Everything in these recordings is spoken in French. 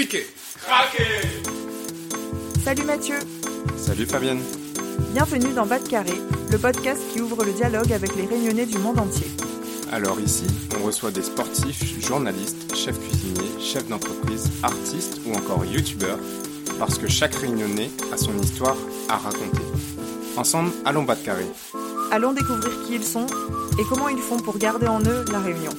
Criquet Craqué Salut Mathieu Salut Fabienne Bienvenue dans Bas de Carré, le podcast qui ouvre le dialogue avec les réunionnais du monde entier. Alors ici, on reçoit des sportifs, journalistes, chefs cuisiniers, chefs d'entreprise, artistes ou encore youtubeurs, parce que chaque réunionnais a son histoire à raconter. Ensemble, allons Bas de Carré. Allons découvrir qui ils sont et comment ils font pour garder en eux la réunion.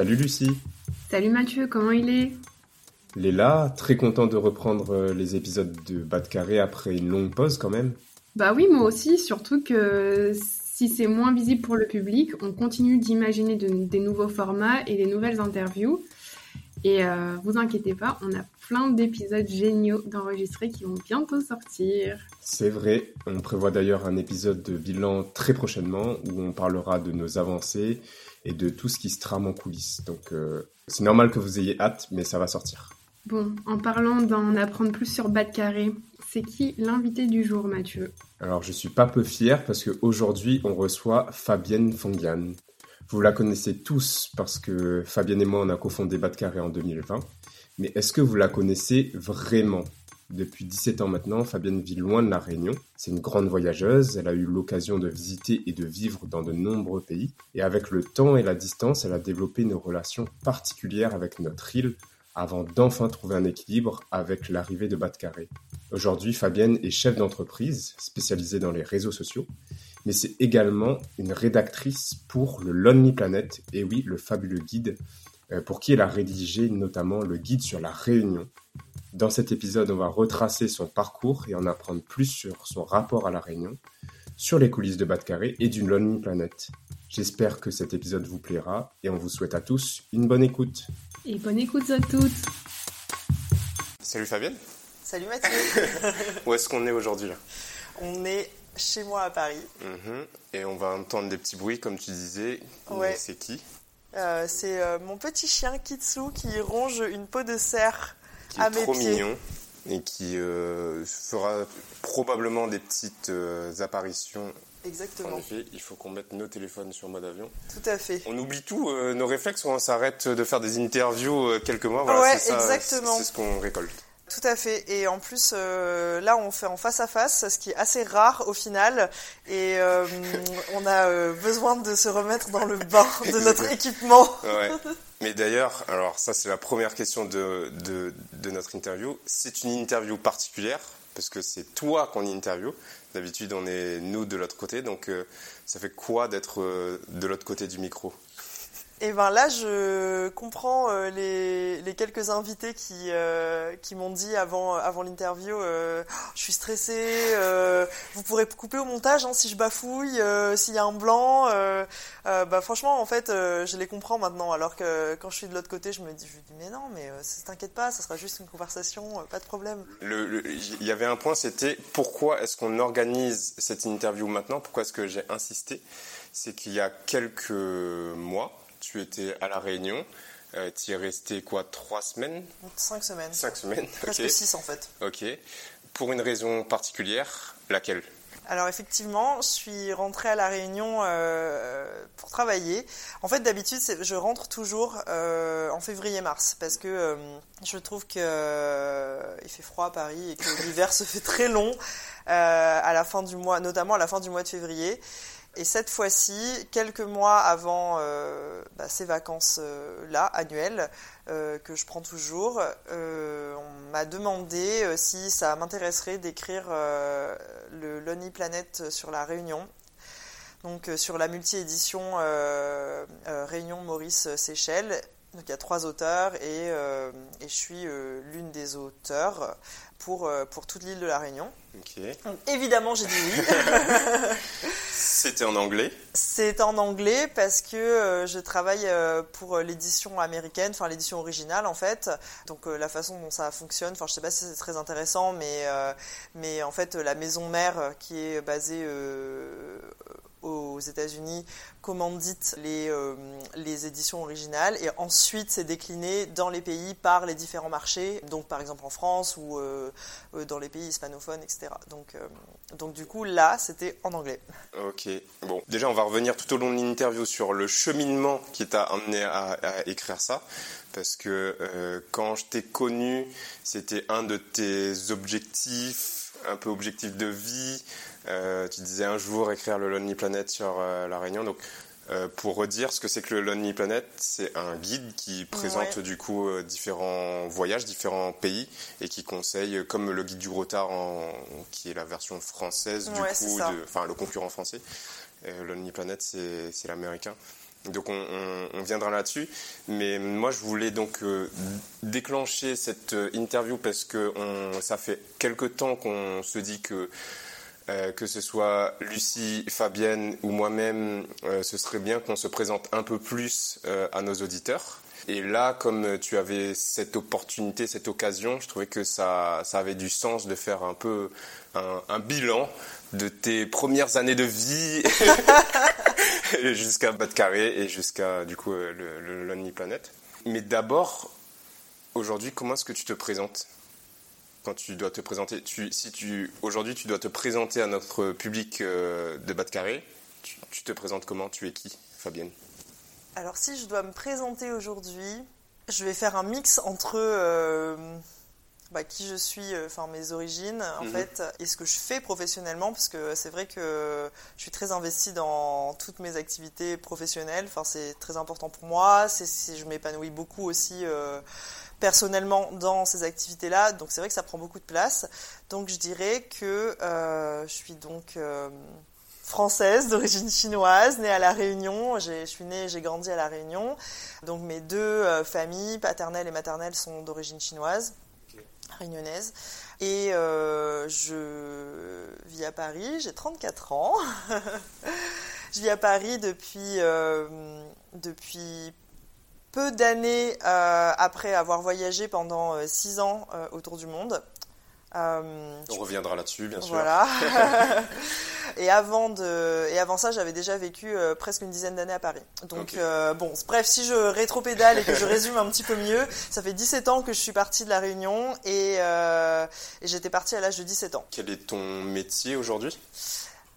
Salut Lucie Salut Mathieu, comment il est? Léla, très content de reprendre euh, les épisodes de Bas de Carré après une longue pause quand même. Bah oui, moi aussi, surtout que si c'est moins visible pour le public, on continue d'imaginer de- des nouveaux formats et des nouvelles interviews. Et euh, vous inquiétez pas, on a plein d'épisodes géniaux d'enregistrer qui vont bientôt sortir. C'est vrai, on prévoit d'ailleurs un épisode de bilan très prochainement où on parlera de nos avancées et de tout ce qui se trame en coulisses. Donc euh, c'est normal que vous ayez hâte, mais ça va sortir. Bon, en parlant d'en apprendre plus sur Bas de Carré, c'est qui l'invité du jour, Mathieu? Alors je suis pas peu fier parce qu'aujourd'hui on reçoit Fabienne Fongian. Vous la connaissez tous parce que Fabienne et moi on a cofondé Bas de Carré en 2020. Mais est-ce que vous la connaissez vraiment? Depuis 17 ans maintenant, Fabienne vit loin de la Réunion. C'est une grande voyageuse, elle a eu l'occasion de visiter et de vivre dans de nombreux pays. Et avec le temps et la distance, elle a développé une relation particulière avec notre île avant d'enfin trouver un équilibre avec l'arrivée de Bas de Carré. Aujourd'hui, Fabienne est chef d'entreprise spécialisée dans les réseaux sociaux, mais c'est également une rédactrice pour le Lonely Planet, et oui, le fabuleux guide, euh, pour qui elle a rédigé notamment le guide sur la Réunion. Dans cet épisode, on va retracer son parcours et en apprendre plus sur son rapport à la Réunion, sur les coulisses de Bas de Carré et d'une Lonely Planet. J'espère que cet épisode vous plaira et on vous souhaite à tous une bonne écoute. Et bonne écoute à toutes Salut Fabienne, Salut Mathieu, où est-ce qu'on est aujourd'hui là? On est chez moi à Paris. Mhm. Et on va entendre des petits bruits, comme tu disais. Ouais. C'est qui? Euh, c'est euh, mon petit chien Kitsu qui ronge une peau de cerf Qui est trop pieds. mignon et qui euh, fera probablement des petites euh, apparitions. En Exactement, effet, il faut qu'on mette nos téléphones sur mode avion. tout à fait. On oublie tout, euh, nos réflexes, on s'arrête de faire des interviews quelques mois. Voilà, Ouais, ça, exactement. C'est ce qu'on récolte. Tout à fait. Et en plus, euh, là, on fait en face à face, ce qui est assez rare au final. Et euh, on a euh, besoin de se remettre dans le bain de notre équipement. Ouais. Mais d'ailleurs, alors ça c'est la première question de, de, notre interview. C'est une interview particulière parce que c'est toi qu'on interview. D'habitude on est nous de l'autre côté, donc euh, ça fait quoi d'être euh, de l'autre côté du micro? Et ben là, je comprends euh, les, quelques invités qui, euh, m'ont dit avant, l'interview euh, Je suis stressée, vous pourrez couper au montage hein, si je bafouille, s'il y a un blanc. bah, franchement, en fait, je les comprends maintenant. Alors que quand je suis de l'autre côté, je me dis, dis Mais non, mais t'inquiète pas, ça sera juste une conversation, pas de problème. Il y avait un point, c'était pourquoi est-ce qu'on organise cette interview maintenant? Pourquoi est-ce que j'ai insisté? C'est qu'il y a quelques mois, tu étais à La Réunion. Euh, tu y es resté quoi Trois semaines? Cinq semaines, Cinq semaines presque Ok. six en fait. Ok. Pour une raison particulière, laquelle? Alors effectivement, je suis rentrée à la Réunion euh, pour travailler. En fait, d'habitude, je rentre toujours euh, en février-mars parce que euh, je trouve que euh, il fait froid à Paris et que l'hiver se fait très long à la fin du mois, notamment à la fin du mois de février. Et cette fois-ci, quelques mois avant euh, bah, ces vacances-là, annuelles, euh, que je prends toujours, euh, on m'a demandé euh, si ça m'intéresserait d'écrire euh, le Lonely Planet sur la Réunion. Donc euh, sur la multi-édition euh, euh, Réunion Maurice Seychelles. Donc il y a trois auteurs et, euh, et je suis euh, l'une des auteurs pour, euh, pour toute l'île de la Réunion. Ok. Donc, évidemment j'ai dit oui. C'était en anglais? C'est en anglais parce que je travaille pour l'édition américaine, enfin l'édition originale en fait. Donc la façon dont ça fonctionne, enfin je sais pas si c'est très intéressant, mais mais en fait la maison mère qui est basée aux États-Unis commandite les, euh, les éditions originales et ensuite c'est décliné dans les pays par les différents marchés, donc par exemple en France ou euh, euh, dans les pays hispanophones, etc. Donc, donc du coup là c'était en anglais. Ok, bon déjà on va revenir tout au long de l'interview sur le cheminement qui t'a amené à, à, écrire ça, parce que quand je t'ai connu c'était un de tes objectifs, un peu objectif de vie. Euh, tu disais un jour écrire le Lonely Planet sur euh, La Réunion. Donc, euh, pour redire ce que c'est que le Lonely Planet, c'est un guide qui présente du coup différents voyages, différents pays et qui conseille, comme le guide du retard, qui est la version française du coup, enfin le concurrent français. le Lonely Planet, c'est l'américain. Donc on, viendra là-dessus. Mais moi, je voulais donc déclencher cette interview parce que ça fait quelque temps qu'on se dit que euh, que ce soit Lucie, Fabienne ou moi-même, euh, ce serait bien qu'on se présente un peu plus euh, à nos auditeurs. Et là, comme tu avais cette opportunité, cette occasion, je trouvais que ça, ça avait du sens de faire un peu un, bilan de tes premières années de vie jusqu'à Bas de Carré et jusqu'à du coup le, Planet. Mais d'abord, aujourd'hui, comment est-ce que tu te présentes? Quand tu dois te présenter, tu, si tu aujourd'hui tu dois te présenter à notre public euh, de bas de carré, tu, te présentes comment? Tu es qui, Fabienne? Alors si je dois me présenter aujourd'hui, je vais faire un mix entre euh, bah, qui je suis, euh, enfin mes origines en mhm. fait, et ce que je fais professionnellement, parce que c'est vrai que je suis très investie dans toutes mes activités professionnelles. Enfin c'est très important pour moi. C'est, je m'épanouis beaucoup aussi personnellement dans ces activités-là. Donc c'est vrai que ça prend beaucoup de place. Donc je dirais que euh, je suis donc euh, française d'origine chinoise, née à La Réunion. Je suis née, j'ai grandi à La Réunion. Donc mes deux euh, familles, paternelle et maternelle, sont d'origine chinoise, réunionnaise. Et je vis à Paris, j'ai 34 ans. je vis à Paris depuis, depuis peu d'années euh, après avoir voyagé pendant euh, six ans euh, autour du monde. On reviendra là-dessus, bien sûr. Voilà. et avant de, et avant ça, j'avais déjà vécu presque une dizaine d'années à Paris. Donc bon, bref, si je rétropédale et que je résume un petit peu mieux, ça fait 17 ans que je suis partie de la Réunion et, et j'étais partie à l'âge de 17 ans. Quel est ton métier aujourd'hui?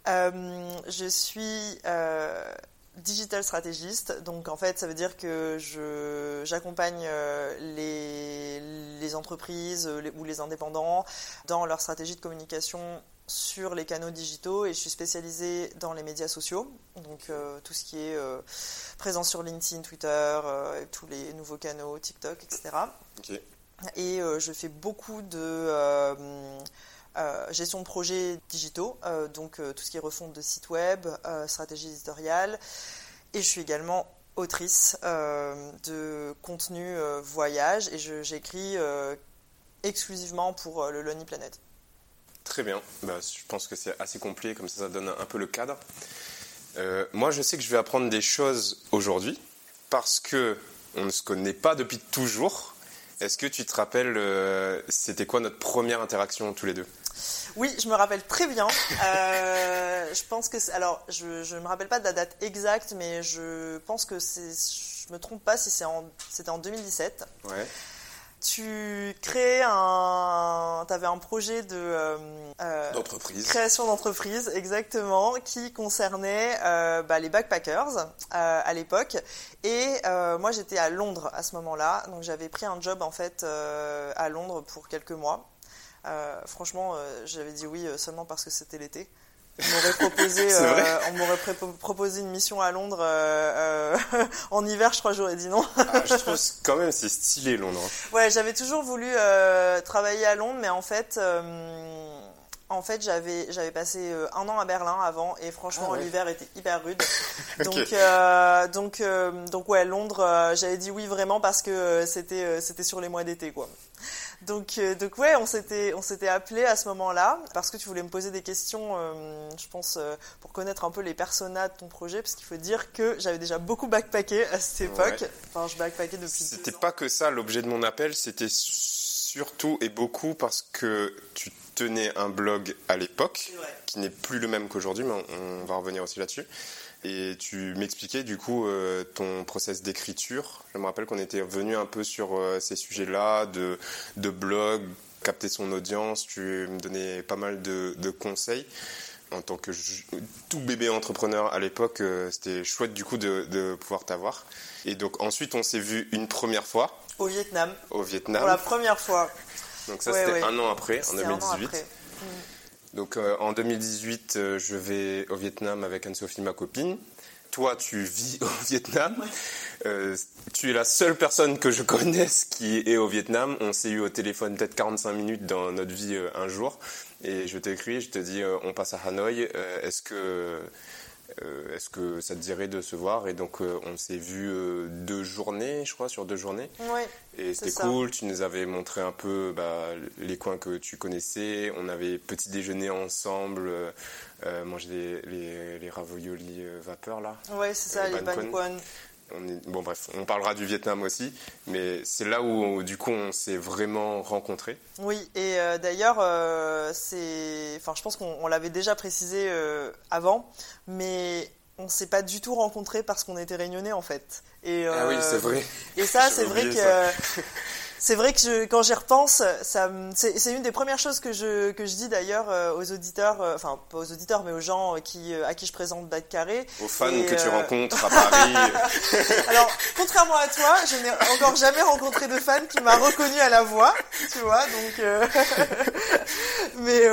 Je suis digital stratégiste. Donc en fait, ça veut dire que j'accompagne euh, les, les, entreprises euh, ou les indépendants dans leur stratégie de communication sur les canaux digitaux et je suis spécialisée dans les médias sociaux, donc euh, tout ce qui est présent sur LinkedIn, Twitter, tous les nouveaux canaux, TikTok, etc. Et je fais beaucoup de euh, gestion de projets digitaux, euh, donc euh, tout ce qui est refonte de sites web, stratégie éditoriale. Et je suis également autrice de contenu voyage et j'écris exclusivement pour le Lonely Planet. Très bien, bah, je pense que c'est assez complet, comme ça ça donne un peu le cadre. moi je sais que je vais apprendre des choses aujourd'hui parce que on ne se connaît pas depuis toujours. Est-ce que tu te rappelles, c'était quoi notre première interaction tous les deux? Oui, je me rappelle très bien. Euh, je pense que alors je ne me rappelle pas de la date exacte, mais je pense que c'est je me trompe pas si c'est en c'était en 2017. Ouais. Tu créais un, avais un projet de euh, euh, d'entreprise, création d'entreprise exactement, qui concernait bah, les backpackers à l'époque. Et moi, j'étais à Londres à ce moment-là, donc j'avais pris un job en fait à Londres pour quelques mois. Euh, franchement, euh, j'avais dit oui euh, seulement parce que c'était l'été. On m'aurait proposé, on m'aurait proposé une mission à Londres en hiver, je crois j'aurais dit non. Ah, je trouve quand même c'est stylé Londres. Ouais, j'avais toujours voulu travailler à Londres, mais en fait, en fait, j'avais j'avais passé un an à Berlin avant et franchement ah l'hiver était hyper rude. Donc donc donc ouais, Londres, j'avais dit oui vraiment parce que c'était c'était sur les mois d'été quoi. Donc, euh, donc ouais, on s'était, on s'était appelé à ce moment-là parce que tu voulais me poser des questions, euh, je pense, euh, pour connaître un peu les personas de ton projet, parce qu'il faut dire que j'avais déjà beaucoup backpacké à cette époque. Enfin, je backpackais depuis. C'était pas que ça l'objet de mon appel, c'était surtout et beaucoup parce que tu tenais un blog à l'époque, qui n'est plus le même qu'aujourd'hui, mais on, va revenir aussi là-dessus. Et tu m'expliquais du coup euh, ton process d'écriture. Je me rappelle qu'on était revenu un peu sur euh, ces sujets-là, de, de blog, capter son audience. Tu me donnais pas mal de, conseils. En tant que tout bébé entrepreneur à l'époque, euh, c'était chouette du coup de, de pouvoir t'avoir. Et donc ensuite, on s'est vu une première fois. Au Vietnam. Au Vietnam. Pour la première fois. Donc ça, c'était un an après, en 2018. Donc euh, en 2018, euh, je vais au Vietnam avec Anne-Sophie, ma copine. Toi, tu vis au Vietnam. Euh, tu es la seule personne que je connaisse qui est au Vietnam. On s'est eu au téléphone peut-être 45 minutes dans notre vie un jour. Et je t'écris, je te dis, on passe à Hanoï. Est-ce que euh, est-ce que ça te dirait de se voir Et donc, euh, on s'est vu euh, deux journées, je crois, sur deux journées. Oui. Et c'était cool. Tu nous avais montré un peu bah, les coins que tu connaissais. On avait petit déjeuner ensemble, manger les, les, raviolis vapeur, là. Oui, c'est ça, les ban bon bref, on parlera du Vietnam aussi, mais c'est là où du coup on s'est vraiment rencontrés. Oui, et euh, d'ailleurs, euh, c'est, enfin, je pense qu'on l'avait déjà précisé euh, avant, mais on s'est pas du tout rencontrés parce qu'on était réunionnais en fait. Et, ah oui, c'est vrai. Et ça, c'est vrai que c'est vrai que quand j'y repense, ça, c'est une des premières choses que je, que je dis d'ailleurs euh, aux auditeurs, euh, enfin pas aux auditeurs, mais aux gens qui, euh, à qui je présente Bad Carré. Aux fans que tu rencontres à Paris. Alors, contrairement à toi, je n'ai encore jamais rencontré de fan qui m'a reconnu à la voix, tu vois, donc. mais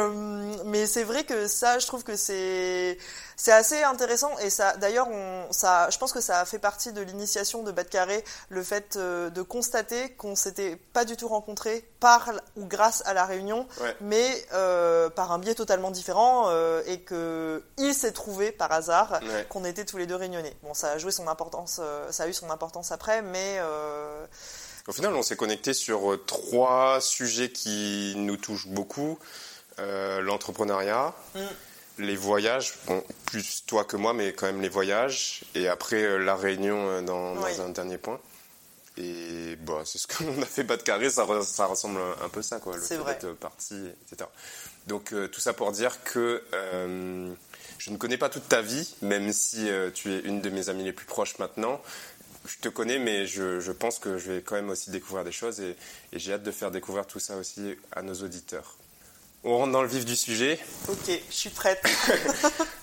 mais c'est vrai que ça, je trouve que c'est c'est assez intéressant et ça, d'ailleurs, ça, je pense que ça a fait partie de l'initiation de Bad Carré, le fait euh, de constater qu'on s'était pas du tout rencontrés par ou grâce à la réunion, mais euh, par un biais totalement différent euh, et que il s'est trouvé par hasard qu'on était tous les deux réunionnais. Bon, ça a joué son importance, ça a eu son importance après, mais au final, on s'est connecté sur trois sujets qui nous touchent beaucoup l'entrepreneuriat. Mm les voyages, bon, plus toi que moi, mais quand même les voyages, et après euh, la réunion euh, dans, un dernier point. Et bon, c'est ce qu'on a fait pas de carré, ça, ça ressemble un peu ça, quoi, le fait d'être parti, etc. Donc euh, tout ça pour dire que je ne connais pas toute ta vie, même si tu es une de mes amies les plus proches maintenant. Je te connais, mais je, pense que je vais quand même aussi découvrir des choses et j'ai hâte de faire découvrir tout ça aussi à nos auditeurs. On rentre dans le vif du sujet. Ok, je suis prête.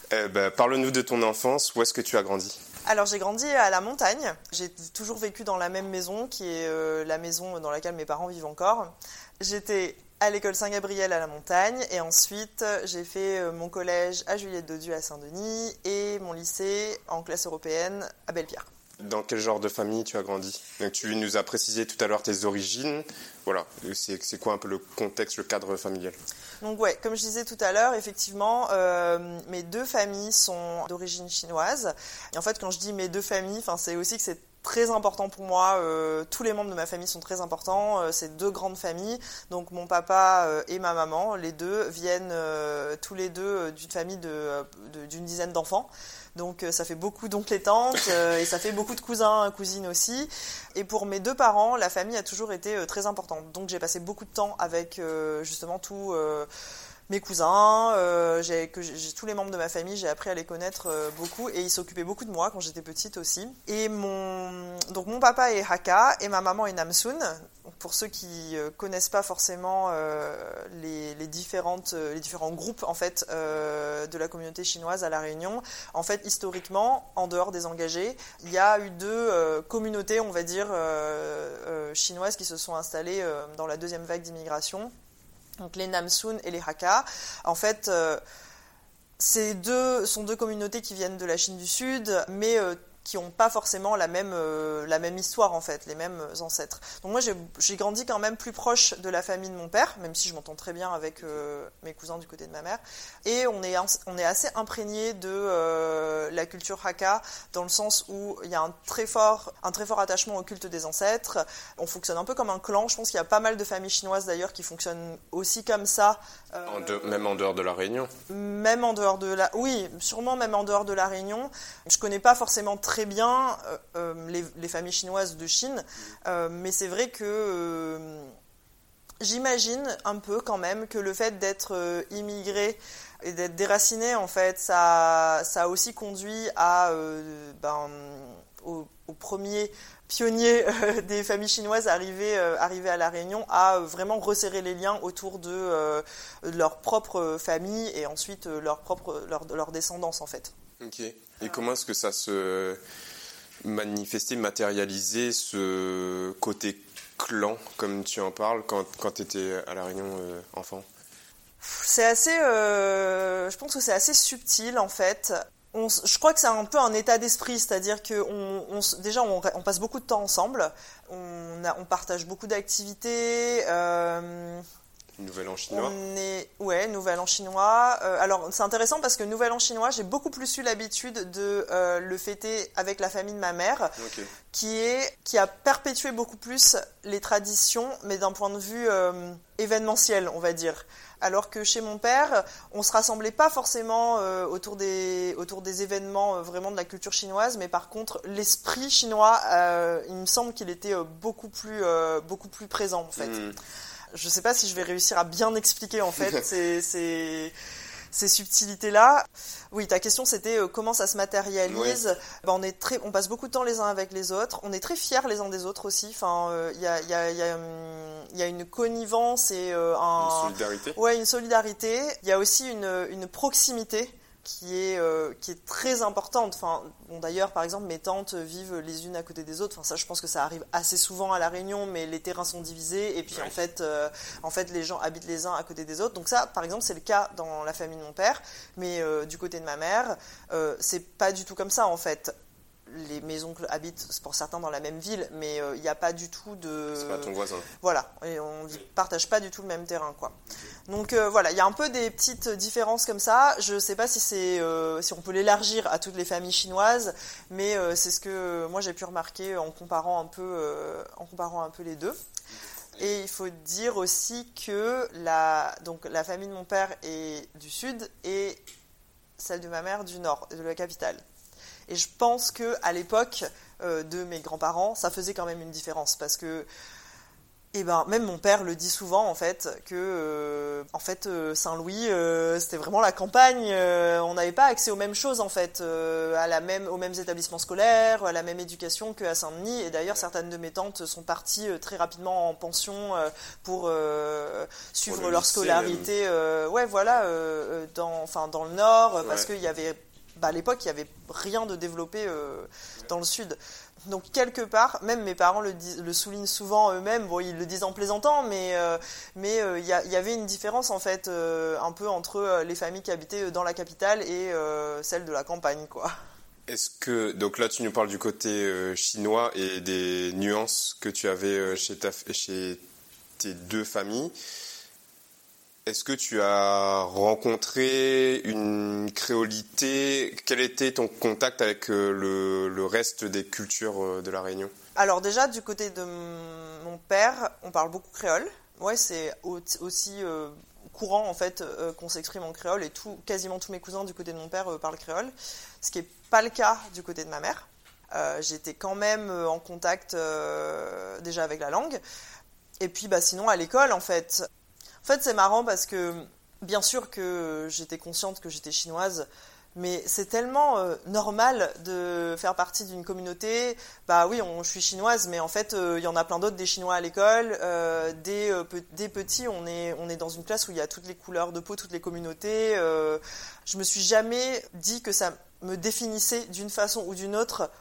Eh ben, parle-nous de ton enfance. Où est-ce que tu as grandi? Alors j'ai grandi à la montagne. J'ai toujours vécu dans la même maison, qui est euh, la maison dans laquelle mes parents vivent encore. J'étais à l'école Saint-Gabriel à la montagne et ensuite j'ai fait euh, mon collège à Juliette Dodu à Saint-Denis et mon lycée en classe européenne à Belle-Pierre. Dans quel genre de famille tu as grandi? Donc, Tu nous as précisé tout à l'heure tes origines. Voilà, c'est quoi un peu le contexte, le cadre familial? Donc ouais, comme je disais tout à l'heure, effectivement, euh, mes deux familles sont d'origine chinoise. Et en fait, quand je dis mes deux familles, c'est aussi que c'est très important pour moi. Euh, tous les membres de ma famille sont très importants. Euh, c'est deux grandes familles. Donc mon papa et ma maman, les deux, viennent tous les deux d'une famille d'une dizaine d'enfants. Donc ça fait beaucoup d'oncles et tantes et ça fait beaucoup de cousins, cousines aussi. Et pour mes deux parents, la famille a toujours été très importante. Donc j'ai passé beaucoup de temps avec justement tout mes cousins, euh, j'ai tous les membres de ma famille, j'ai appris à les connaître euh, beaucoup et ils s'occupaient beaucoup de moi quand j'étais petite aussi. Et mon donc mon papa est Hakka et ma maman est Namsun. Pour ceux qui euh, connaissent pas forcément les, les, différentes les différents groupes de la communauté chinoise à la Réunion, en fait historiquement en dehors des engagés, il y a eu deux communautés on va dire chinoises qui se sont installées dans la deuxième vague d'immigration les Namsun et les Hakka. En fait, euh, ces deux sont deux communautés qui viennent de la Chine du Sud, mais euh, qui n'ont pas forcément la même, euh, la même histoire en fait, les mêmes ancêtres. Donc moi j'ai grandi quand même plus proche de la famille de mon père, même si je m'entends très bien avec euh, mes cousins du côté de ma mère. Et on est, on est assez imprégné de euh, la culture Hakka dans le sens où il y a un très, fort, un très fort attachement au culte des ancêtres. On fonctionne un peu comme un clan. Je pense qu'il y a pas mal de familles chinoises d'ailleurs qui fonctionnent aussi comme ça. Même en dehors de la Réunion Même en dehors de la... Oui, sûrement même en dehors de la Réunion. Je connais pas forcément très bien euh, euh, les, familles chinoises de Chine, euh, mais c'est vrai que J'imagine un peu quand même que le fait d'être euh, immigré et d'être déraciné, en fait, ça, ça a aussi conduit à, euh, ben, au, premier pionnier euh, des familles chinoises arrivés, arrivés à La Réunion à vraiment resserrer les liens autour de, leur propre famille et ensuite leur propre leur, leur descendance, en fait. Ok. Et comment est-ce que ça se manifestait, matérialisait ce côté clan, comme tu en parles, quand, quand tu étais à La Réunion euh, enfant? C'est assez. Euh, je pense que c'est assez subtil en fait. On, je crois que c'est un peu un état d'esprit, c'est-à-dire que on, déjà on, passe beaucoup de temps ensemble, on, a, partage beaucoup d'activités. Euh, Nouvel An chinois. Est, ouais, Nouvel An chinois. Euh, alors c'est intéressant parce que Nouvel An chinois, j'ai beaucoup plus eu l'habitude de euh, le fêter avec la famille de ma mère, qui est, qui a perpétué beaucoup plus les traditions, mais d'un point de vue euh, événementiel, on va dire. Alors que chez mon père, on se rassemblait pas forcément autour des autour des événements vraiment de la culture chinoise, mais par contre l'esprit chinois, il me semble qu'il était beaucoup plus beaucoup plus présent en fait. Hmm. Je sais pas si je vais réussir à bien expliquer en fait ces, ces, subtilités-là. Oui, ta question c'était euh, comment ça se matérialise. Ben, on est très, on passe beaucoup de temps les uns avec les autres. On est très fiers les uns des autres aussi. Enfin, euh, il y, a, y, a, y, a, hum, y, a, une connivence et euh, un, une solidarité. Ouais, une solidarité. Il y a aussi une, une proximité qui est, euh, qui est très importante. Enfin, bon, D'ailleurs, par exemple, mes tantes vivent les unes à côté des autres. Enfin, ça, je pense que ça arrive assez souvent à La Réunion, mais les terrains sont divisés et puis en, fait, euh, en fait, les gens habitent les uns à côté des autres. Donc ça, par exemple, c'est le cas dans la famille de mon père, mais euh, du côté de ma mère, c'est pas du tout comme ça en fait les, oncles habitent pour certains dans la même ville, mais il n'y a pas du tout de. C'est pas ton voisin. Voilà, et on ne partage pas du tout le même terrain, quoi. Donc euh, voilà, il y a un peu des petites différences comme ça. Je ne sais pas si c'est euh, si on peut l'élargir à toutes les familles chinoises, mais euh, c'est ce que moi j'ai pu remarquer en comparant un peu en comparant un peu les deux. Et il faut dire aussi que la donc la famille de mon père est du sud et celle de ma mère du nord, de la capitale. Et je pense que à l'époque de mes grands-parents, ça faisait quand même une différence parce que et ben même mon père le dit souvent en fait que euh, en fait euh, Saint-Louis euh, c'était vraiment la campagne on n'avait pas accès aux mêmes choses en fait à la même aux mêmes établissements scolaires à la même éducation qu'à Saint-Denis. Et d'ailleurs certaines de mes tantes sont parties très rapidement en pension pour suivre leur scolarité ouais voilà dans enfin dans le nord parce qu'il y avait bah, à l'époque il y avait rien de développé dans le sud donc quelque part, même mes parents le, soulignent souvent eux-mêmes, bon, ils le disent en plaisantant, mais euh, mais euh, il y, avait une différence en fait euh, un peu entre les familles qui habitaient dans la capitale et celles de la campagne, quoi. Est-ce que donc là tu nous parles du côté chinois et des nuances que tu avais chez ta chez tes deux familles. Est-ce que tu as rencontré une créolité? Quel était ton contact avec euh, le, reste des cultures euh, de la Réunion? Alors déjà, du côté de mon père, on parle beaucoup créole. Ouais, c'est aussi euh, courant en fait qu'on s'exprime en créole et tout, quasiment tous mes cousins du côté de mon père parlent créole, ce qui n'est pas le cas du côté de ma mère. J'étais quand même en contact déjà avec la langue. Et puis bah, sinon à l'école en fait, en fait, c'est marrant parce que, bien sûr que j'étais consciente que j'étais chinoise, mais c'est tellement euh, normal de faire partie d'une communauté. Bah oui, on, je suis chinoise, mais en fait, euh, il y en a plein d'autres des Chinois à l'école. Euh, des, petits, on est, on est dans une classe où il y a toutes les couleurs de peau, toutes les communautés. je me suis jamais dit que ça me définissait d'une façon ou d'une autre.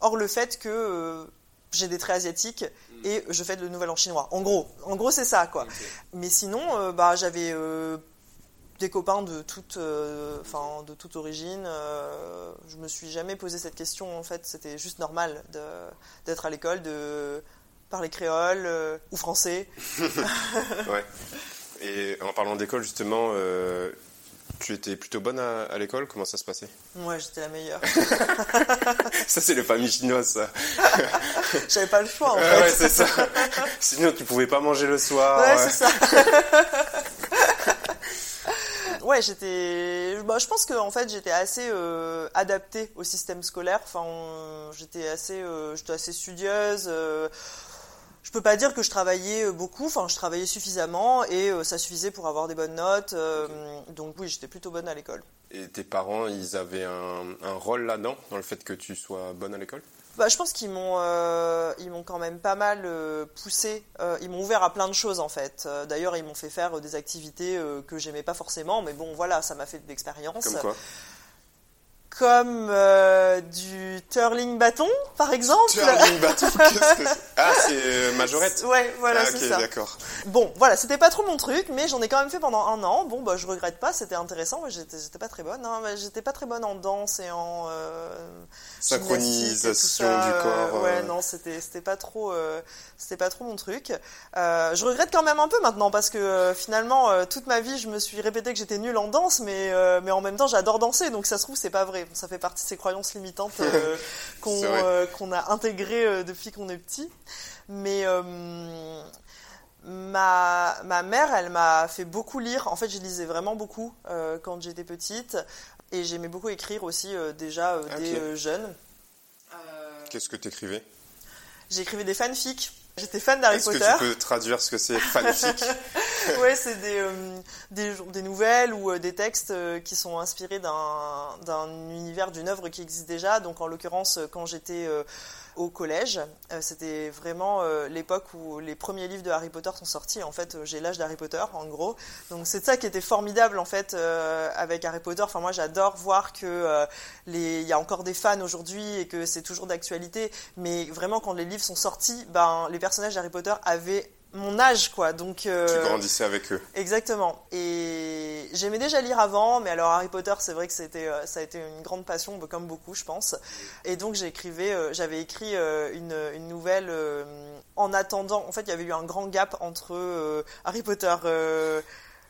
Or, le fait que j'ai des traits asiatiques et je fais le nouvel an chinois. En gros, en gros c'est ça quoi. Mais sinon, euh, bah j'avais euh, des copains de toute, euh, enfin de toute origine. je me suis jamais posé cette question en fait. C'était juste normal d'être à l'école, de parler créole ou français. ouais. Et en parlant d'école justement, tu étais plutôt bonne à, l'école Comment ça se passait? Ouais, j'étais la meilleure. ça, c'est les familles chinoises, ça. J'avais pas le choix, en fait. Ouais, c'est ça. Sinon, tu pouvais pas manger le soir. Ouais, c'est ça. ouais, j'étais. Bah, je pense que en fait, j'étais assez euh, adaptée au système scolaire. Enfin, j'étais assez, euh, j'étais assez studieuse. Euh, je peux pas dire que je travaillais beaucoup, enfin je travaillais suffisamment et ça suffisait pour avoir des bonnes notes. Donc oui, j'étais plutôt bonne à l'école. Et tes parents, ils avaient un, un rôle là-dedans, dans le fait que tu sois bonne à l'école? Bah, je pense qu'ils m'ont euh, ils m'ont quand même pas mal euh, poussé. Euh, ils m'ont ouvert à plein de choses en fait. D'ailleurs, ils m'ont fait faire des activités que j'aimais pas forcément, mais bon, voilà, ça m'a fait de l'expérience. Comme quoi? Comme euh, du turling bâton, par exemple. Turling bâton, qu'est-ce que Ah, c'est euh, majorette? Ouais, voilà, ah, c'est ça. d'accord. Bon, voilà, c'était pas trop mon truc, mais j'en ai quand même fait pendant un an. Bon, bah, je regrette pas, c'était intéressant, mais j'étais pas très bonne. Hein. J'étais pas très bonne en danse et en... Euh, Synchronisation du corps. ouais, non, c'était pas trop... c'était pas trop mon truc. je regrette quand même un peu maintenant, parce que finalement, toute ma vie, je me suis répété que j'étais nulle en danse, mais, mais en même temps, j'adore danser, donc ça se trouve, c'est pas vrai ça fait partie de ces croyances limitantes euh, euh, qu'on a intégrées euh, depuis qu'on est petit. Mais ma, ma mère, elle m'a fait beaucoup lire. En fait, je lisais vraiment beaucoup quand j'étais petite. Et j'aimais beaucoup écrire aussi déjà des jeunes. Qu'est-ce que tu écrivais J'écrivais des fanfics. J'étais fan d'Harry Potter. Est-ce que tu peux traduire ce que c'est fanfic Ouais, c'est des, euh, des, des, nouvelles ou euh, des textes euh, qui sont inspirés d'un univers, d'une œuvre qui existe déjà. Donc en l'occurrence, quand j'étais au collège. Euh, c'était vraiment euh, l'époque où les premiers livres de Harry Potter sont sortis. En fait, euh, j'ai l'âge d'Harry Potter, en gros. Donc c'est ça qui était formidable, en fait, avec Harry Potter. Enfin, moi, j'adore voir que il y a encore des fans aujourd'hui et que c'est toujours d'actualité. Mais vraiment, quand les livres sont sortis, ben, les personnages d'Harry Potter avaient mon âge, quoi. Donc, euh, tu grandissais avec eux. Exactement. Et j'aimais déjà lire avant, mais alors Harry Potter, c'est vrai que c'était, euh, ça a été une grande passion, comme beaucoup, je pense. Et donc, j'écrivais, euh, j'avais écrit une, une, nouvelle en attendant. En fait, il y avait eu un grand gap entre Harry Potter.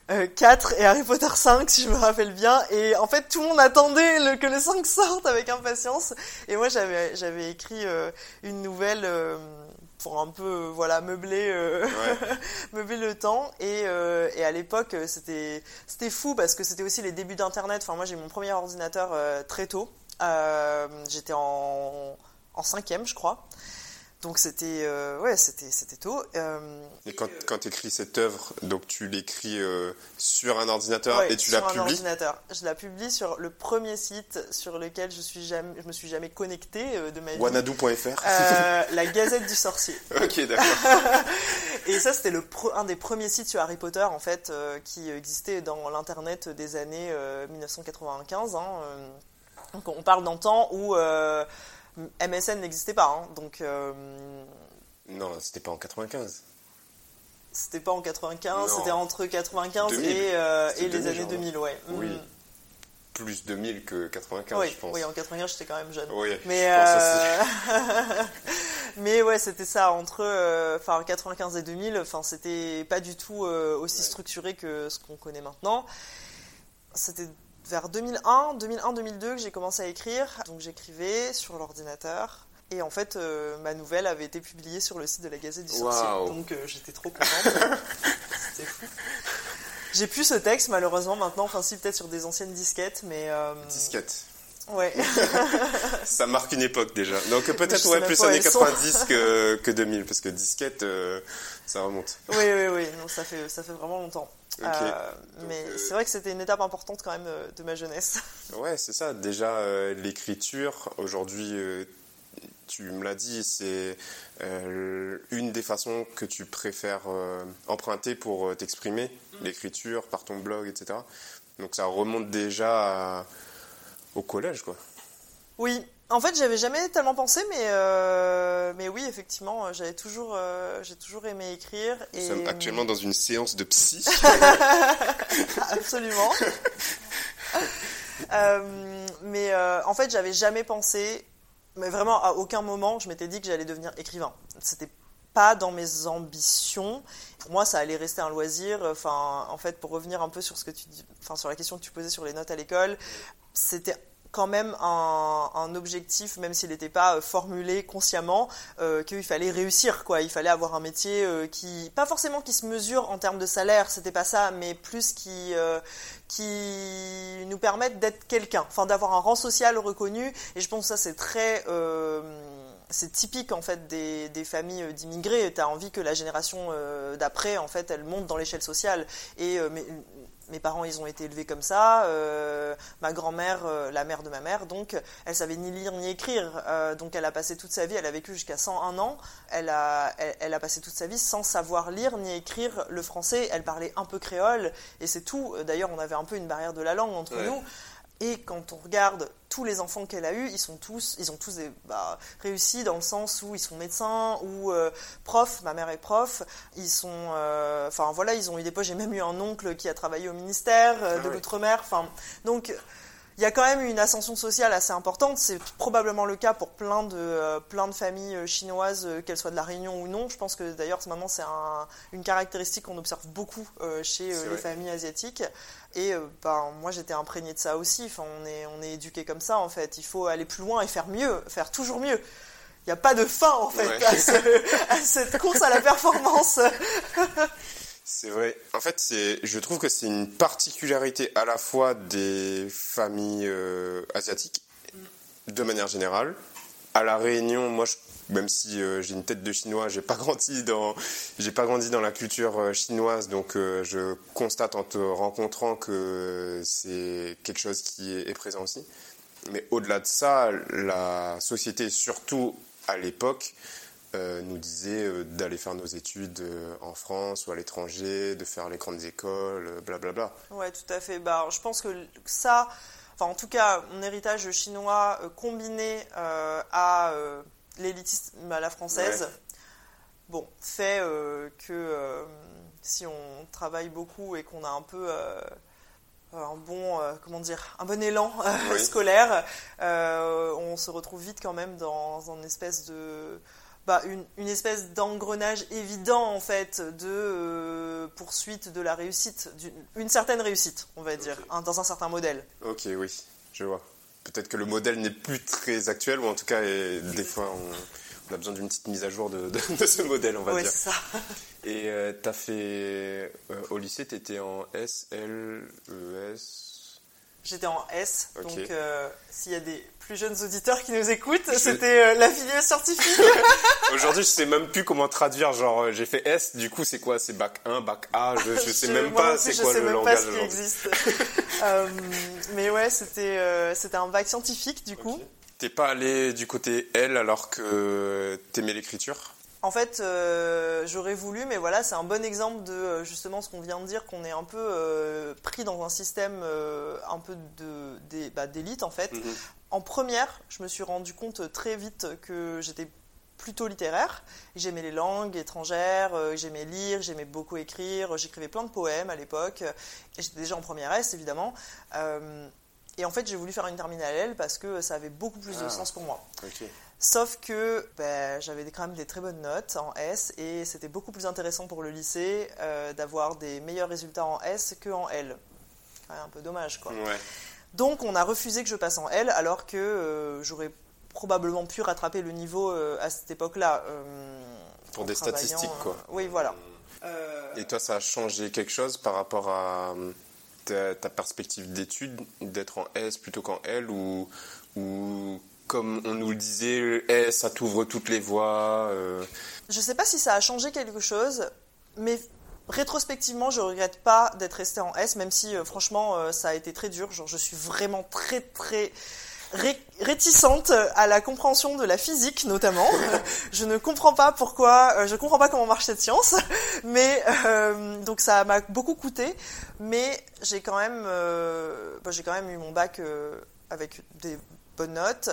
4 et Harry Potter 5 si je me rappelle bien et en fait tout le monde attendait le, que le 5 sorte avec impatience et moi j'avais j'avais écrit une nouvelle pour un peu voilà meubler euh, meubler le temps. Et, euh, et à l'époque c'était c'était fou parce que c'était aussi les débuts d'internet. Enfin moi j'ai mon premier ordinateur euh, très tôt. J'étais en en cinquième je crois donc c'était euh, ouais, c'était c'était tôt. Euh, et quand quand tu écris cette œuvre, donc tu l'écris euh, sur un ordinateur et tu la publies. Sur un ordinateur. Je la publie sur le premier site sur lequel je suis jamais je me suis jamais connecté de ma vie. Wanadoo.fr. la Gazette du Sorcier. ok, d'accord. et ça c'était le un des premiers sites sur Harry Potter en fait qui existait dans l'internet des années 1995. Hein, donc on parle d'un temps où MSN n'existait pas, hein, donc. Euh, non, c'était pas en 95. C'était pas en 95, c'était entre 95 et, euh, et les années 2000, ouais. Oui. Mm. Plus 2000 que 95, oui, je pense. Oui, en 95, j'étais quand même jeune. Oui, mais, euh... mais ouais, c'était ça, entre enfin 95 et 2000, enfin, c'était pas du tout aussi structuré que ce qu'on connaît maintenant. C'était vers 2001, 2001-2002 que j'ai commencé à écrire. Donc j'écrivais sur l'ordinateur. Et en fait, euh, ma nouvelle avait été publiée sur le site de la Gazette du Sorcier. Donc euh, j'étais trop contente. C'était fou. J'ai plus ce texte malheureusement maintenant. Enfin, si peut-être sur des anciennes disquettes, mais. Euh... Disquettes. Ouais. ça marque une époque déjà. Donc peut-être ouais, plus années 90 que, que 2000 parce que disquette ça remonte. Oui oui oui, non, ça fait ça fait vraiment longtemps. Euh, mais euh, c'est vrai que c'était une étape importante quand même de ma jeunesse. Ouais, c'est ça. Déjà l'écriture aujourd'hui tu me l'as dit, c'est une des façons que tu préfères emprunter pour t'exprimer, mm. l'écriture, par ton blog, etc. Donc ça remonte déjà à, au collège, quoi. Oui, en fait, j'avais jamais tellement pensé, mais, euh, mais oui, effectivement, j'avais toujours, euh, j'ai toujours aimé écrire. Et... Nous sommes actuellement dans une séance de psy. Absolument. Euh, mais en fait, j'avais jamais pensé, mais vraiment à aucun moment, je m'étais dit que j'allais devenir écrivain. C'était pas dans mes ambitions. Pour moi, ça allait rester un loisir. Enfin, en fait, pour revenir un peu sur ce que tu dis, enfin, sur la question que tu posais sur les notes à l'école, c'était quand même un, objectif, même s'il n'était pas euh, formulé consciemment, euh, qu'il fallait réussir, quoi. Il fallait avoir un métier euh, qui, pas forcément qui se mesure en termes de salaire, c'était pas ça, mais plus qui, qui nous permette d'être quelqu'un, enfin d'avoir un rang social reconnu. Et je pense que ça c'est très c'est typique en fait des, des familles d'immigrés. Tu as envie que la génération d'après, en fait, elle monte dans l'échelle sociale. Et mes parents, ils ont été élevés comme ça. Euh, ma grand-mère, euh, la mère de ma mère, donc, elle savait ni lire ni écrire. Euh, donc, elle a passé toute sa vie, elle a vécu jusqu'à 101 ans. Elle a, elle, a passé toute sa vie sans savoir lire ni écrire le français. Elle parlait un peu créole et c'est tout. D'ailleurs, on avait un peu une barrière de la langue entre nous. Et quand on regarde tous les enfants qu'elle a eus, ils sont tous, ils ont tous bah, réussi dans le sens où ils sont médecins ou euh, profs. Ma mère est prof. Ils sont, euh, enfin voilà, ils ont eu des postes. J'ai même eu un oncle qui a travaillé au ministère euh, de ah l'outre-mer. Enfin, donc il y a quand même une ascension sociale assez importante. C'est probablement le cas pour plein de, euh, plein de familles chinoises, qu'elles soient de la Réunion ou non. Je pense que d'ailleurs, maintenant, c'est une caractéristique qu'on observe beaucoup chez les familles asiatiques. Et ben, moi, j'étais imprégnée de ça aussi. Enfin, on est, on est éduqué comme ça, en fait. Il faut aller plus loin et faire mieux, faire toujours mieux. Il n'y a pas de fin, en fait, à, cette course à la performance. C'est vrai. En fait, c'est, je trouve que c'est une particularité à la fois des familles euh, asiatiques, de manière générale. À la Réunion, moi, même si euh, j'ai une tête de chinois, j'ai pas grandi dans, j'ai pas grandi dans la culture euh, chinoise, donc je constate en te rencontrant que c'est quelque chose qui est présent aussi. Mais au-delà de ça, la société, surtout à l'époque, euh, nous disait euh, d'aller faire nos études euh, en France ou à l'étranger, de faire les grandes écoles, blablabla. Ouais, tout à fait. Bah, je pense que ça, enfin en tout cas, mon héritage chinois combiné à l'élitisme à la française, bon, fait que si on travaille beaucoup et qu'on a un peu un bon, comment dire, un bon élan scolaire, on se retrouve vite quand même dans une espèce de bah, une, espèce d'engrenage évident en fait de euh, poursuite de la réussite, une certaine réussite, on va dire, hein, dans un certain modèle. Ok, oui, je vois. Peut-être que le modèle n'est plus très actuel, ou en tout cas, des fois, on, a besoin d'une petite mise à jour de, ce modèle, on va dire. c'est ça. Et euh, tu as fait, euh, au lycée, tu étais en S, L, E, S J'étais en S, donc euh, s'il y a des plus jeunes auditeurs qui nous écoutent, c'était euh, la filière scientifique. Aujourd'hui, je sais même plus comment traduire. Genre, j'ai fait S, du coup, c'est quoi? C'est bac 1, bac A Je, je sais même pas c'est quoi le langage. Je sais même pas ce qui existe. Mais ouais, c'était c'était un bac scientifique, du coup. T'es pas allé du côté L alors que t'aimais l'écriture? En fait, euh, j'aurais voulu, mais voilà, c'est un bon exemple de euh, justement ce qu'on vient de dire, qu'on est un peu euh, pris dans un système un peu bah, d'élite en fait. Mhm. En première, je me suis rendu compte très vite que j'étais plutôt littéraire. J'aimais les langues étrangères, j'aimais lire, j'aimais beaucoup écrire, j'écrivais plein de poèmes à l'époque. J'étais déjà en première S, évidemment. et en fait, j'ai voulu faire une terminale L parce que ça avait beaucoup plus de ah. sens pour moi. Sauf que ben, j'avais quand même des très bonnes notes en S et c'était beaucoup plus intéressant pour le lycée euh, d'avoir des meilleurs résultats en S qu'en L. un peu dommage quoi. Donc on a refusé que je passe en L alors que euh, j'aurais probablement pu rattraper le niveau euh, à cette époque-là. pour des statistiques quoi. oui voilà. Et toi ça a changé quelque chose par rapport à ta, ta perspective d'études d'être en S plutôt qu'en L ou, ou comme on nous le disait, eh, ça t'ouvre toutes les voies. Euh. Je ne sais pas si ça a changé quelque chose, mais rétrospectivement, je regrette pas d'être restée en S, même si euh, franchement, euh, ça a été très dur. Genre, je suis vraiment très très réticente à la compréhension de la physique notamment. je ne comprends pas pourquoi, je comprends pas comment marche cette science, mais donc ça m'a beaucoup coûté, mais j'ai quand même, bah, j'ai quand même eu mon bac avec des bonne note.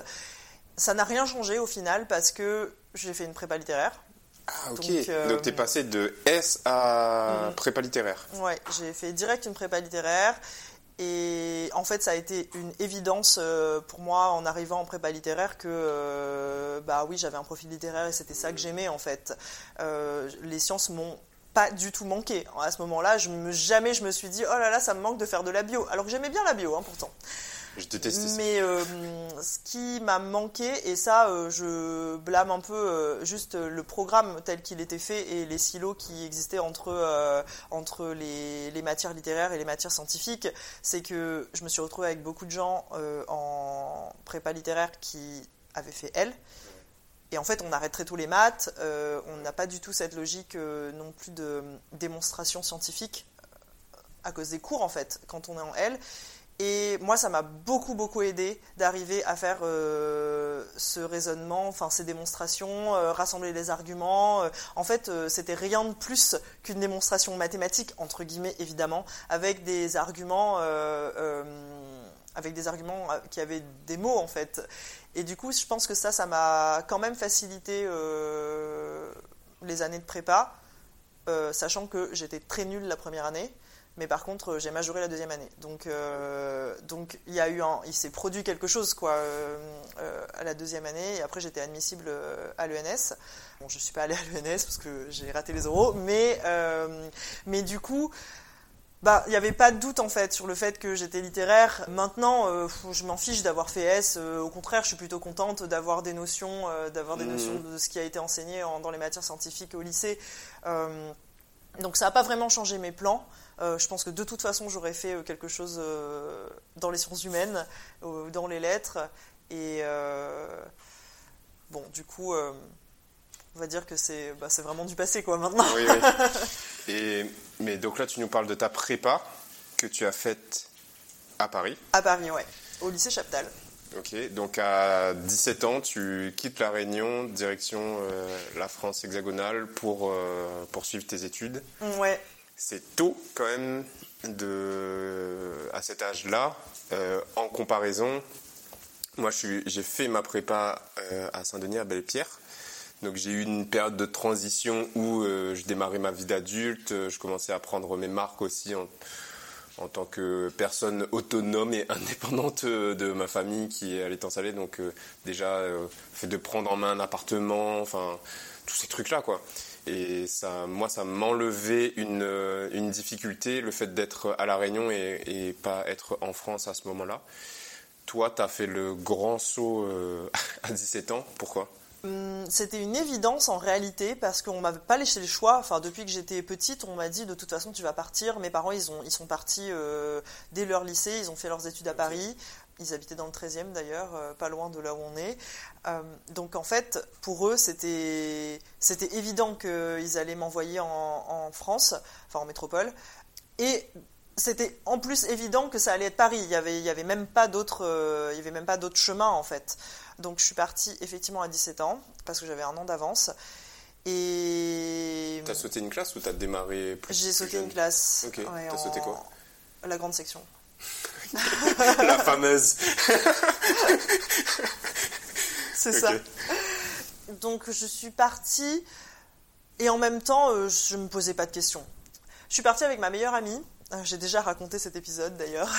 Ça n'a rien changé au final parce que j'ai fait une prépa littéraire. Ah, ok. Donc, euh, tu es passé de S à mm. prépa littéraire. Ouais, j'ai fait direct une prépa littéraire. Et en fait, ça a été une évidence euh, pour moi en arrivant en prépa littéraire que, euh, bah oui, j'avais un profil littéraire et c'était ça que j'aimais en fait. les sciences m'ont pas du tout manqué. À ce moment-là, jamais je me suis dit, oh là là, ça me manque de faire de la bio. Alors que j'aimais bien la bio, hein, pourtant. Je déteste ça. Mais euh, ce qui m'a manqué, et ça, euh, je blâme un peu euh, juste le programme tel qu'il était fait et les silos qui existaient entre, entre les, les, matières littéraires et les matières scientifiques, c'est que je me suis retrouvée avec beaucoup de gens en prépa littéraire qui avaient fait L Et en fait, on arrêterait tous les maths. on n'a pas du tout cette logique non plus de démonstration scientifique à cause des cours, en fait, quand on est en L. Et moi, ça m'a beaucoup, beaucoup aidé d'arriver à faire euh, ce raisonnement, enfin ces démonstrations, euh, rassembler les arguments. Euh, en fait, c'était rien de plus qu'une démonstration mathématique, entre guillemets, évidemment, avec des arguments, avec des arguments qui avaient des mots, en fait. Et du coup, je pense que ça, ça m'a quand même facilité les années de prépa, sachant que j'étais très nulle la première année. Mais par contre, j'ai majoré la deuxième année. Donc, euh, donc il y a eu un, il s'est produit quelque chose quoi euh, euh, à la deuxième année. Et après, j'étais admissible à l'ENS. Bon, je suis pas allée à l'ENS parce que j'ai raté les euros, mais mais du coup. Bah, il n'y avait pas de doute en fait sur le fait que j'étais littéraire. Maintenant, je m'en fiche d'avoir fait S. au contraire, je suis plutôt contente d'avoir des notions, d'avoir des mmh. notions de ce qui a été enseigné dans les matières scientifiques au lycée. Donc ça n'a pas vraiment changé mes plans. Euh, je pense que de toute façon, j'aurais fait euh, quelque chose euh, dans les sciences humaines, dans les lettres. Et bon, du coup, on va dire que c'est bah, vraiment du passé, quoi, maintenant. Oui, oui. Et, mais donc là, tu nous parles de ta prépa que tu as faite à Paris. À Paris, ouais. Au lycée Chaptal. Ok, donc à 17 ans, tu quittes la Réunion, direction la France hexagonale pour poursuivre tes études. Ouais c'est tôt quand même de, à cet âge-là. Euh, en comparaison, moi j'ai fait ma prépa euh, à Saint-Denis, à Belle-Pierre. Donc j'ai eu une période de transition où euh, je démarrais ma vie d'adulte, je commençais à prendre mes marques aussi en, en tant que personne autonome et indépendante de ma famille qui allait s'installer. Donc déjà, fait de prendre en main un appartement, enfin tous ces trucs-là quoi. Et ça, moi, ça m'enlevait une, euh, une difficulté, le fait d'être à La Réunion et, pas être en France à ce moment-là. Toi, tu as fait le grand saut euh, à 17 ans. Pourquoi? C'était une évidence en réalité parce qu'on m'avait pas laissé le choix. Enfin, depuis que j'étais petite, on m'a dit de toute façon tu vas partir. Mes parents, ils, ont, ils sont partis euh, dès leur lycée, ils ont fait leurs études à Paris. Ils habitaient dans le 13e d'ailleurs, euh, pas loin de là où on est. Euh, donc en fait, pour eux, c'était évident qu'ils allaient m'envoyer en, France, enfin en métropole. Et c'était en plus évident que ça allait être Paris. Il avait, y avait même pas d'autre euh, il même pas d'autre chemin en fait. Donc je suis partie effectivement à 17 ans parce que j'avais un an d'avance. Et t'as sauté une classe ou t'as démarré plus J'ai sauté une classe. Ok. t'as sauté quoi La grande section. la fameuse. C'est ça. Donc je suis partie et en même temps, euh, je ne me posais pas de questions. Je suis partie avec ma meilleure amie. Euh, j'ai déjà raconté cet épisode d'ailleurs.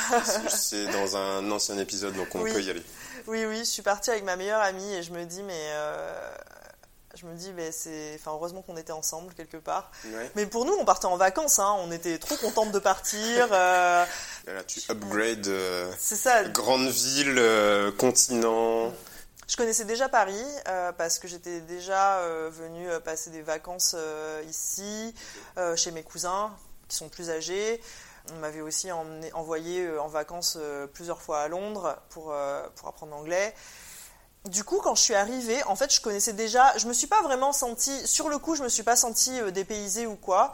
C'est dans un ancien épisode, donc on peut y aller. Oui, oui, je suis partie avec ma meilleure amie et je me dis, mais euh, je me dis, mais c'est, enfin, heureusement qu'on était ensemble quelque part. Mais pour nous, on partait en vacances, hein. on était trop contentes de partir. Euh... Là, tu upgrades. Euh, c'est ça. Grande ville, euh, continent. Je connaissais déjà Paris parce que j'étais déjà venue passer des vacances ici, chez mes cousins sont plus âgés. On m'avait aussi envoyé en vacances plusieurs fois à Londres pour, pour apprendre l'anglais du coup, quand je suis arrivée, en fait, je connaissais déjà. Je me suis pas vraiment sentie. Sur le coup, je me suis pas sentie euh, dépaysée ou quoi.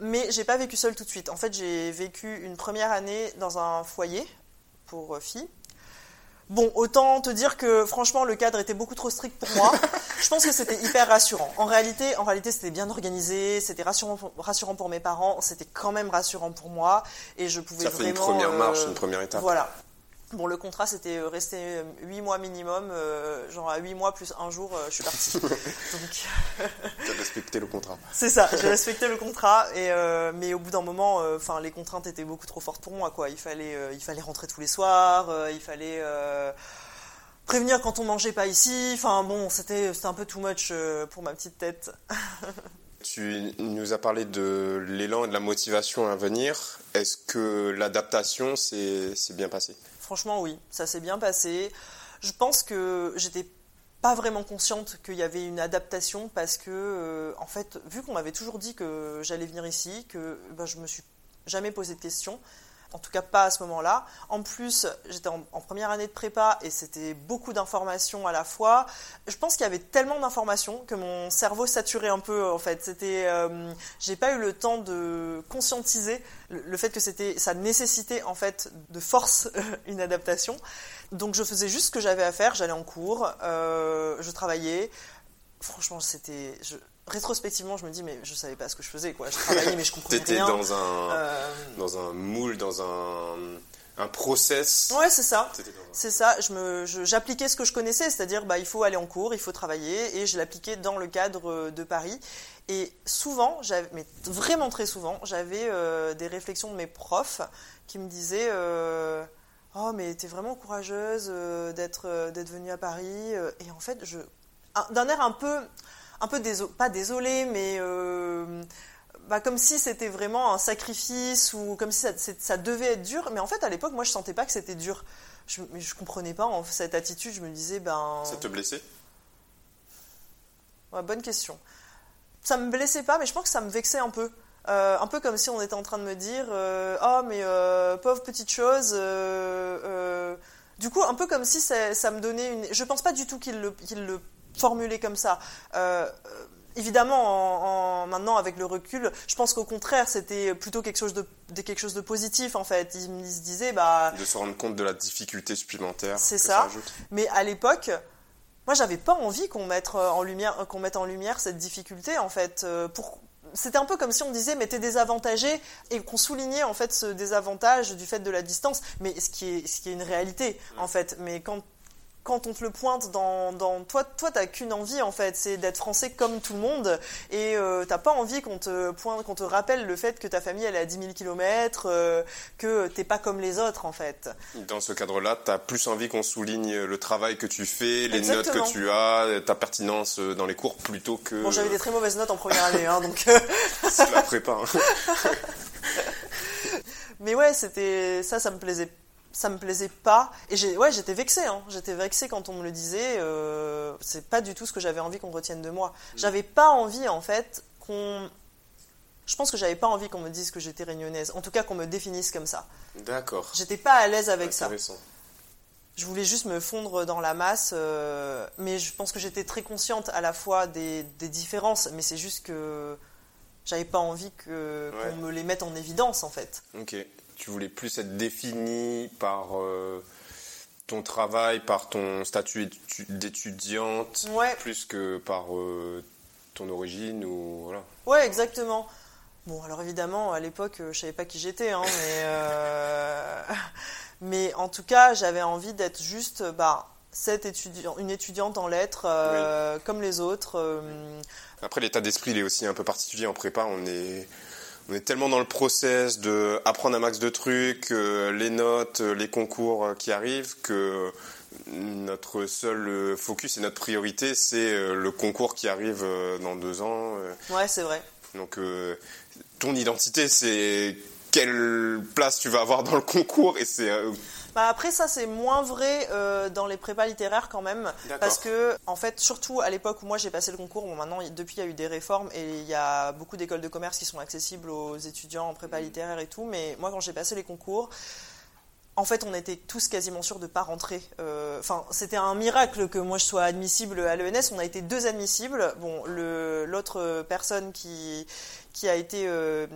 Mais j'ai pas vécu seule tout de suite. En fait, j'ai vécu une première année dans un foyer pour euh, filles. Bon, autant te dire que franchement, le cadre était beaucoup trop strict pour moi. je pense que c'était hyper rassurant. En réalité, en réalité, c'était bien organisé, c'était rassurant, pour, rassurant pour mes parents, c'était quand même rassurant pour moi, et je pouvais Ça vraiment. fait une première marche, une première étape. Voilà. Bon, le contrat, c'était euh, rester 8 mois minimum. Euh, genre à 8 mois plus un jour, euh, je suis partie. Donc... tu as respecté le contrat. C'est ça, j'ai respecté le contrat. Et, mais au bout d'un moment, enfin les contraintes étaient beaucoup trop fortes pour moi. Quoi. Il, fallait, il fallait rentrer tous les soirs, il fallait prévenir quand on mangeait pas ici. Enfin bon, c'était un peu too much pour ma petite tête. Tu nous as parlé de l'élan et de la motivation à venir. Est-ce que l'adaptation s'est bien passée? Franchement, oui, ça s'est bien passé. Je pense que j'étais pas vraiment consciente qu'il y avait une adaptation parce que, euh, en fait, vu qu'on m'avait toujours dit que j'allais venir ici, que ben, je me suis jamais posé de questions, en tout cas pas à ce moment-là. En plus, j'étais en, première année de prépa et c'était beaucoup d'informations à la fois. Je pense qu'il y avait tellement d'informations que mon cerveau saturait un peu en fait. C'était, euh, j'ai pas eu le temps de conscientiser le, fait que c'était, ça nécessitait en fait de force une adaptation. Donc je faisais juste ce que j'avais à faire. J'allais en cours, euh, je travaillais. Franchement, c'était, rétrospectivement, je me dis, mais je savais pas ce que je faisais, quoi. Je travaillais, mais je comprenais rien. T'étais dans un, euh, dans un moule, dans un, un process. Ouais, c'est ça. C'est ça. Je me, j'appliquais ce que je connaissais, c'est-à-dire, bah, il faut aller en cours, il faut travailler, et je l'appliquais dans le cadre de Paris. Et souvent, j'avais, mais vraiment très souvent, j'avais euh, des réflexions de mes profs qui me disaient. Euh, oh mais t'es vraiment courageuse d'être d'être venue à Paris et en fait je d'un air un peu un peu pas désolé, mais euh, bah, comme si c'était vraiment un sacrifice ou comme si ça, devait être dur. Mais en fait, à l'époque, moi, je sentais pas que c'était dur. Je, je comprenais pas en, cette attitude. Je me disais, ben. Ça te blessait? Bonne question. Ça me blessait pas, mais je pense que ça me vexait un peu. Euh, un peu comme si on était en train de me dire euh, Oh, mais pauvre petite chose. du coup, un peu comme si ça, me donnait une. Je pense pas du tout qu'il le, le formulé comme ça. Euh, euh, évidemment, en, maintenant avec le recul, je pense qu'au contraire, c'était plutôt quelque chose de, quelque chose de positif en fait. Ils, se disaient bah de se rendre compte de la difficulté supplémentaire. C'est ça. Mais à l'époque, moi, j'avais pas envie qu'on mette en lumière qu'on mette en lumière cette difficulté en fait. Euh, pour c'était un peu comme si on disait mais t'es désavantagé et qu'on soulignait en fait ce désavantage du fait de la distance mais ce qui est ce qui est une réalité en fait mais quand quand on te le pointe dans, dans toi, toi t'as qu'une envie en fait, c'est d'être français comme tout le monde et euh, t'as pas envie qu'on te pointe, qu'on te rappelle le fait que ta famille elle est à 10 000 km, euh, que t'es pas comme les autres en fait. Dans ce cadre-là, t'as plus envie qu'on souligne le travail que tu fais, les notes que tu as, ta pertinence dans les cours plutôt que. Bon, j'avais des très mauvaises notes en première année, hein, donc. c'est la prépa. Hein. Mais ouais, c'était ça, ça me plaisait ça me plaisait pas. Et j'ai, ouais, j'étais vexée. Hein. J'étais vexée quand on me le disait. Euh, c'est pas du tout ce que j'avais envie qu'on retienne de moi. Mm. J'avais pas envie, en fait, qu'on. Je pense que j'avais pas envie qu'on me dise que j'étais réunionnaise. En tout cas, qu'on me définisse comme ça. D'accord. J'étais pas à l'aise avec ça. Je voulais juste me fondre dans la masse, euh, mais je pense que j'étais très consciente à la fois des, des différences, mais c'est juste que j'avais pas envie que, qu'on me les mette en évidence en fait. Ok tu voulais plus être définie par euh, ton travail, par ton statut d'étudiante, plus que par euh, ton origine ou voilà. Ouais, exactement. Bon, alors évidemment, à l'époque, euh, je savais pas qui j'étais, hein, mais, mais en tout cas, j'avais envie d'être juste, bah, cette étudiant, une étudiante en lettres comme les autres. Après, l'état d'esprit, il est aussi un peu particulier en prépa. On est on est tellement dans le process de apprendre un max de trucs, euh, les notes, euh, les concours euh, qui arrivent, que notre seul focus et notre priorité, c'est le concours qui arrive dans deux ans. Ouais, c'est vrai. Donc, ton identité, c'est quelle place tu vas avoir dans le concours et c'est bah, après, ça, c'est moins vrai euh, dans les prépas littéraires quand même. Parce que, en fait, surtout à l'époque où moi j'ai passé le concours, bon, maintenant, depuis, il y a eu des réformes et il y a beaucoup d'écoles de commerce qui sont accessibles aux étudiants en prépa littéraire et tout. Mais moi, quand j'ai passé les concours, en fait, on était tous quasiment sûrs de ne pas rentrer. Euh, enfin, c'était un miracle que moi je sois admissible à l'ENS. On a été deux admissibles. Bon, l'autre personne qui, qui a été, euh,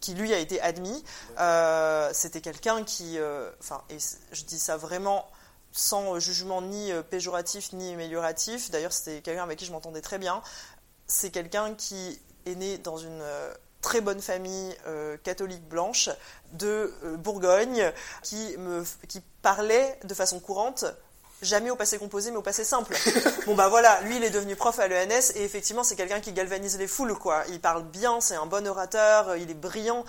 qui lui a été admis. Euh, c'était quelqu'un qui, euh, enfin, et je dis ça vraiment sans jugement ni péjoratif ni amélioratif. D'ailleurs, c'était quelqu'un avec qui je m'entendais très bien. C'est quelqu'un qui est né dans une très bonne famille catholique blanche de Bourgogne qui me qui parlait de façon courante jamais au passé composé, mais au passé simple. bon bah voilà, lui il est devenu prof à l'ENS et effectivement c'est quelqu'un qui galvanise les foules quoi. Il parle bien, c'est un bon orateur, il est brillant.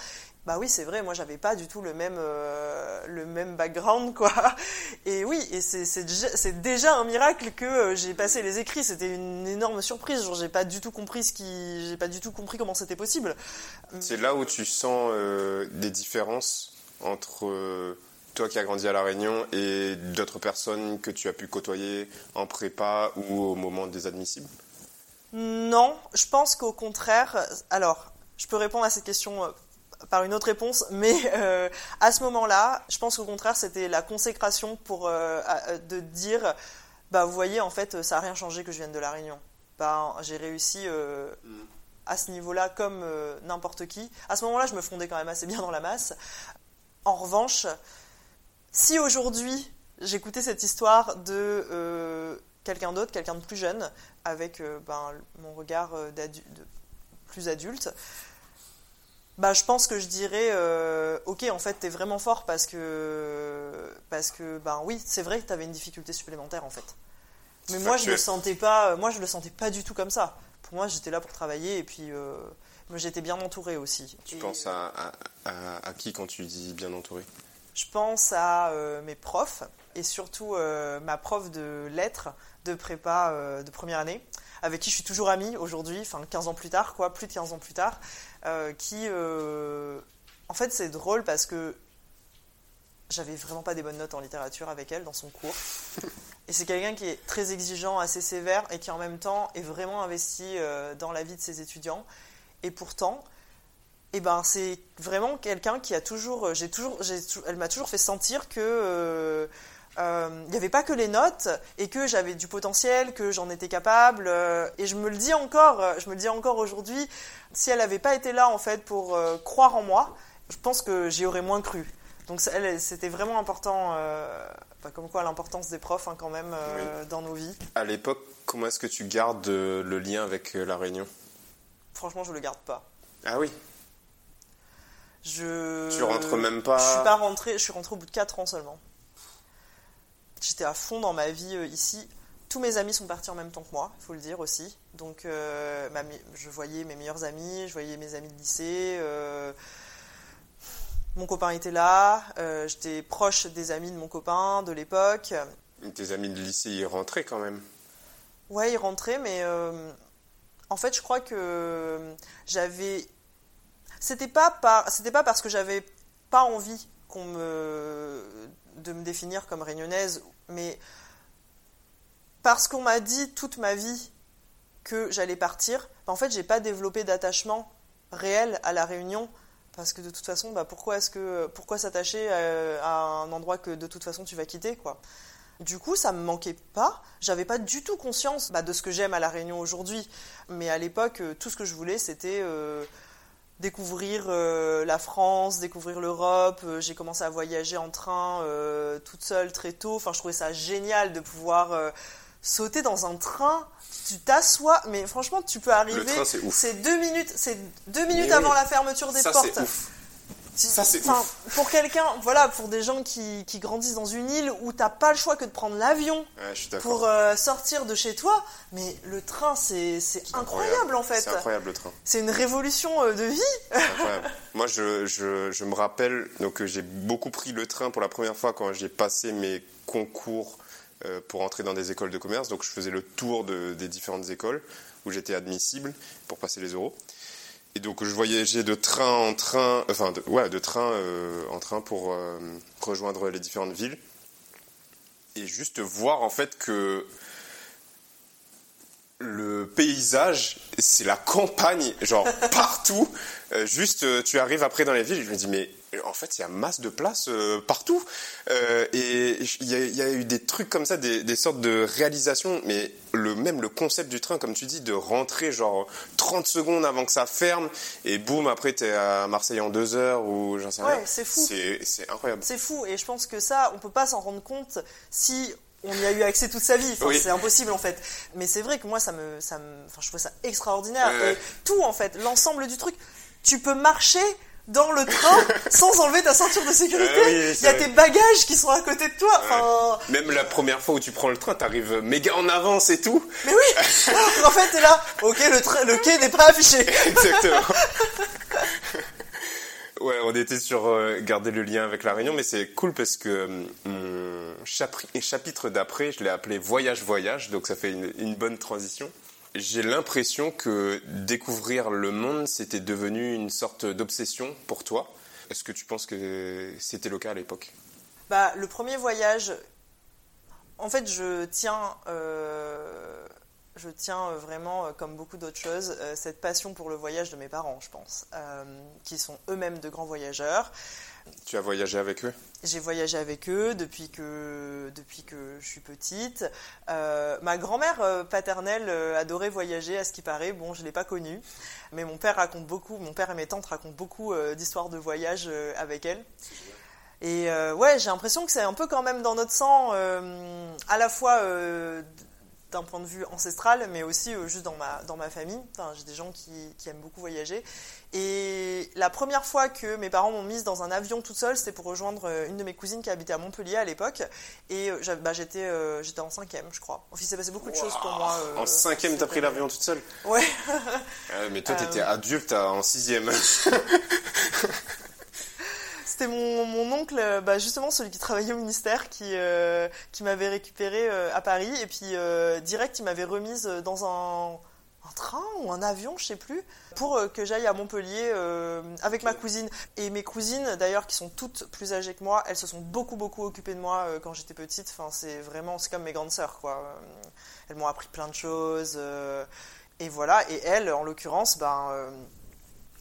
Bah oui, c'est vrai, moi j'avais pas du tout le même, euh, le même background quoi. Et oui, et c'est déjà, un miracle que euh, j'ai passé les écrits. C'était une énorme surprise. Genre j'ai pas du tout compris ce qui, j'ai pas du tout compris comment c'était possible. C'est là où tu sens euh, des différences entre toi qui as grandi à La Réunion et d'autres personnes que tu as pu côtoyer en prépa ou au moment des admissibles? Non, je pense qu'au contraire, alors, je peux répondre à cette question euh, par une autre réponse, mais euh, à ce moment-là, je pense qu'au contraire, c'était la consécration pour euh, de dire, bah vous voyez, en fait, ça n'a rien changé que je vienne de la Réunion. Bah, j'ai réussi mm. à ce niveau-là comme n'importe qui. À ce moment-là, je me fondais quand même assez bien dans la masse. En revanche, si aujourd'hui j'écoutais cette histoire de quelqu'un d'autre, quelqu'un de plus jeune, avec ben, mon regard de plus adulte, bah, je pense que je dirais, euh, ok, en fait, t'es vraiment fort parce que, parce que, ben oui, c'est vrai que t'avais une difficulté supplémentaire, en fait. Mais moi, je le sentais pas, moi, je le sentais pas du tout comme ça. Pour moi, j'étais là pour travailler et puis, euh, j'étais bien entourée aussi. Tu penses à, à, qui quand tu dis bien entourée? Je pense à euh, mes profs et surtout ma prof de lettres de prépa de première année avec qui je suis toujours amie aujourd'hui, enfin 15 ans plus tard, quoi, plus de 15 ans plus tard, euh, qui, euh, en fait, c'est drôle parce que j'avais vraiment pas des bonnes notes en littérature avec elle dans son cours. Et c'est quelqu'un qui est très exigeant, assez sévère et qui en même temps est vraiment investi euh, dans la vie de ses étudiants. Et pourtant, eh ben, c'est vraiment quelqu'un qui a toujours, j'ai toujours, elle m'a toujours fait sentir que il euh, n'y avait pas que les notes et que j'avais du potentiel, que j'en étais capable. Euh, et je me le dis encore, euh, je me le dis encore aujourd'hui, si elle n'avait pas été là en fait pour croire en moi, je pense que j'y aurais moins cru. Donc c'était vraiment important, comme quoi l'importance des profs hein, quand même dans nos vies. À l'époque, comment est-ce que tu gardes le lien avec la Réunion? Franchement, je le garde pas. Ah oui. Je. Tu rentres même pas. Je suis pas rentré. Je suis rentré au bout de 4 ans seulement. J'étais à fond dans ma vie euh, ici. Tous mes amis sont partis en même temps que moi, il faut le dire aussi. Donc euh, je voyais mes meilleurs amis, je voyais mes amis de lycée. Euh, mon copain était là, j'étais proche des amis de mon copain de l'époque. Tes amis de lycée, ils rentraient quand même Ouais, ils rentraient, mais en fait, je crois que j'avais. C'était pas, pas parce que j'avais pas envie qu'on me de me définir comme réunionnaise, mais parce qu'on m'a dit toute ma vie que j'allais partir, bah, en fait, j'ai pas développé d'attachement réel à la Réunion parce que de toute façon, bah, pourquoi s'attacher euh, à, un endroit que de toute façon tu vas quitter, quoi? Du coup, ça me manquait pas. J'avais pas du tout conscience bah, de ce que j'aime à la Réunion aujourd'hui, mais à l'époque, euh, tout ce que je voulais, c'était euh, découvrir euh, la France, découvrir l'Europe. Euh, j'ai commencé à voyager en train euh, toute seule très tôt. Enfin, je trouvais ça génial de pouvoir sauter dans un train. Tu t'assois, mais franchement, tu peux arriver. C'est deux minutes, c'est deux minutes avant la fermeture des portes. Ça, c'est Pour quelqu'un, voilà, pour des gens qui, qui, grandissent dans une île où t'as pas le choix que de prendre l'avion pour euh, sortir de chez toi, mais le train, c'est incroyable, en fait. C'est incroyable le train. C'est une révolution euh, de vie. Incroyable. Moi, je, je, je, me rappelle donc j'ai beaucoup pris le train pour la première fois quand j'ai passé mes concours euh, pour entrer dans des écoles de commerce. Donc, je faisais le tour de, des différentes écoles où j'étais admissible pour passer les euros. Et donc je voyageais de train en train, enfin de, ouais, de train euh, en train pour euh, rejoindre les différentes villes et juste voir en fait que le paysage, c'est la campagne, genre partout. Euh, juste, tu arrives après dans les villes, je me dis mais en fait, il y a masse de place euh, partout. Euh, et il y, a eu des trucs comme ça, des, sortes de réalisations, mais le, même le concept du train, comme tu dis, de rentrer genre 30 secondes avant que ça ferme, et boum, après tu es à Marseille en deux heures, ou j'en sais rien. Ouais, c'est fou. C'est incroyable. C'est fou, et je pense que ça, on peut pas s'en rendre compte si on y a eu accès toute sa vie. C'est impossible en fait. Mais c'est vrai que moi, ça me, ça me, enfin, je trouve ça extraordinaire. Et tout en fait, l'ensemble du truc. Tu peux marcher dans le train sans enlever ta ceinture de sécurité. Il y a tes bagages qui sont à côté de toi. Même la première fois où tu prends le train, t'arrives méga en avance et tout. Mais oui En fait, t'es là. Ok, le, le quai n'est pas affiché. Exactement. ouais, on était sur euh, garder le lien avec la Réunion, mais c'est cool parce que euh, mon chapitre d'après, je l'ai appelé Voyage Voyage, donc ça fait une bonne transition j'ai l'impression que découvrir le monde, c'était devenu une sorte d'obsession pour toi. Est-ce que tu penses que c'était le cas à l'époque? Bah, Le premier voyage, en fait, je tiens euh, je tiens euh, vraiment, euh, comme beaucoup d'autres choses, cette passion pour le voyage de mes parents, je pense, qui sont eux-mêmes de grands voyageurs. Tu as voyagé avec eux? J'ai voyagé avec eux depuis que, depuis que je suis petite. Euh, ma grand-mère euh, paternelle euh, adorait voyager, à ce qui paraît. Bon, je ne l'ai pas connue, mais mon père raconte beaucoup, mon père et mes tantes racontent beaucoup d'histoires de voyage avec elle. Et ouais, j'ai l'impression que c'est un peu quand même dans notre sang, à la fois d'un point de vue ancestral, mais aussi euh, juste dans ma, dans ma famille. Enfin, j'ai des gens qui, qui aiment beaucoup voyager. Et la première fois que mes parents m'ont mise dans un avion toute seule, c'était pour rejoindre euh, une de mes cousines qui habitait à Montpellier à l'époque. Et euh, bah, j'étais euh, j'étais en cinquième, je crois. Enfin, il s'est passé beaucoup de choses pour moi. euh, En cinquième, t'as pris l'avion toute seule Ouais. Ah, Mais toi, t'étais adulte en sixième. C'était mon, mon oncle, euh, bah, justement celui qui travaillait au ministère, qui, euh, qui m'avait récupéré euh, à Paris. Et puis direct, il m'avait remise dans un, train ou un avion, je sais plus, pour que j'aille à Montpellier avec ma cousine. Et mes cousines, d'ailleurs, qui sont toutes plus âgées que moi, elles se sont beaucoup, beaucoup occupées de moi quand j'étais petite. Enfin, c'est vraiment, c'est comme mes grandes sœurs, quoi. Elles m'ont appris plein de choses. et voilà. Et elle, en l'occurrence, ben...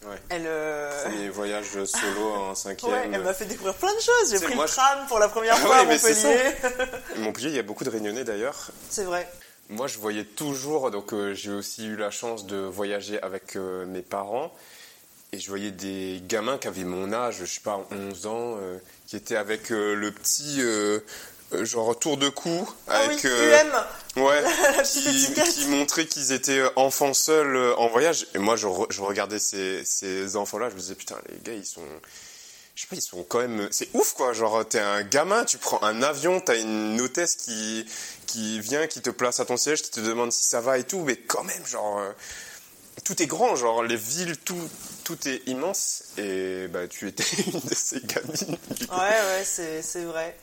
Ouais. Elle, euh, Premier voyage solo en cinquième. Ouais, elle m'a fait découvrir plein de choses. J'ai pris moi, le je- tram pour la première Ah fois ouais, à Montpellier. Montpellier, il y a beaucoup de Réunionnais d'ailleurs. C'est vrai. Moi, je voyais toujours, donc euh, j'ai aussi eu la chance de voyager avec euh, mes parents. Et je voyais des gamins qui avaient mon âge, je sais pas, 11 ans, euh, qui étaient avec le petit, genre tour de cou, Ah oui, avec, euh, UM, ouais, la petite qui, qui montrait qu'ils étaient euh, enfants seuls euh, en voyage. Et moi, je, re- je regardais ces, ces enfants-là, je me disais, putain, les gars, ils sont, je sais pas, ils sont quand même, c'est ouf, quoi. Genre, t'es un gamin, tu prends un avion, t'as une hôtesse qui, qui vient, qui te place à ton siège, qui te demande si ça va et tout, mais quand même, genre, euh, tout est grand, genre, les villes, tout, tout est immense. Et bah, tu étais une de ces gamines. Ouais, ouais, c'est c'est vrai.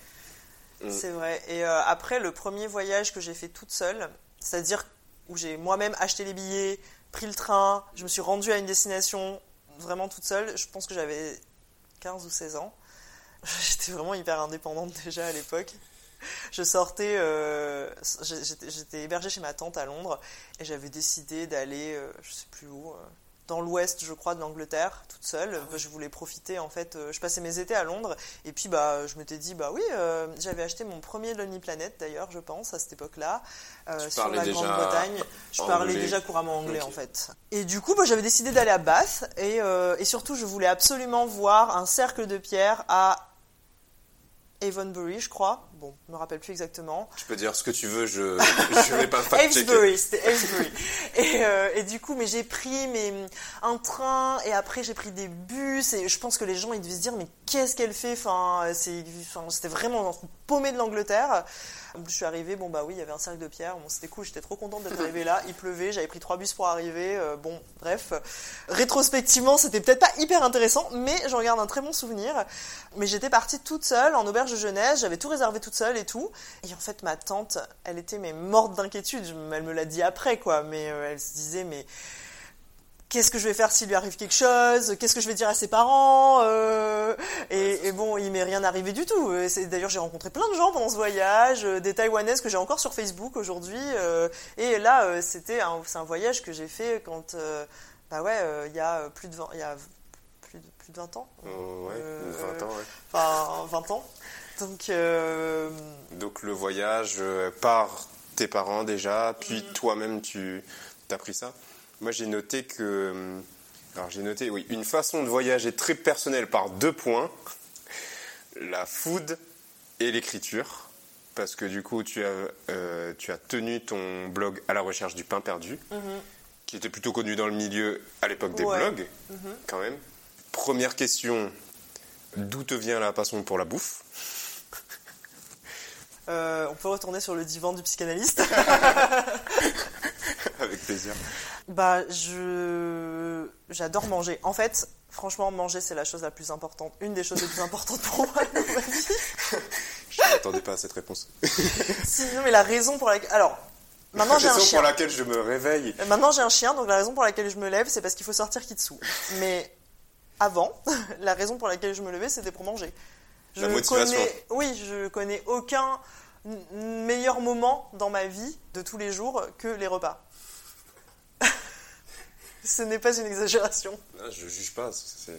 Mm. C'est vrai. Et euh, après, le premier voyage que j'ai fait toute seule, c'est-à-dire où j'ai moi-même acheté les billets, pris le train, je me suis rendue à une destination vraiment toute seule, je pense que j'avais 15 ou 16 ans. J'étais vraiment hyper indépendante déjà à l'époque. Je sortais, euh, j'étais hébergée chez ma tante à Londres et j'avais décidé d'aller, euh, je sais plus où, euh, dans l'ouest, je crois, de l'Angleterre, toute seule. Bah, Je voulais profiter, en fait. euh, Je passais mes étés à Londres et puis bah, je m'étais dit, bah oui, euh, j'avais acheté mon premier Lonely Planet d'ailleurs, je pense, à cette époque-là, euh, sur la Grande-Bretagne. Je parlais déjà couramment anglais en fait. Et du coup, bah, j'avais décidé d'aller à Bath et, euh, et surtout, je voulais absolument voir un cercle de pierre à Avonbury, je crois. Bon, je me rappelle plus exactement. Tu peux dire ce que tu veux, je, je vais pas fact-checker. Avesbury, c'était Avesbury. et, euh, et du coup, mais j'ai pris mais, un train et après j'ai pris des bus et je pense que les gens ils devaient se dire mais qu'est-ce qu'elle fait? Enfin, c'est, enfin, c'était vraiment dans le paumé de l'Angleterre. Je suis arrivée, bon bah oui, il y avait un cercle de pierre, bon c'était cool, j'étais trop contente d'être arrivée là. Il pleuvait, j'avais pris trois bus pour arriver. euh, bon, bref, rétrospectivement, c'était peut-être pas hyper intéressant, mais j'en garde un très bon souvenir. Mais j'étais partie toute seule en auberge de jeunesse, j'avais tout réservé toute seule et tout. Et en fait, ma tante, elle était mais morte d'inquiétude. Elle me l'a dit après, quoi. Mais euh, elle se disait, mais qu'est-ce que je vais faire s'il lui arrive quelque chose? Qu'est-ce que je vais dire à ses parents? Euh, et, et bon, il m'est rien arrivé du tout. D'ailleurs, j'ai rencontré plein de gens pendant ce voyage, euh, des Taïwanaises que j'ai encore sur Facebook aujourd'hui. euh, et là, euh, c'était un, c'est un voyage que j'ai fait quand, bah ouais, il y a plus de 20, il y a plus de, plus de 20 ans. Ouais, Euh, 20 ans, ouais. Enfin, 20 ans. Donc, euh, Donc le voyage par tes parents déjà, puis Mhm. toi-même tu as pris ça? Moi j'ai noté que, hum, alors j'ai noté, oui, une façon de voyager très personnelle par deux points, la food et l'écriture, parce que du coup tu as, euh, tu as tenu ton blog à la recherche du pain perdu, mhm. qui était plutôt connu dans le milieu à l'époque des Ouais. blogs, Mhm. quand même. Première question, d'où te vient la passion pour la bouffe? Euh, on peut retourner sur le divan du psychanalyste. Avec plaisir. bah, je j'adore manger. En fait, franchement, manger c'est la chose la plus importante, une des choses les plus importantes pour moi dans ma vie. Je m'attendais pas à cette réponse. Si, non, mais la raison pour laquelle, alors, maintenant j'ai la un raison chien. pour laquelle je me réveille. Euh, Maintenant j'ai un chien, donc la raison pour laquelle je me lève, c'est parce qu'il faut sortir Kitsu. Mais avant, la raison pour laquelle je me levais, c'était pour manger. Je La motivation. Connais, oui, je connais aucun meilleur moment dans ma vie de tous les jours que les repas. Ce n'est pas une exagération. Ah, je juge pas, c'est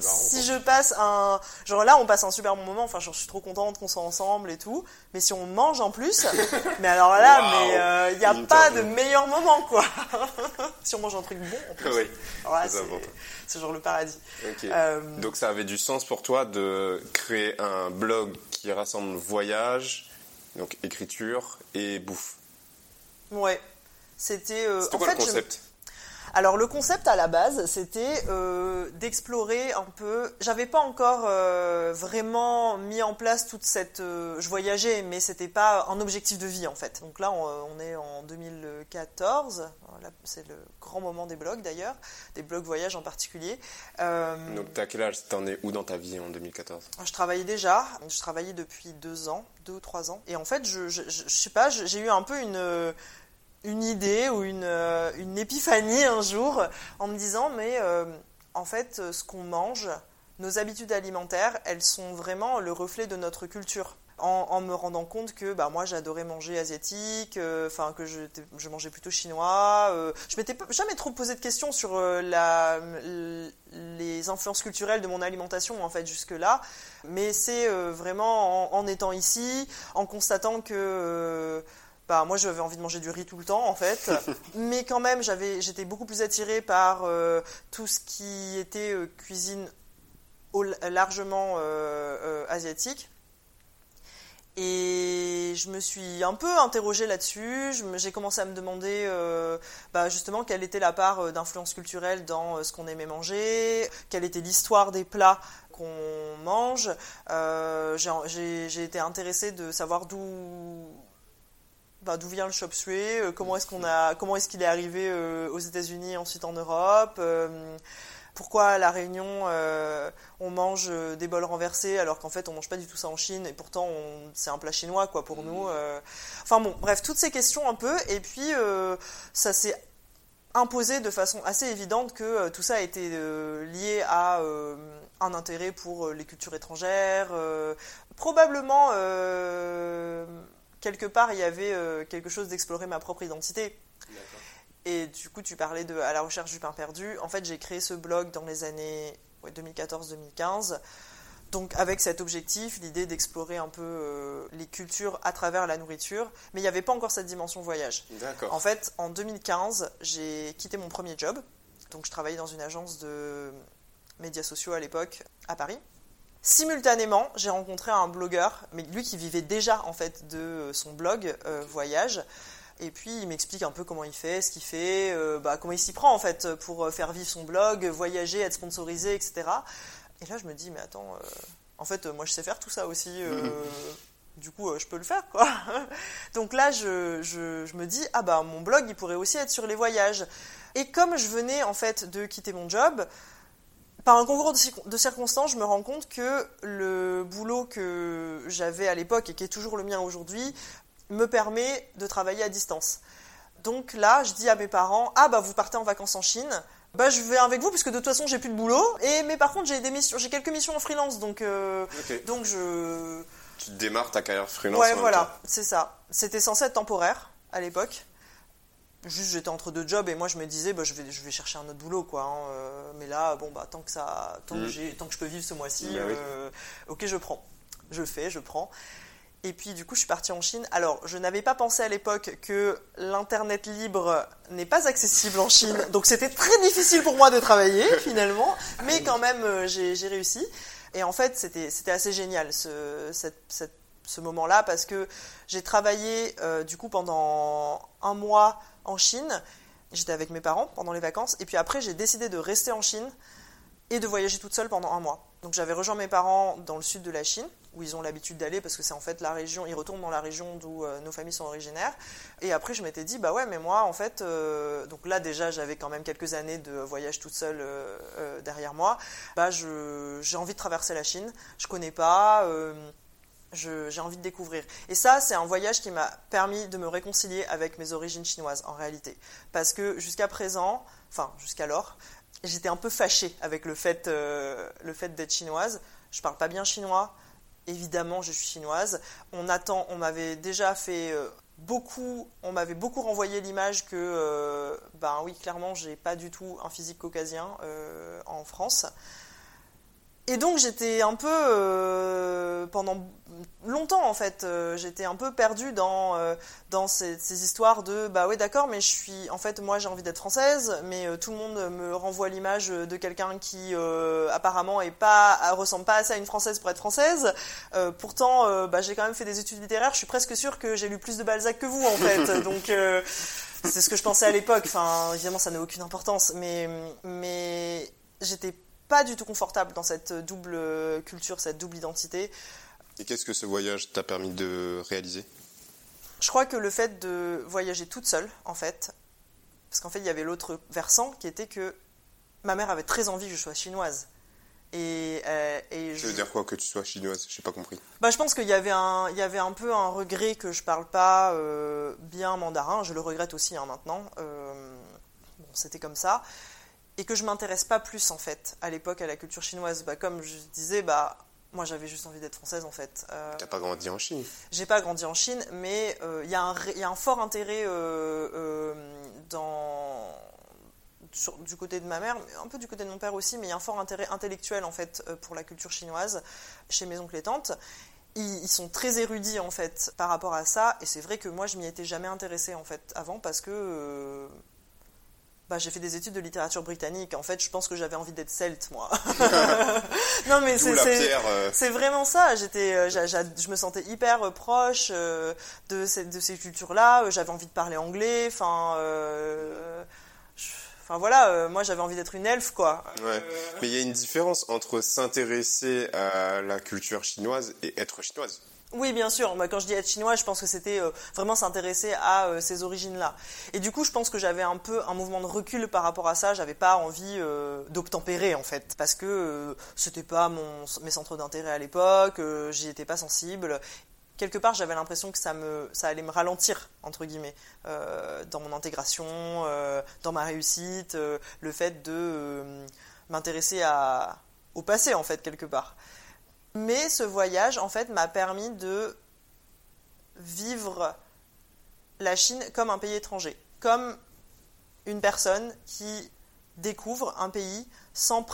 marrant. Si je passe un. Genre là, on passe un super bon moment, enfin, je suis trop contente qu'on soit ensemble et tout. Mais si on mange en plus, mais alors là, mais il n'y a pas de meilleur moment, quoi. si on mange un truc bon, en plus. Oui. c'est genre le paradis. Euh, Donc ça avait du sens pour toi de créer un blog qui rassemble voyage, donc écriture et bouffe. Ouais. C'était. Euh, en quoi le concept? Alors le concept à la base, c'était euh, d'explorer un peu. J'avais pas encore euh, vraiment mis en place toute cette. Euh, je voyageais, mais c'était pas un objectif de vie en fait. Donc là, on, est en 2014. C'est le grand moment des blogs d'ailleurs, des blogs voyage en particulier. Donc t'as quel âge? T'en es où dans ta vie en 2014 Je travaillais déjà. Je travaillais depuis deux ans, deux ou trois ans. Et en fait, je, je, je sais pas, j'ai eu un peu une une idée ou une, euh, une, épiphanie un jour en me disant mais euh, en fait ce qu'on mange, nos habitudes alimentaires, elles sont vraiment le reflet de notre culture. En, me rendant compte que bah, moi j'adorais manger asiatique, euh, enfin que je, je, mangeais plutôt chinois. je m'étais jamais trop posé de questions sur la, les influences culturelles de mon alimentation en fait jusque là, mais c'est vraiment en, en, étant ici, en constatant que bah, moi j'avais envie de manger du riz tout le temps en fait, mais quand même j'avais, j'étais beaucoup plus attirée par euh, tout ce qui était euh, cuisine largement euh, asiatique. Et je me suis un peu interrogée là-dessus. J'ai commencé à me demander bah, justement quelle était la part d'influence culturelle dans ce qu'on aimait manger, quelle était l'histoire des plats qu'on mange. J'ai été intéressée de savoir d'où bah, d'où vient le chop suey, euh, comment est-ce qu'on a, comment est-ce qu'il est arrivé euh, aux États-Unis, ensuite en Europe. Euh, pourquoi à la Réunion on mange des bols renversés alors qu'en fait on mange pas du tout ça en Chine et pourtant c'est un plat chinois quoi pour nous. Enfin bon, bref, toutes ces questions un peu et puis ça s'est imposé de façon assez évidente que tout ça a été lié à un intérêt pour les cultures étrangères, probablement quelque part, il y avait euh, quelque chose d'explorer ma propre identité. Et du coup, tu parlais de à la recherche du pain perdu. En fait, j'ai créé ce blog dans les années 2014-2015. Donc avec cet objectif, l'idée d'explorer un peu euh, les cultures à travers la nourriture, mais il n'y avait pas encore cette dimension voyage. En fait, en 2015, j'ai quitté mon premier job. Donc je travaillais dans une agence de médias sociaux à l'époque à Paris. Simultanément, j'ai rencontré un blogueur, mais lui qui vivait déjà en fait de son blog euh, voyage. Et puis il m'explique un peu comment il fait, ce qu'il fait, euh, bah, comment il s'y prend en fait pour euh, faire vivre son blog, voyager, être sponsorisé, etc. Et là je me dis mais attends, en fait moi je sais faire tout ça aussi. Du coup, je peux le faire, quoi. Donc là, je, je, me dis, ah bah, mon blog, il pourrait aussi être sur les voyages. Et comme je venais, en fait, de quitter mon job, par un concours de circonstances, je me rends compte que le boulot que j'avais à l'époque et qui est toujours le mien aujourd'hui me permet de travailler à distance. Donc là, je dis à mes parents Ah, bah vous partez en vacances en Chine. Bah, je vais avec vous puisque de toute façon j'ai plus de boulot. Et mais par contre j'ai des missions, j'ai quelques missions en freelance, donc euh, donc je. Tu démarres ta carrière freelance. Ouais, voilà, c'est ça. C'était censé être temporaire à l'époque juste j'étais entre deux jobs et moi je me disais bah, je vais je vais chercher un autre boulot quoi hein, euh, mais là bon bah tant que ça tant que mm. j'ai tant que je peux vivre ce mois-ci bah euh, ok je prends. Je fais je prends. Et puis du coup je suis partie en Chine. Alors je n'avais pas pensé à l'époque que l'internet libre n'est pas accessible en Chine. Donc c'était très difficile pour moi de travailler finalement. Mais quand même euh, j'ai réussi. Et en fait c'était c'était assez génial ce cette, ce moment-là parce que j'ai travaillé du coup pendant un mois en Chine. J'étais avec mes parents pendant les vacances. Et puis après, j'ai décidé de rester en Chine et de voyager toute seule pendant un mois. Donc j'avais rejoint mes parents dans le sud de la Chine, où ils ont l'habitude d'aller parce que c'est en fait la région, ils retournent dans la région d'où euh, nos familles sont originaires. Et après je m'étais dit, bah ouais, mais moi en fait, euh, donc là déjà j'avais quand même quelques années de voyage toute seule euh, derrière moi, bah j'ai envie de traverser la Chine, je connais pas j'ai envie de découvrir. Et ça, c'est un voyage qui m'a permis de me réconcilier avec mes origines chinoises, en réalité. Parce que jusqu'à présent, enfin jusqu'alors, j'étais un peu fâchée avec le fait, euh, d'être chinoise. Je parle pas bien chinois. évidemment, je suis chinoise. On attend, on m'avait déjà fait euh, beaucoup, on m'avait beaucoup renvoyé l'image que, euh, ben oui, clairement, j'ai pas du tout un physique caucasien en France. Et donc j'étais un peu euh, pendant longtemps en fait, euh, j'étais un peu perdue dans euh, dans ces, ces histoires de bah oui d'accord mais je suis en fait moi j'ai envie d'être française mais tout le monde me renvoie l'image de quelqu'un qui apparemment est pas ressemble pas assez à une française pour être française. Pourtant bah, j'ai quand même fait des études littéraires, je suis presque sûre que j'ai lu plus de Balzac que vous en fait. donc c'est ce que je pensais à l'époque. Enfin évidemment ça n'a aucune importance mais mais j'étais pas du tout confortable dans cette double culture, cette double identité. Et qu'est-ce que ce voyage t'a permis de réaliser? Je crois que le fait de voyager toute seule, en fait, parce qu'en fait, il y avait l'autre versant qui était que ma mère avait très envie que je sois chinoise. Et, euh, et Ça veut dire quoi que tu sois chinoise? J'ai pas compris. bah, je pense qu'il y avait un, il y avait un peu un regret que je parle pas euh, bien mandarin. Je le regrette aussi hein, maintenant. Euh, bon, c'était comme ça. Et que je m'intéresse pas plus en fait à l'époque à la culture chinoise. Bah, comme je disais, bah moi j'avais juste envie d'être française en fait. Euh, T'as pas grandi en Chine j'ai pas grandi en Chine, mais euh, il y, a un ré- il y a un fort intérêt euh, euh, dans, sur- du côté de ma mère, un peu du côté de mon père aussi, mais il y a un fort intérêt intellectuel en fait euh, pour la culture chinoise chez mes oncles et tantes. Ils, ils sont très érudits en fait par rapport à ça, et c'est vrai que moi je m'y étais jamais intéressée en fait avant parce que euh, bah, j'ai fait des études de littérature britannique. En fait, je pense que j'avais envie d'être celte moi. non mais c'est euh, vraiment ça. J'étais, euh, je me sentais hyper euh, proche euh, de, ces, de ces cultures-là. J'avais envie de parler anglais. Enfin, enfin voilà. moi, j'avais envie d'être une elfe, quoi. Ouais. Mais il y a une différence entre s'intéresser à la culture chinoise et être chinoise. Oui, bien sûr. Quand je dis être chinois, je pense que c'était euh, vraiment s'intéresser à euh, ces origines-là. Et du coup, je pense que j'avais un peu un mouvement de recul par rapport à ça. J'avais pas envie euh, d'obtempérer, en fait, parce que c'était pas mon, mes centres d'intérêt à l'époque. J'y étais pas sensible. Quelque part, j'avais l'impression que ça me, ça allait me ralentir entre guillemets dans mon intégration, dans ma réussite, le fait de m'intéresser au passé, en fait, quelque part. Mais ce voyage, en fait, m'a permis de vivre la Chine comme un pays étranger, comme une personne qui découvre un pays sans,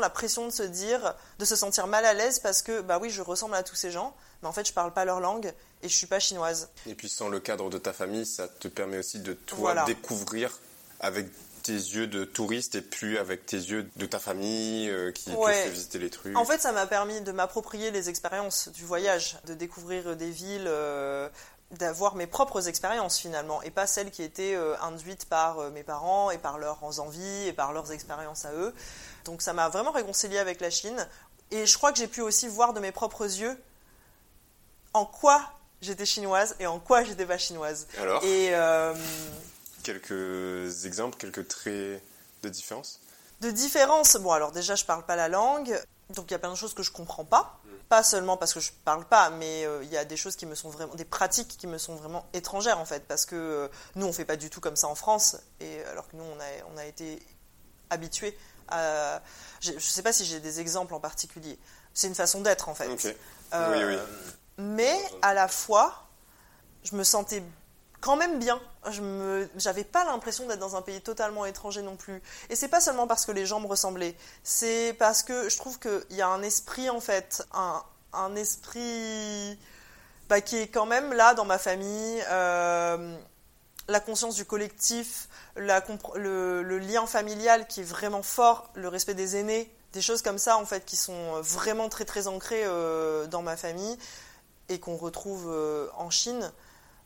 la pression de se dire, de se sentir mal à l'aise parce que, bah oui, je ressemble à tous ces gens, mais en fait, je parle pas leur langue et je suis pas chinoise. Et puis sans le cadre de ta famille, ça te permet aussi de toi Voilà. découvrir avec tes yeux de touriste et plus avec tes yeux de ta famille euh, qui Ouais. fait visiter les trucs. En fait, ça m'a permis de m'approprier les expériences du voyage, de découvrir des villes, euh, d'avoir mes propres expériences finalement, et pas celles qui étaient euh, induites par euh, mes parents et par leurs envies et par leurs expériences à eux. Donc ça m'a vraiment réconcilié avec la Chine. Et je crois que j'ai pu aussi voir de mes propres yeux en quoi j'étais chinoise et en quoi j'étais pas chinoise. Alors, Et euh, quelques exemples, quelques traits de différence de différence, bon alors déjà je parle pas la langue, donc il y a plein de choses que je comprends pas. Pas seulement parce que je parle pas, mais euh, il y a des choses qui me sont vraiment, des pratiques qui me sont vraiment étrangères en fait, parce que euh, nous on fait pas du tout comme ça en France, et alors que nous on a, on a été habitués à. Je sais pas si j'ai des exemples en particulier. C'est une façon d'être en fait. Ok. Euh, Oui, oui. Mais à la fois, je me sentais quand même bien. J'avais pas l'impression d'être dans un pays totalement étranger non plus. Et c'est pas seulement parce que les gens me ressemblaient. C'est parce que je trouve qu'il y a un esprit en fait, un, esprit bah, qui est quand même là dans ma famille. euh, la conscience du collectif, le lien familial qui est vraiment fort, le respect des aînés, des choses comme ça en fait qui sont vraiment très très ancrées euh, dans ma famille et qu'on retrouve euh, en Chine.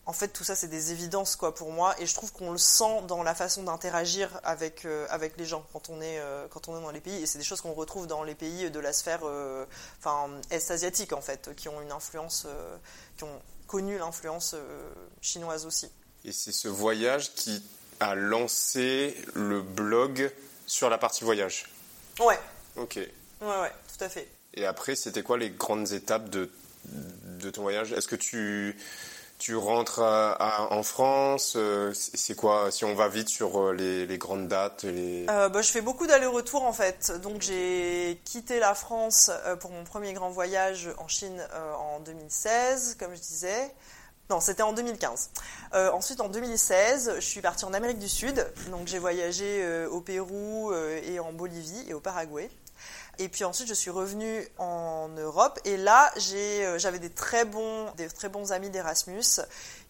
En fait, tout ça, c'est des évidences quoi pour moi, et je trouve qu'on le sent dans la façon d'interagir avec euh, avec les gens quand on est euh, quand on est dans les pays, et c'est des choses qu'on retrouve dans les pays de la sphère, euh, enfin est asiatique en fait, qui ont une influence, qui ont connu l'influence chinoise aussi. Et c'est ce voyage qui a lancé le blog sur la partie voyage. Ouais, Ok. ouais, ouais, tout à fait. Et après, c'était quoi les grandes étapes de, de ton voyage? Est-ce que tu tu rentres en France C'est quoi Si on va vite sur les, grandes dates. Bah, Je fais beaucoup d'allers-retours en fait. Donc j'ai quitté la France pour mon premier grand voyage en Chine en 2016, comme je disais. Non, c'était en 2015. Euh, ensuite, en 2016, je suis partie en Amérique du Sud. Donc, j'ai voyagé euh, au Pérou euh, et en Bolivie et au Paraguay. Et puis ensuite, je suis revenue en Europe. Et là, j'avais des très bons, des très bons amis d'Erasmus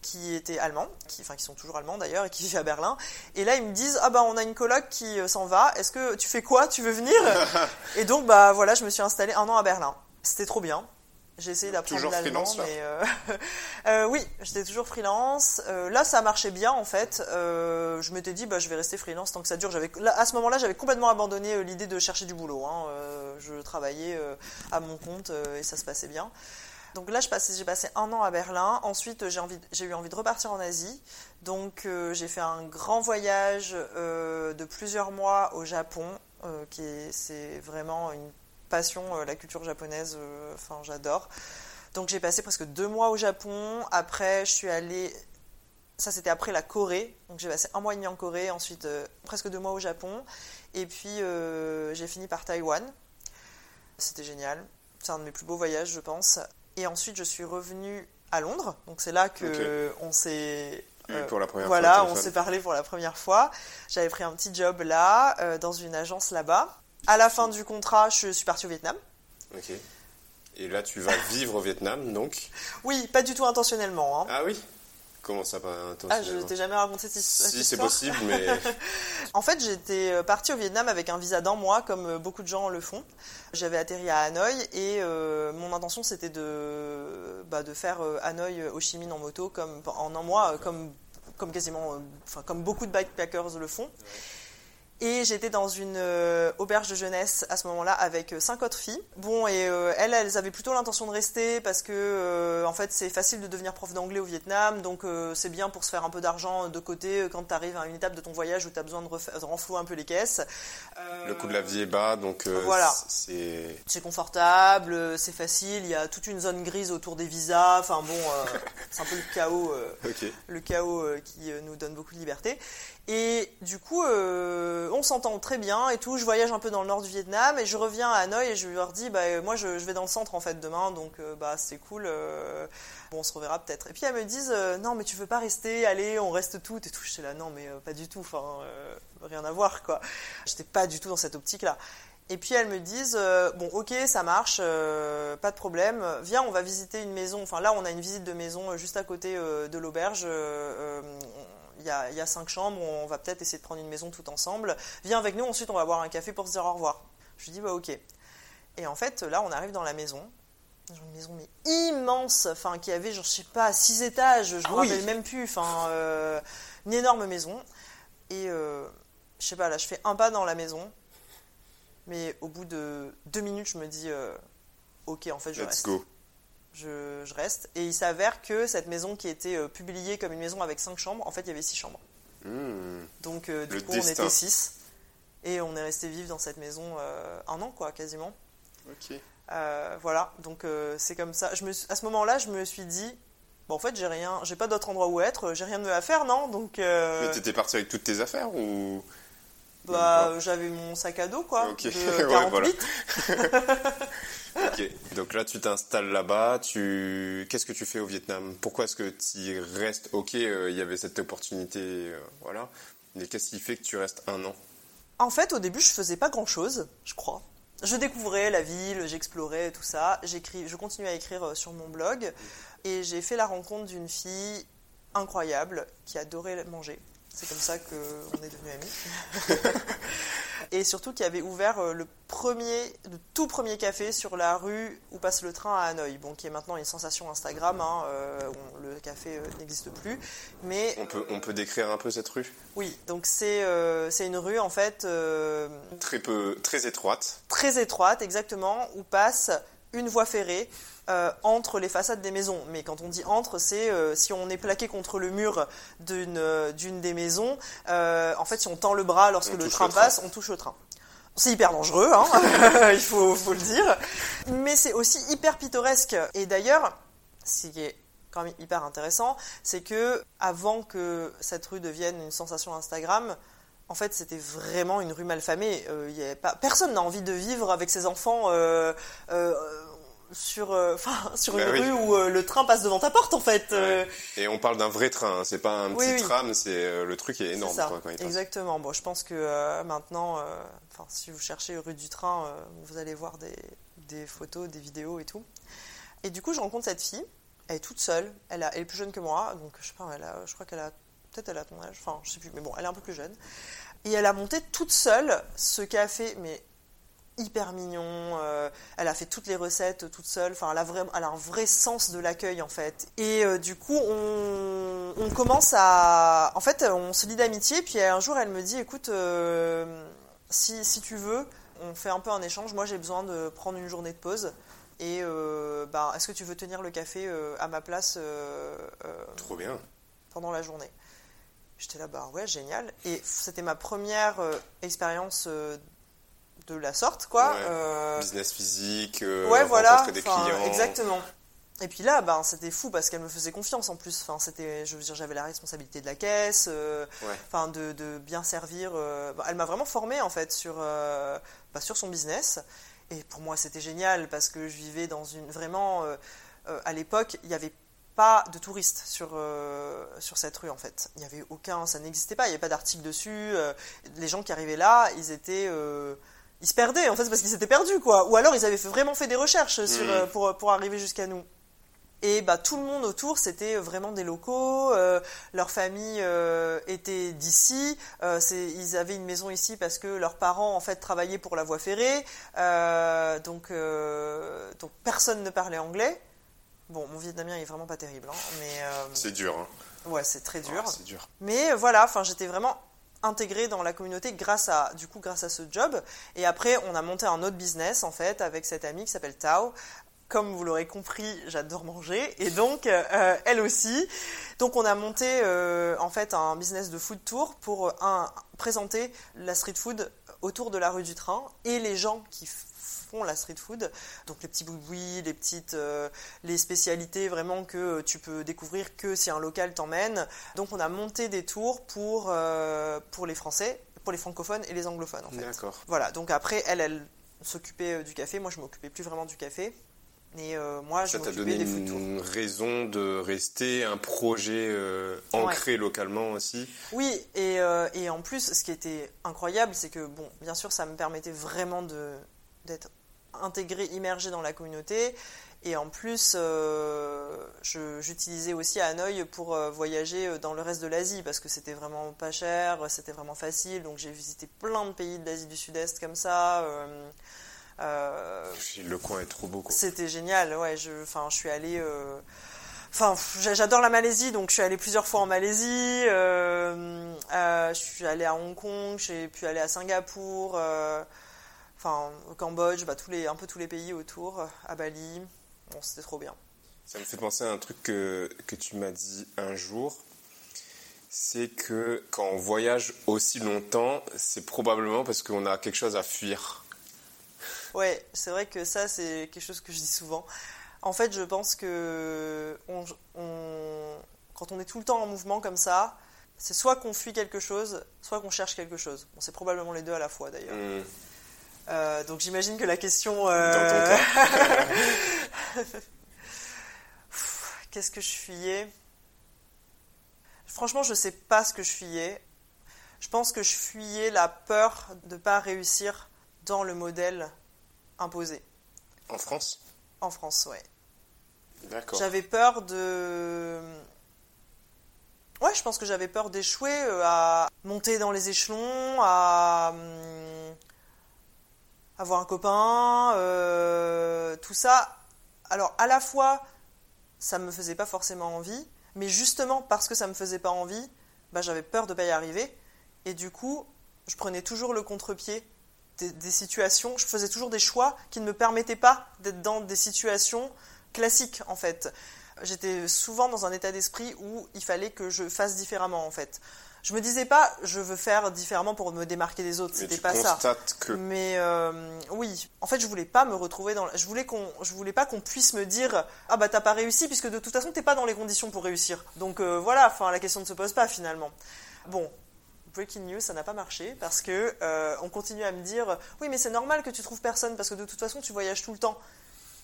qui étaient allemands, qui, enfin, qui sont toujours allemands d'ailleurs et qui vivent à Berlin. Et là, ils me disent ah bah on a une coloc qui s'en va. Est-ce que tu fais quoi? Tu veux venir? Et donc bah voilà, je me suis installée un an à Berlin. C'était trop bien. J'ai essayé d'apprendre l'allemand, mais euh, euh, oui, j'étais toujours freelance. Euh, là, ça marchait bien en fait. je m'étais dit, bah, je vais rester freelance tant que ça dure. J'avais, à ce moment-là, j'avais complètement abandonné l'idée de chercher du boulot. Hein. je travaillais à mon compte et ça se passait bien. Donc là, j'ai passé un an à Berlin. Ensuite, j'ai, envie, j'ai eu envie de repartir en Asie. Donc, j'ai fait un grand voyage de plusieurs mois au Japon, qui est, c'est vraiment une passion euh, la culture japonaise. Euh, enfin, j'adore. Donc j'ai passé presque deux mois au Japon. Après, je suis allée. Ça, c'était après la Corée. Donc j'ai passé un mois et demi en Corée. Ensuite, euh, presque deux mois au Japon. Et puis, j'ai fini par Taïwan. C'était génial. C'est un de mes plus beaux voyages, je pense. Et ensuite, je suis revenue à Londres. Donc c'est là que on s'est pour la première voilà, on s'est parlé pour la première fois. J'avais pris un petit job là, dans une agence là-bas. À la fin du contrat, je suis partie au Vietnam. Ok. Et là, tu vas vivre au Vietnam, donc Oui, pas du tout intentionnellement. Hein. Ah oui? Comment ça, pas intentionnellement Ah, je t'ai jamais raconté cette, histoire. Si, c'est possible, mais... en fait, j'étais euh, partie au Vietnam avec un visa d'un mois, comme euh, beaucoup de gens le font. J'avais atterri à Hanoï et euh, mon intention, c'était de, bah, de faire Hanoï, Ho Chi Minh en moto comme, en un mois, comme, comme quasiment, enfin, comme beaucoup de bikepackers le font. Et j'étais dans une euh, auberge de jeunesse à ce moment-là avec euh, cinq autres filles. Bon, et euh, elles, elles avaient plutôt l'intention de rester parce que, en fait, c'est facile de devenir prof d'anglais au Vietnam, donc c'est bien pour se faire un peu d'argent de côté quand tu arrives à une étape de ton voyage où tu as besoin de, de, renflouer un peu les caisses. Le coût de la vie est bas, donc voilà. c'est... C'est confortable, c'est facile, il y a toute une zone grise autour des visas, enfin bon, c'est un peu le chaos, le chaos qui nous donne beaucoup de liberté. Et du coup, euh, on s'entend très bien et tout. Je voyage un peu dans le nord du Vietnam et je reviens à Hanoï et je leur dis, bah, moi je, vais dans le centre en fait demain, donc euh, bah, c'est cool. Euh, on se reverra peut-être. Et puis elles me disent, non mais tu veux pas rester, allez, on reste toutes et tout. J'étais là, non mais pas du tout, rien à voir quoi. J'étais pas du tout dans cette optique là. Et puis elles me disent bon ok ça marche, pas de problème. Viens on va visiter une maison. Enfin là on a une visite de maison juste à côté de l'auberge il y, a, cinq chambres, on va peut-être essayer de prendre une maison tout ensemble. Viens avec nous, ensuite on va boire un café pour se dire au revoir. Je lui dis bah ok. Et en fait là on arrive dans la maison, une maison mais immense, enfin qui avait je sais pas six étages, je ne me ah rappelle même plus, enfin euh, une énorme maison. Et euh, je sais pas là je fais un pas dans la maison, mais au bout de deux minutes je me dis euh, ok en fait je Let's Go je, reste. Et il s'avère que cette maison qui était euh, publiée comme une maison avec cinq chambres, en fait, il y avait six chambres. Hmm. Donc, euh, du coup, on était six. Et on est resté vivre dans cette maison euh, un an, quoi, quasiment. Ok. voilà, donc c'est comme ça. Je me à ce moment-là, je me suis dit, bon, en fait, j'ai rien, j'ai pas d'autre endroit où être, j'ai rien de mieux à faire, non? Donc. Mais t'étais parti avec toutes tes affaires ou bah, j'avais mon sac à dos, quoi. Ok, ouais, voilà. ok, donc là tu t'installes là-bas, tu... qu'est-ce que tu fais au Vietnam? Pourquoi est-ce que tu restes? Ok, euh, il y avait cette opportunité, euh, voilà. Mais qu'est-ce qui fait que tu restes un an? En fait, au début, je faisais pas grand-chose, je crois. Je découvrais la ville, j'explorais tout ça. J'écris, je continuais à écrire euh, sur mon blog et j'ai fait la rencontre d'une fille incroyable qui adorait manger. C'est comme ça qu'on est devenus amis. et surtout qui avait ouvert euh, le premier, le tout premier café sur la rue où passe le train à Hanoï, bon, qui est maintenant une sensation Instagram. Hein, euh, le café euh, n'existe plus, mais on peut on peut décrire un peu cette rue? Oui, donc c'est c'est une rue en fait très peu très étroite. Très étroite, exactement, où passe une voie ferrée euh, entre les façades des maisons. Mais quand on dit entre, c'est euh, si on est plaqué contre le mur d'une euh, d'une des maisons, en fait, si on tend le bras lorsque le train passe, on touche le train. C'est hyper dangereux, hein il faut, faut, le dire. Mais c'est aussi hyper pittoresque. Et d'ailleurs, ce qui est quand même hyper intéressant, c'est que avant que cette rue devienne une sensation Instagram, en fait, c'était vraiment une rue malfamée. Euh, y avait pas... Personne n'a envie de vivre avec ses enfants euh, euh, sur, euh, enfin, sur une Bah oui. rue où euh, le train passe devant ta porte, en fait. euh, Et on parle d'un vrai train, hein, c'est pas un Oui, petit oui. tram, c'est le truc est énorme ça, quoi, quand il passe. exactement. Bon, je pense que maintenant, enfin, si vous cherchez rue du train, vous allez voir des, des photos, des vidéos et tout. Et du coup, je rencontre cette fille. Elle est toute seule. Elle, a- elle est plus jeune que moi, donc je sais pas. Elle a, je crois qu'elle a peut-être elle a ton âge. Enfin, je sais plus, mais bon, elle est un peu plus jeune. Et elle a monté toute seule ce café, mais hyper mignon. euh, elle a fait toutes les recettes toute seule. Enfin, elle a, vraiment, elle a un vrai sens de l'accueil en fait. Et euh, du coup, on, on commence à. En fait, on se lie d'amitié. Puis un jour, elle me dit écoute, euh, si, si tu veux, on fait un peu un échange. Moi, j'ai besoin de prendre une journée de pause. Et euh, bah, est-ce que tu veux tenir le café euh, à ma place euh, euh, Trop bien. pendant la journée? J'étais là, bah ouais, génial. Et c'était ma première euh, expérience euh, de la sorte, quoi. Ouais. Euh, Business physique, euh, ouais, voilà. des Enfin, clients. Exactement. Et puis là, ben, c'était fou parce qu'elle me faisait confiance en plus. Enfin, c'était, je veux dire, j'avais la responsabilité de la caisse, euh, Ouais. enfin, de, de bien servir. euh, bah, elle m'a vraiment formée en fait sur, bah, sur son business. Et pour moi, c'était génial parce que je vivais dans une vraiment. à l'époque, il n'y avait pas de touristes sur, euh, sur cette rue en fait. Il n'y avait aucun, ça n'existait pas. Il n'y avait pas d'article dessus. euh, les gens qui arrivaient là, ils étaient euh, ils se perdaient en fait parce qu'ils s'étaient perdus quoi. Ou alors ils avaient vraiment fait des recherches sur, Mhm. euh, pour, pour arriver jusqu'à nous. Et bah tout le monde autour c'était vraiment des locaux, euh, leur famille euh, était d'ici, euh, ils avaient une maison ici parce que leurs parents en fait travaillaient pour la voie ferrée, Euh, donc euh, donc personne ne parlait anglais. Bon mon vietnamien est vraiment pas terrible, hein, mais euh, C'est dur. Hein. ouais c'est très dur. Ah, c'est dur. Mais euh, voilà, enfin, j'étais vraiment intégrée dans la communauté grâce à, du coup, grâce à ce job. Et après, on a monté un autre business, en fait, avec cette amie qui s'appelle Tao. Comme vous l'aurez compris, j'adore manger. Et donc, euh, elle aussi. Donc, on a monté, euh, en fait, un business de food tour pour, euh, présenter la street food autour de la rue du train et les gens qui font la street food, donc les petits boui les petites, euh, les spécialités vraiment que tu peux découvrir que si un local t'emmène. Donc on a monté des tours pour, euh, pour les Français, pour les francophones et les anglophones en fait. D'accord. Voilà, donc après elle, elle s'occupait euh, du café, moi je m'occupais plus vraiment du café. Et euh, moi je Ça t'a donné des une raison de rester, un projet euh, ancré localement aussi? Oui, et, euh, et en plus, ce qui était incroyable, c'est que, bon, bien sûr, ça me permettait vraiment de d'être intégré, immergé dans la communauté. Et en plus, euh, j'utilisais aussi Hanoï pour euh, voyager euh, dans le reste de l'Asie, parce que c'était vraiment pas cher, c'était vraiment facile. Donc j'ai visité plein de pays de l'Asie du Sud-Est comme ça. euh, Le coin est trop beau. C'était génial, ouais. Je, enfin, je suis allée. Enfin, j'a- j'adore la Malaisie, donc je suis allée plusieurs fois en Malaisie. je suis allée à Hong Kong, j'ai pu aller à Singapour. Enfin, au Cambodge, bah, tous les, un peu tous les pays autour, à Bali. Bon, c'était trop bien. Ça me fait penser à un truc que, que tu m'as dit un jour. C'est que quand on voyage aussi longtemps, c'est probablement parce qu'on a quelque chose à fuir. Ouais, c'est vrai que ça, c'est quelque chose que je dis souvent. En fait, je pense que on, on- quand on est tout le temps en mouvement comme ça, c'est soit qu'on fuit quelque chose, soit qu'on cherche quelque chose. Bon, c'est probablement les deux à la fois d'ailleurs. Hmm. Euh, donc j'imagine que la question... euh, Dans ton Qu'est-ce que je fuyais? Franchement, je sais pas ce que je fuyais. Je pense que je fuyais la peur de pas réussir dans le modèle imposé En France? En France, ouais. D'accord. J'avais peur de. Ouais, je pense que j'avais peur d'échouer, euh, à monter dans les échelons, à hum, avoir un copain, euh, tout ça. Alors, à la fois, ça me faisait pas forcément envie, mais justement parce que ça me faisait pas envie, bah, j'avais peur de pas y arriver. Et du coup, je prenais toujours le contre-pied des situations. Je faisais toujours des choix qui ne me permettaient pas d'être dans des situations classiques, en fait. J'étais souvent dans un état d'esprit où il fallait que je fasse différemment, en fait. Je me disais pas, je veux faire différemment pour me démarquer des autres. C'était pas ça. Que... Mais euh, oui, en fait, je voulais pas me retrouver dans. Je voulais qu'on, je voulais pas qu'on puisse me dire, ah bah t'as pas réussi, puisque de toute façon t'es pas dans les conditions pour réussir. Donc euh, voilà, enfin la question ne se pose pas finalement. Bon, breaking news, ça n'a pas marché parce que euh, on continue à me dire oui mais c'est normal que tu trouves personne parce que de toute façon tu voyages tout le temps.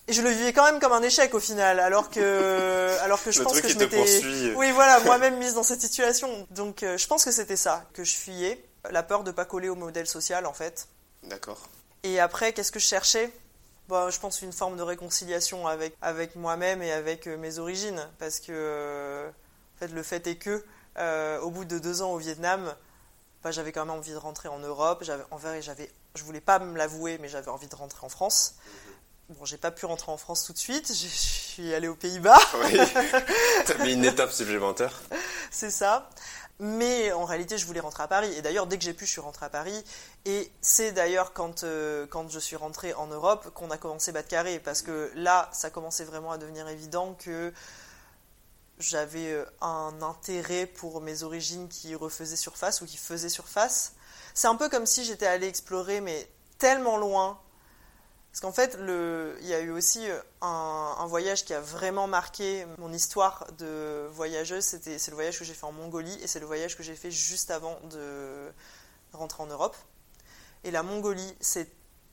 Et je le vivais quand même comme un échec au final, alors que, alors que je pense que je m'étais, oui voilà, moi-même mise dans cette situation. Donc euh, je pense que c'était ça que je fuyais, la peur de pas coller au modèle social en fait. D'accord. Et après, qu'est-ce que je cherchais? Bon, je pense une forme de réconciliation avec avec moi-même et avec euh, mes origines, parce que en fait le fait est que au bout de deux ans au Vietnam, j'avais quand même envie de rentrer en Europe. J'avais, en vrai, j'avais, je voulais pas me l'avouer, mais j'avais envie de rentrer en France. Bon, j'ai pas pu rentrer en France tout de suite. Je suis allée aux Pays-Bas. Oui. T'as mis une étape supplémentaire. C'est ça. Mais en réalité, je voulais rentrer à Paris. Et d'ailleurs, dès que j'ai pu, je suis rentrée à Paris. Et c'est d'ailleurs quand, euh, quand je suis rentrée en Europe qu'on a commencé Bas de Carré. Parce que là, ça commençait vraiment à devenir évident que j'avais euh, un intérêt pour mes origines qui refaisaient surface ou qui faisaient surface. C'est un peu comme si j'étais allée explorer, mais tellement loin. Parce qu'en fait, il y a eu aussi euh, un, voyage qui a vraiment marqué mon histoire de voyageuse. C'était, c'est le voyage que j'ai fait en Mongolie et c'est le voyage que j'ai fait juste avant de rentrer en Europe. Et la Mongolie, c'est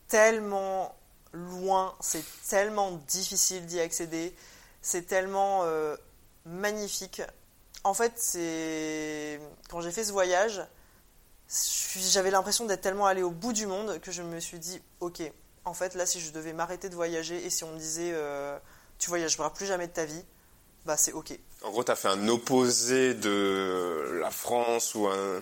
tellement loin, c'est tellement difficile d'y accéder, c'est tellement euh, magnifique. En fait, c'est quand j'ai fait ce voyage, j'avais l'impression d'être tellement allé au bout du monde que je me suis dit, ok, en fait, là, si je devais m'arrêter de voyager et si on me disait, euh, tu voyageras plus jamais de ta vie, bah c'est ok. En gros, tu as fait un opposé de la France ou un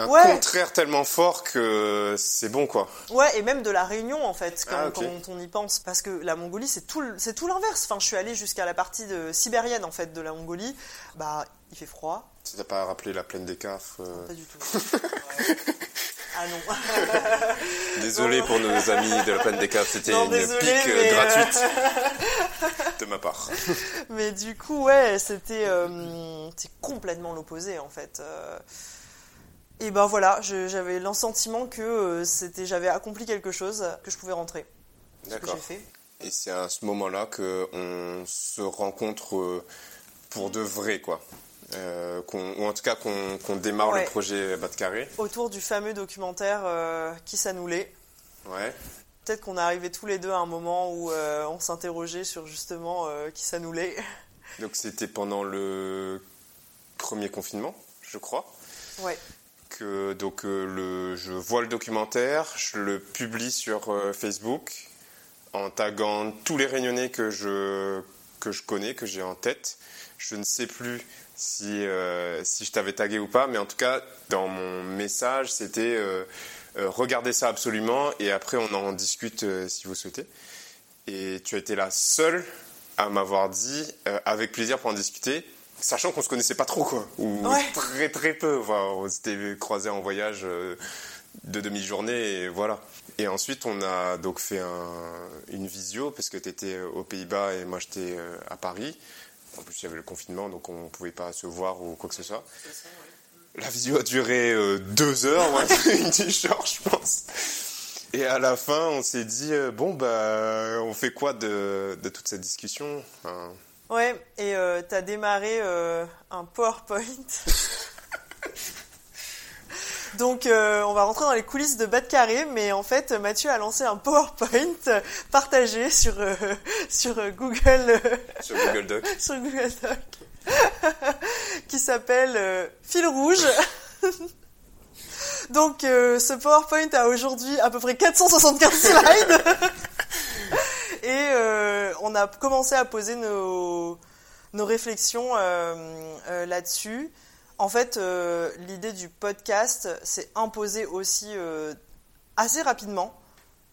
un contraire tellement fort que c'est bon quoi. Ouais, et même de la Réunion en fait, quand, ah, on y pense, parce que la Mongolie c'est tout, c'est tout l'inverse. Enfin, je suis allée jusqu'à la partie de, sibérienne en fait de la Mongolie. Bah, il fait froid. Ça t'a pas rappelé la plaine des Cafs euh Pas du tout. ah non. Désolé pour nos amis de la plaine des Cafs, c'était une pique euh, gratuite de ma part. mais du coup, ouais, c'était euh, complètement l'opposé en fait. Et ben voilà, j'avais l'ensentiment que euh, c'était, j'avais accompli quelque chose, que je pouvais rentrer. D'accord. Et c'est à ce moment-là qu'on se rencontre euh, pour de vrai, quoi. Euh, ou en tout cas qu'on démarre le projet Bas de Carré. Autour du fameux documentaire Qui ça nous l'est. Ouais. Peut-être qu'on est arrivés tous les deux à un moment où on s'interrogeait sur justement qui ça nous l'est. Donc c'était pendant le premier confinement, je crois. Ouais donc euh, le, je vois le documentaire, je le publie sur euh, Facebook en taguant tous les réunionnais que je, que je connais, que j'ai en tête. Je ne sais plus si, euh, si je t'avais tagué ou pas, mais en tout cas, dans mon message, c'était regardez ça absolument et après on en discute si vous souhaitez. Et tu as été la seule à m'avoir dit avec plaisir pour en discuter sachant qu'on se connaissait pas trop quoi. Ou très très peu. On s'était croisés en voyage euh, de demi-journée et voilà. Et ensuite on a donc fait une visio parce que tu étais euh, aux Pays-Bas et moi j'étais euh, à Paris en plus il y avait le confinement donc on pouvait pas se voir ou quoi que ce soit. La visio a duré deux heures une heure je pense. Et à la fin on s'est dit bon bah on fait quoi de, toute cette discussion? Ouais, et euh, tu as démarré euh, un PowerPoint. Donc, euh, on va rentrer dans les coulisses de Bas de Carré, mais en fait, Mathieu a lancé un PowerPoint partagé sur, sur Google. sur Google Doc. sur Google Doc. qui s'appelle Fil Rouge. Donc, ce PowerPoint a aujourd'hui à peu près 475 slides. Et euh, on a commencé à poser nos, nos réflexions euh, euh, là-dessus. En fait, l'idée du podcast s'est imposée aussi assez rapidement.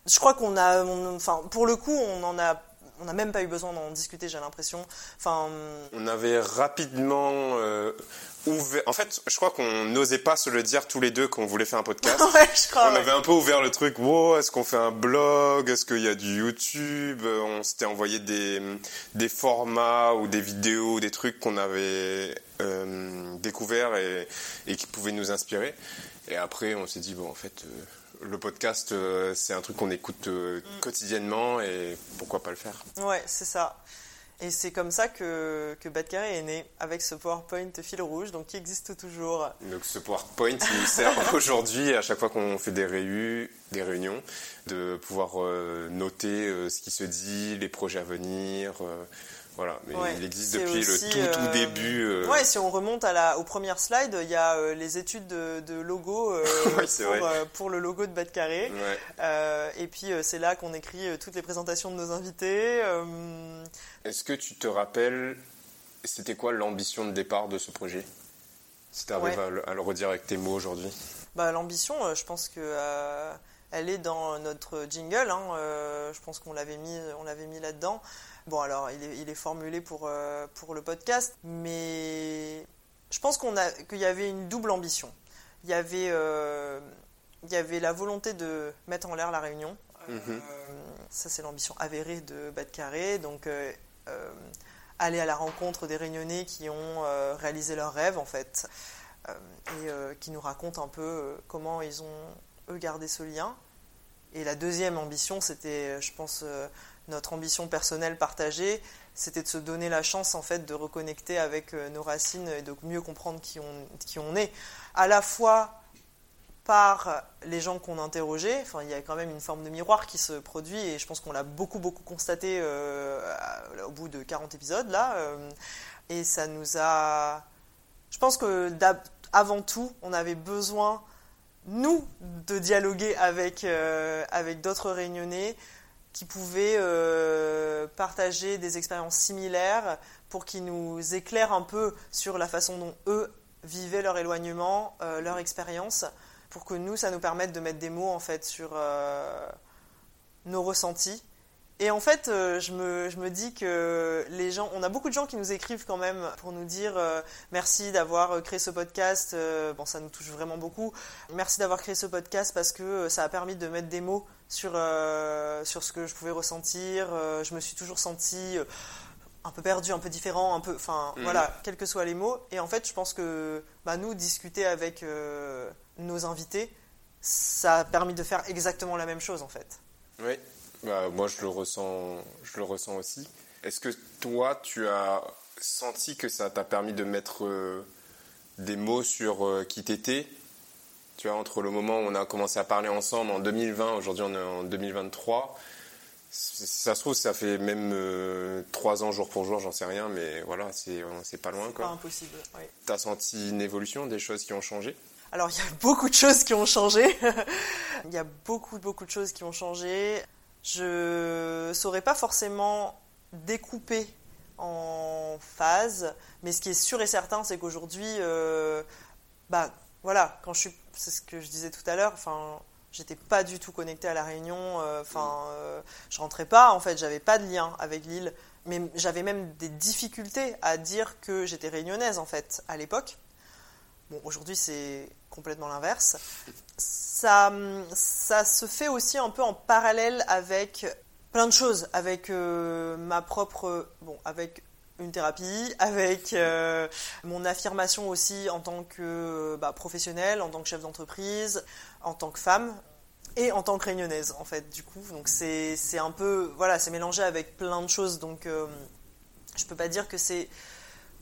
Je crois qu'on a, enfin, pour le coup, on en a on n'a même pas eu besoin d'en discuter, j'ai l'impression. Enfin, on avait rapidement euh, ouvert. En fait, je crois qu'on n'osait pas se le dire tous les deux qu'on voulait faire un podcast. ouais, je crois. On avait un peu ouvert le truc. Wow, est-ce qu'on fait un blog? Est-ce qu'il y a du YouTube? On s'était envoyé des des formats ou des vidéos, des trucs qu'on avait euh, découverts et, et qui pouvaient nous inspirer. Et après, on s'est dit bon, en fait. Euh, le podcast, euh, c'est un truc qu'on écoute Mm. quotidiennement et pourquoi pas le faire Ouais, c'est ça. Et c'est comme ça que, que Bad Carré est né, avec ce PowerPoint fil rouge, donc qui existe toujours. Donc ce PowerPoint il nous sert aujourd'hui, à chaque fois qu'on fait des, des réunions, de pouvoir noter ce qui se dit, les projets à venir. Voilà, mais Ouais, il existe depuis aussi, le tout, tout euh, début. euh, Ouais, si on remonte à la, aux premières slides, il y a euh, les études de, de logo euh, pour, pour le logo de Bad Carré. ouais. Et puis c'est là qu'on écrit toutes les présentations de nos invités. Est-ce que tu te rappelles, c'était quoi l'ambition de départ de ce projet? Si tu arrives à, le- à le redire avec tes mots aujourd'hui. Bah, L'ambition, je pense que elle est dans notre jingle. hein, euh, je pense qu'on l'avait mis, on l'avait mis là-dedans. Bon, alors il est, il est formulé pour, euh, pour le podcast, mais je pense qu'on a qu'il y avait une double ambition. Il y avait, euh, il y avait la volonté de mettre en l'air la Réunion. Mhm. Euh, ça, c'est l'ambition avérée de Carré. Donc, aller à la rencontre des Réunionnais qui ont réalisé leurs rêves, en fait, et qui nous racontent un peu comment ils ont, eux, gardé ce lien. Et la deuxième ambition, c'était, je pense, notre ambition personnelle partagée, c'était de se donner la chance, en fait, de reconnecter avec euh, nos racines et de mieux comprendre qui on, qui on est. À la fois par les gens qu'on interrogeait. Enfin, il y a quand même une forme de miroir qui se produit et je pense qu'on l'a beaucoup, beaucoup constaté euh, au bout de 40 épisodes, là. euh, et ça nous a... Je pense que avant tout, on avait besoin, nous, de dialoguer avec, avec d'autres réunionnais qui pouvaient euh, partager des expériences similaires pour qu'ils nous éclairent un peu sur la façon dont eux vivaient leur éloignement, euh, leur expérience, pour que nous, ça nous permette de mettre des mots en fait sur euh, nos ressentis. Et en fait, je, me, je me dis que les gens, on a beaucoup de gens qui nous écrivent quand même pour nous dire merci d'avoir créé ce podcast. bon, ça nous touche vraiment beaucoup. Merci d'avoir créé ce podcast parce que ça a permis de mettre des mots sur, euh, sur ce que je pouvais ressentir. Euh, je me suis toujours sentie euh, un peu perdu, un peu différent, un peu, enfin Mhm. voilà, quels que soient les mots. Et en fait, je pense que bah, nous discuter avec nos invités, ça a permis de faire exactement la même chose en fait. Oui, bah, moi je le ressens, je le ressens aussi. Est-ce que toi, tu as senti que ça t'a permis de mettre des mots sur qui t'étais Tu vois, entre le moment où on a commencé à parler ensemble en 2020, aujourd'hui on est en 2023. Si ça se trouve, ça fait même euh, trois ans jour pour jour, j'en sais rien, mais voilà, c'est pas loin Pas quoi. impossible. oui. T'as senti une évolution, des choses qui ont changé? Alors, il y a beaucoup de choses qui ont changé. Il y a beaucoup, beaucoup de choses qui ont changé. Je saurais pas forcément découper en phases, mais ce qui est sûr et certain, c'est qu'aujourd'hui, euh, bah voilà, quand je suis, c'est ce que je disais tout à l'heure, enfin, j'étais pas du tout connectée à la Réunion, euh, enfin, euh, je rentrais pas, en fait, j'avais pas de lien avec l'île, mais j'avais même des difficultés à dire que j'étais réunionnaise, en fait, à l'époque. Bon, aujourd'hui, c'est complètement l'inverse. Ça, ça se fait aussi un peu en parallèle avec plein de choses, avec euh, ma propre, bon, avec une thérapie, avec euh, mon affirmation aussi en tant que bah, professionnelle, en tant que chef d'entreprise, en tant que femme et en tant que réunionnaise en fait du coup. Donc c'est un peu voilà c'est mélangé avec plein de choses. Donc euh, je peux pas dire que c'est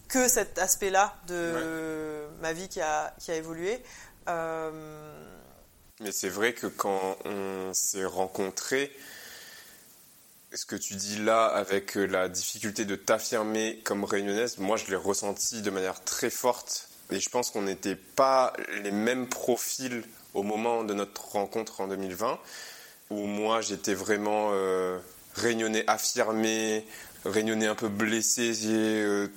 que cet aspect là de ma vie qui a qui a évolué. Euh, Mais c'est vrai que quand on s'est rencontrés, ce que tu dis là avec euh, la difficulté de t'affirmer comme réunionnaise, moi je l'ai ressenti de manière très forte. Et je pense qu'on n'était pas les mêmes profils au moment de notre rencontre en 2020, où moi j'étais vraiment euh, réunionnais affirmé, réunionnais un peu blessé, euh,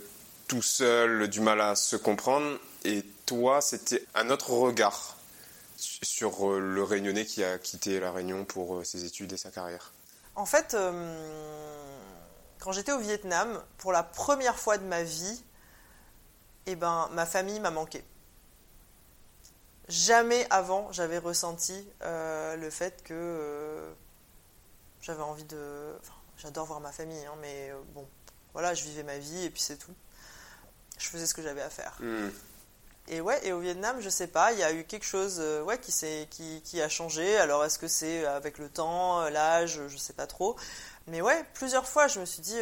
tout seul, du mal à se comprendre. Et toi, c'était un autre regard sur euh, le Réunionnais qui a quitté la Réunion pour ses études et sa carrière. En fait, euh, quand j'étais au Vietnam, pour la première fois de ma vie, eh ben, ma famille m'a manqué. Jamais avant j'avais ressenti euh, le fait que euh, j'avais envie de. Enfin, j'adore voir ma famille, hein, mais bon, voilà, je vivais ma vie et puis c'est tout. Je faisais ce que j'avais à faire. Hmm. Et ouais, et au Vietnam, je sais pas, il y a eu quelque chose ouais, qui, qui, qui a changé. Alors est-ce que c'est avec le temps, l'âge, je sais pas trop. Mais ouais, plusieurs fois, je me suis dit,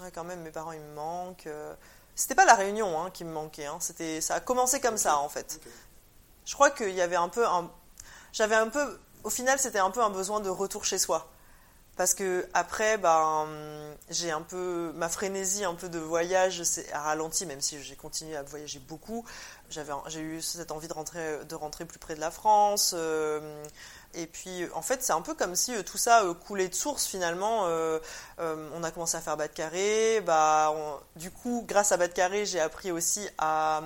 ouais, quand même, mes parents, ils me manquent. C'était pas la réunion hein, qui me manquait, hein. c'était, ça a commencé comme ça en fait. Je crois qu'il y avait un peu un, j'avais un peu, au final, c'était un peu un besoin de retour chez soi. Parce que après, ben, j'ai un peu ma frénésie, un peu de voyage, a ralenti, même si j'ai continué à voyager beaucoup. J'avais, j'ai eu cette envie de rentrer, de rentrer plus près de la France. Euh, et puis, en fait, c'est un peu comme si euh, tout ça euh, coulait de source finalement. on a commencé à faire bas de carré. Bah, du coup, grâce à bas de carré, j'ai appris aussi à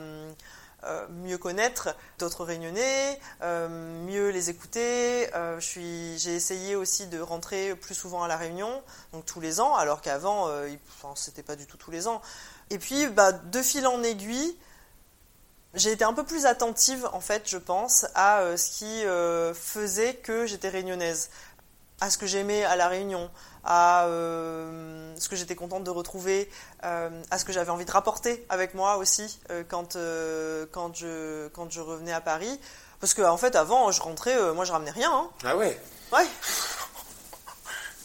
euh, mieux connaître d'autres réunionnais, euh, mieux les écouter. Euh, j'ai essayé aussi de rentrer plus souvent à la réunion, donc tous les ans, alors qu'avant, enfin, c'était pas du tout tous les ans. Et puis, bah, de fil en aiguille, j'ai été un peu plus attentive, en fait, je pense, à ce qui faisait que j'étais réunionnaise, à ce que j'aimais à la Réunion, à euh, ce que j'étais contente de retrouver, euh, à ce que j'avais envie de rapporter avec moi aussi euh, quand, quand, je, quand je revenais à Paris. Parce qu'en en fait, avant, je rentrais, moi je ramenais rien. Hein. Ah ouais Ouais.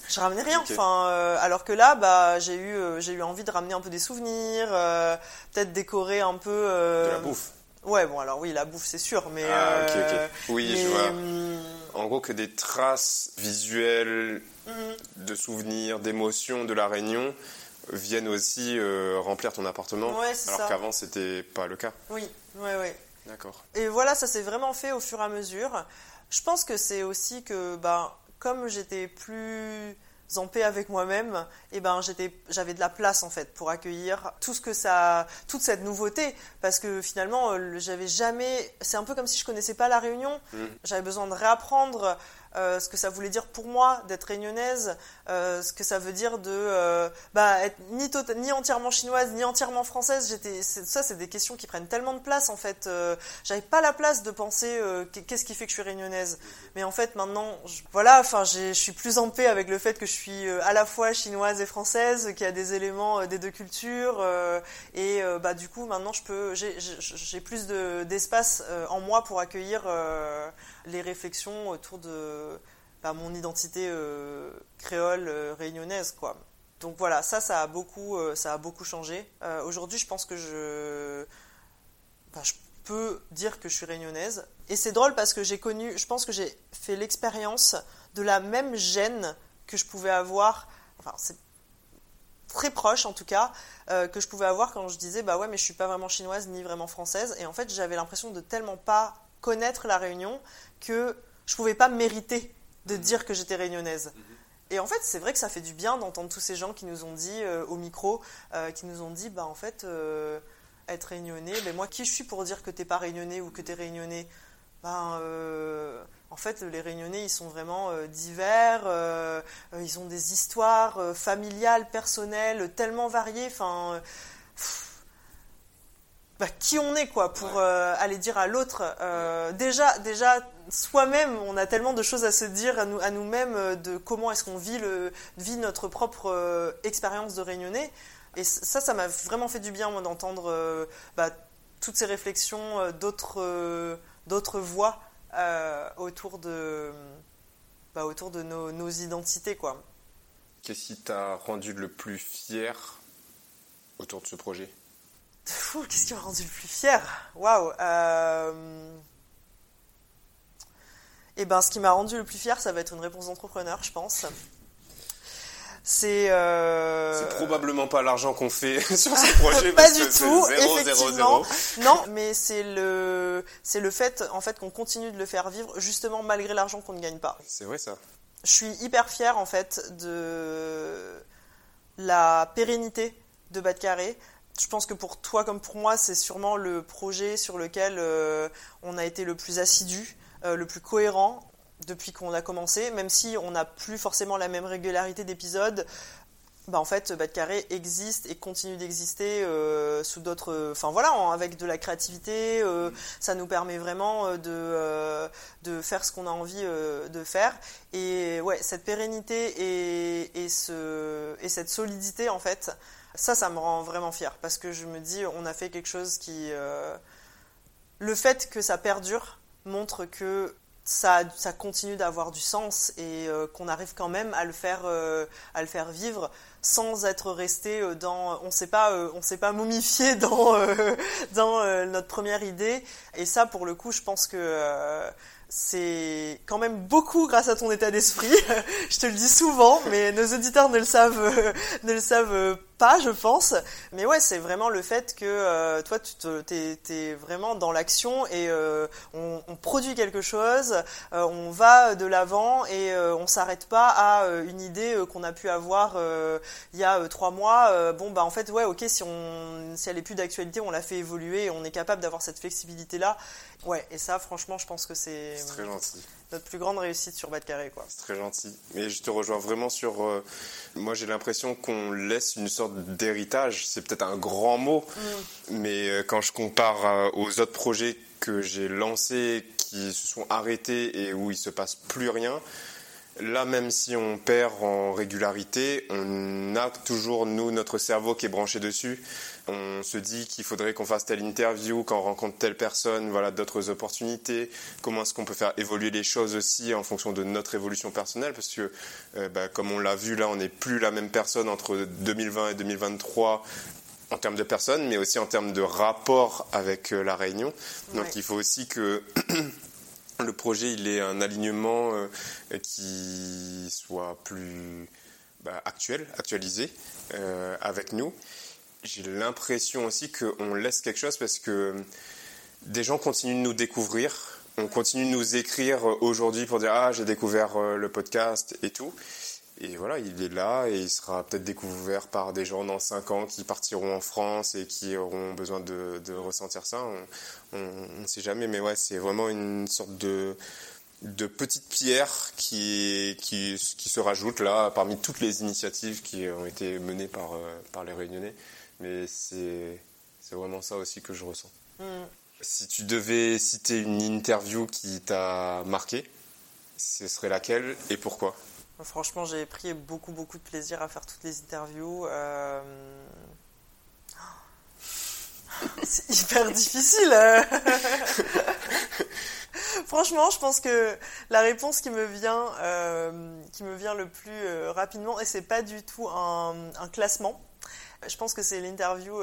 Je ramenais rien. Enfin, alors que là, bah, j'ai eu, j'ai eu envie de ramener un peu des souvenirs, peut-être décorer un peu. de la bouffe. Ouais, bon, alors oui, la bouffe, c'est sûr, mais. Ah, ok, ok. Oui, je vois. Hum, en gros, que des traces visuelles. De souvenirs, d'émotions de la Réunion viennent aussi euh, remplir ton appartement, alors qu'avant c'était pas le cas. Oui, oui, oui. D'accord. Et voilà, ça s'est vraiment fait au fur et à mesure. Je pense que c'est aussi que, ben, comme j'étais plus en paix avec moi-même, et eh ben j'avais de la place en fait pour accueillir tout ce que ça, toute cette nouveauté, parce que finalement j'avais jamais, c'est un peu comme si je connaissais pas la Réunion, mhm. j'avais besoin de réapprendre euh, ce que ça voulait dire pour moi d'être réunionnaise, euh, ce que ça veut dire de euh, bah, être ni, tota-, ni entièrement chinoise, ni entièrement française. J'étais, ça, c'est des questions qui prennent tellement de place en fait. j'avais pas la place de penser qu'est-ce qui fait que je suis réunionnaise. Mais en fait, maintenant, je, voilà, enfin, je suis plus en paix avec le fait que je suis à la fois chinoise et française, qu'il y a des éléments des deux cultures, et bah du coup, maintenant, je peux, j'ai plus d'espace en moi pour accueillir les réflexions autour de bah, mon identité euh, créole euh, réunionnaise, quoi. Donc voilà, ça, ça a beaucoup, euh, changé. Aujourd'hui, je pense que je, bah, je peux dire que je suis réunionnaise. Et c'est drôle parce que j'ai connu, je pense que j'ai fait l'expérience de la même gêne que je pouvais avoir. Enfin, c'est très proche en tout cas que je pouvais avoir quand je disais bah ouais mais je suis pas vraiment chinoise ni vraiment française et en fait j'avais l'impression de tellement pas connaître la Réunion que je pouvais pas mériter de dire que j'étais réunionnaise. Et en fait, c'est vrai que ça fait du bien d'entendre tous ces gens qui nous ont dit euh, au micro, euh, qui nous ont dit, bah en fait, euh, être réunionnais, mais moi qui je suis pour dire que t'es pas réunionnais ou que t'es réunionnais? Ben, en fait, les réunionnais, ils sont vraiment divers, ils ont des histoires familiales, personnelles, tellement variées. Enfin, bah, qui on est quoi pour euh, aller dire à l'autre euh, déjà déjà soi-même on a tellement de choses à se dire à nous à nous-mêmes euh, de comment est-ce qu'on vit le vit notre propre expérience de réunionnais et ça ça m'a vraiment fait du bien moi d'entendre bah, toutes ces réflexions d'autres d'autres voix autour de bah, autour de nos, nos identités quoi. Qu'est-ce qui t'a rendu le plus fier autour de ce projet? Qu'est-ce qui m'a rendu le plus fier? Waouh euh... Eh ben, ce qui m'a rendu le plus fier, ça va être une réponse d'entrepreneur, je pense. C'est. Euh... C'est probablement pas l'argent qu'on fait sur ce projet. pas du tout, effectivement. Non, mais c'est le, c'est le fait, en fait, qu'on continue de le faire vivre, justement malgré l'argent qu'on ne gagne pas. C'est vrai ça. Je suis hyper fier en fait de la pérennité de Bas de Carré je pense que pour toi comme pour moi, c'est sûrement le projet sur lequel euh, on a été le plus assidu, euh, le plus cohérent depuis qu'on a commencé, même si on n'a plus forcément la même régularité d'épisodes. bah en fait, Bad Carré existe et continue d'exister euh, sous d'autres. Enfin voilà, avec de la créativité, ça nous permet vraiment de, faire ce qu'on a envie de faire. Et ouais, cette pérennité et cette solidité, en fait, ça, ça me rend vraiment fier parce que je me dis, on a fait quelque chose qui. le fait que ça perdure montre que ça, ça continue d'avoir du sens et qu'on arrive quand même à le faire, à le faire vivre sans être resté euh, dans on sait pas euh, on s'est pas momifié dans euh, dans notre première idée et ça pour le coup je pense que c'est quand même beaucoup grâce à ton état d'esprit. je te le dis souvent, mais nos auditeurs ne le savent, ne le savent pas, je pense. Mais ouais, c'est vraiment le fait que euh, toi, tu t'es, es vraiment dans l'action et euh, on, produit quelque chose, euh, on va de l'avant et on s'arrête pas à une idée qu'on a pu avoir il y a trois mois. bon, bah en fait, ouais, ok, si on, si elle est plus d'actualité, on la fait évoluer et on est capable d'avoir cette flexibilité là. Ouais, et ça, franchement, je pense que c'est. très gentil notre plus grande réussite sur Bad Carré. Quoi. C'est très gentil. Mais je te rejoins vraiment sur. Euh, moi, j'ai l'impression qu'on laisse une sorte d'héritage. C'est peut-être un grand mot, mm. mais euh, quand je compare euh, aux autres projets que j'ai lancés, qui se sont arrêtés et où il se passe plus rien, Là, même si on perd en régularité, on a toujours, nous, notre cerveau qui est branché dessus. On se dit qu'il faudrait qu'on fasse telle interview, qu'on rencontre telle personne, voilà, d'autres opportunités. Comment est-ce qu'on peut faire évoluer les choses aussi en fonction de notre évolution personnelle? Parce que, euh, bah, comme on l'a vu là, on n'est plus la même personne entre 2020 et 2023 en termes de personnes, mais aussi en termes de rapport avec euh, la Réunion. Donc il faut aussi que le projet il ait un alignement euh, qui soit plus bah, actuel, actualisé euh, avec nous. J'ai l'impression aussi qu'on laisse quelque chose parce que des gens continuent de nous découvrir. On continue de nous écrire aujourd'hui pour dire ah j'ai découvert euh, le podcast et tout. Et voilà, il est là et il sera peut-être découvert par des gens dans 5 ans qui partiront en France et qui auront besoin de, ressentir ça. On ne sait jamais, mais ouais, c'est vraiment une sorte de, de petite pierre qui, qui, qui, se rajoute là parmi toutes les initiatives qui ont été menées par, euh, par les Réunionnais. Mais c'est vraiment ça aussi que je ressens. Mm. Si tu devais citer une interview qui t'a marqué, ce serait laquelle et pourquoi? Franchement, j'ai pris beaucoup, beaucoup de plaisir à faire toutes les interviews. Euh, c'est hyper difficile. Hein. Franchement, je pense que la réponse qui me vient, euh, le plus euh, rapidement, et c'est pas du tout un, classement. Je pense que c'est l'interview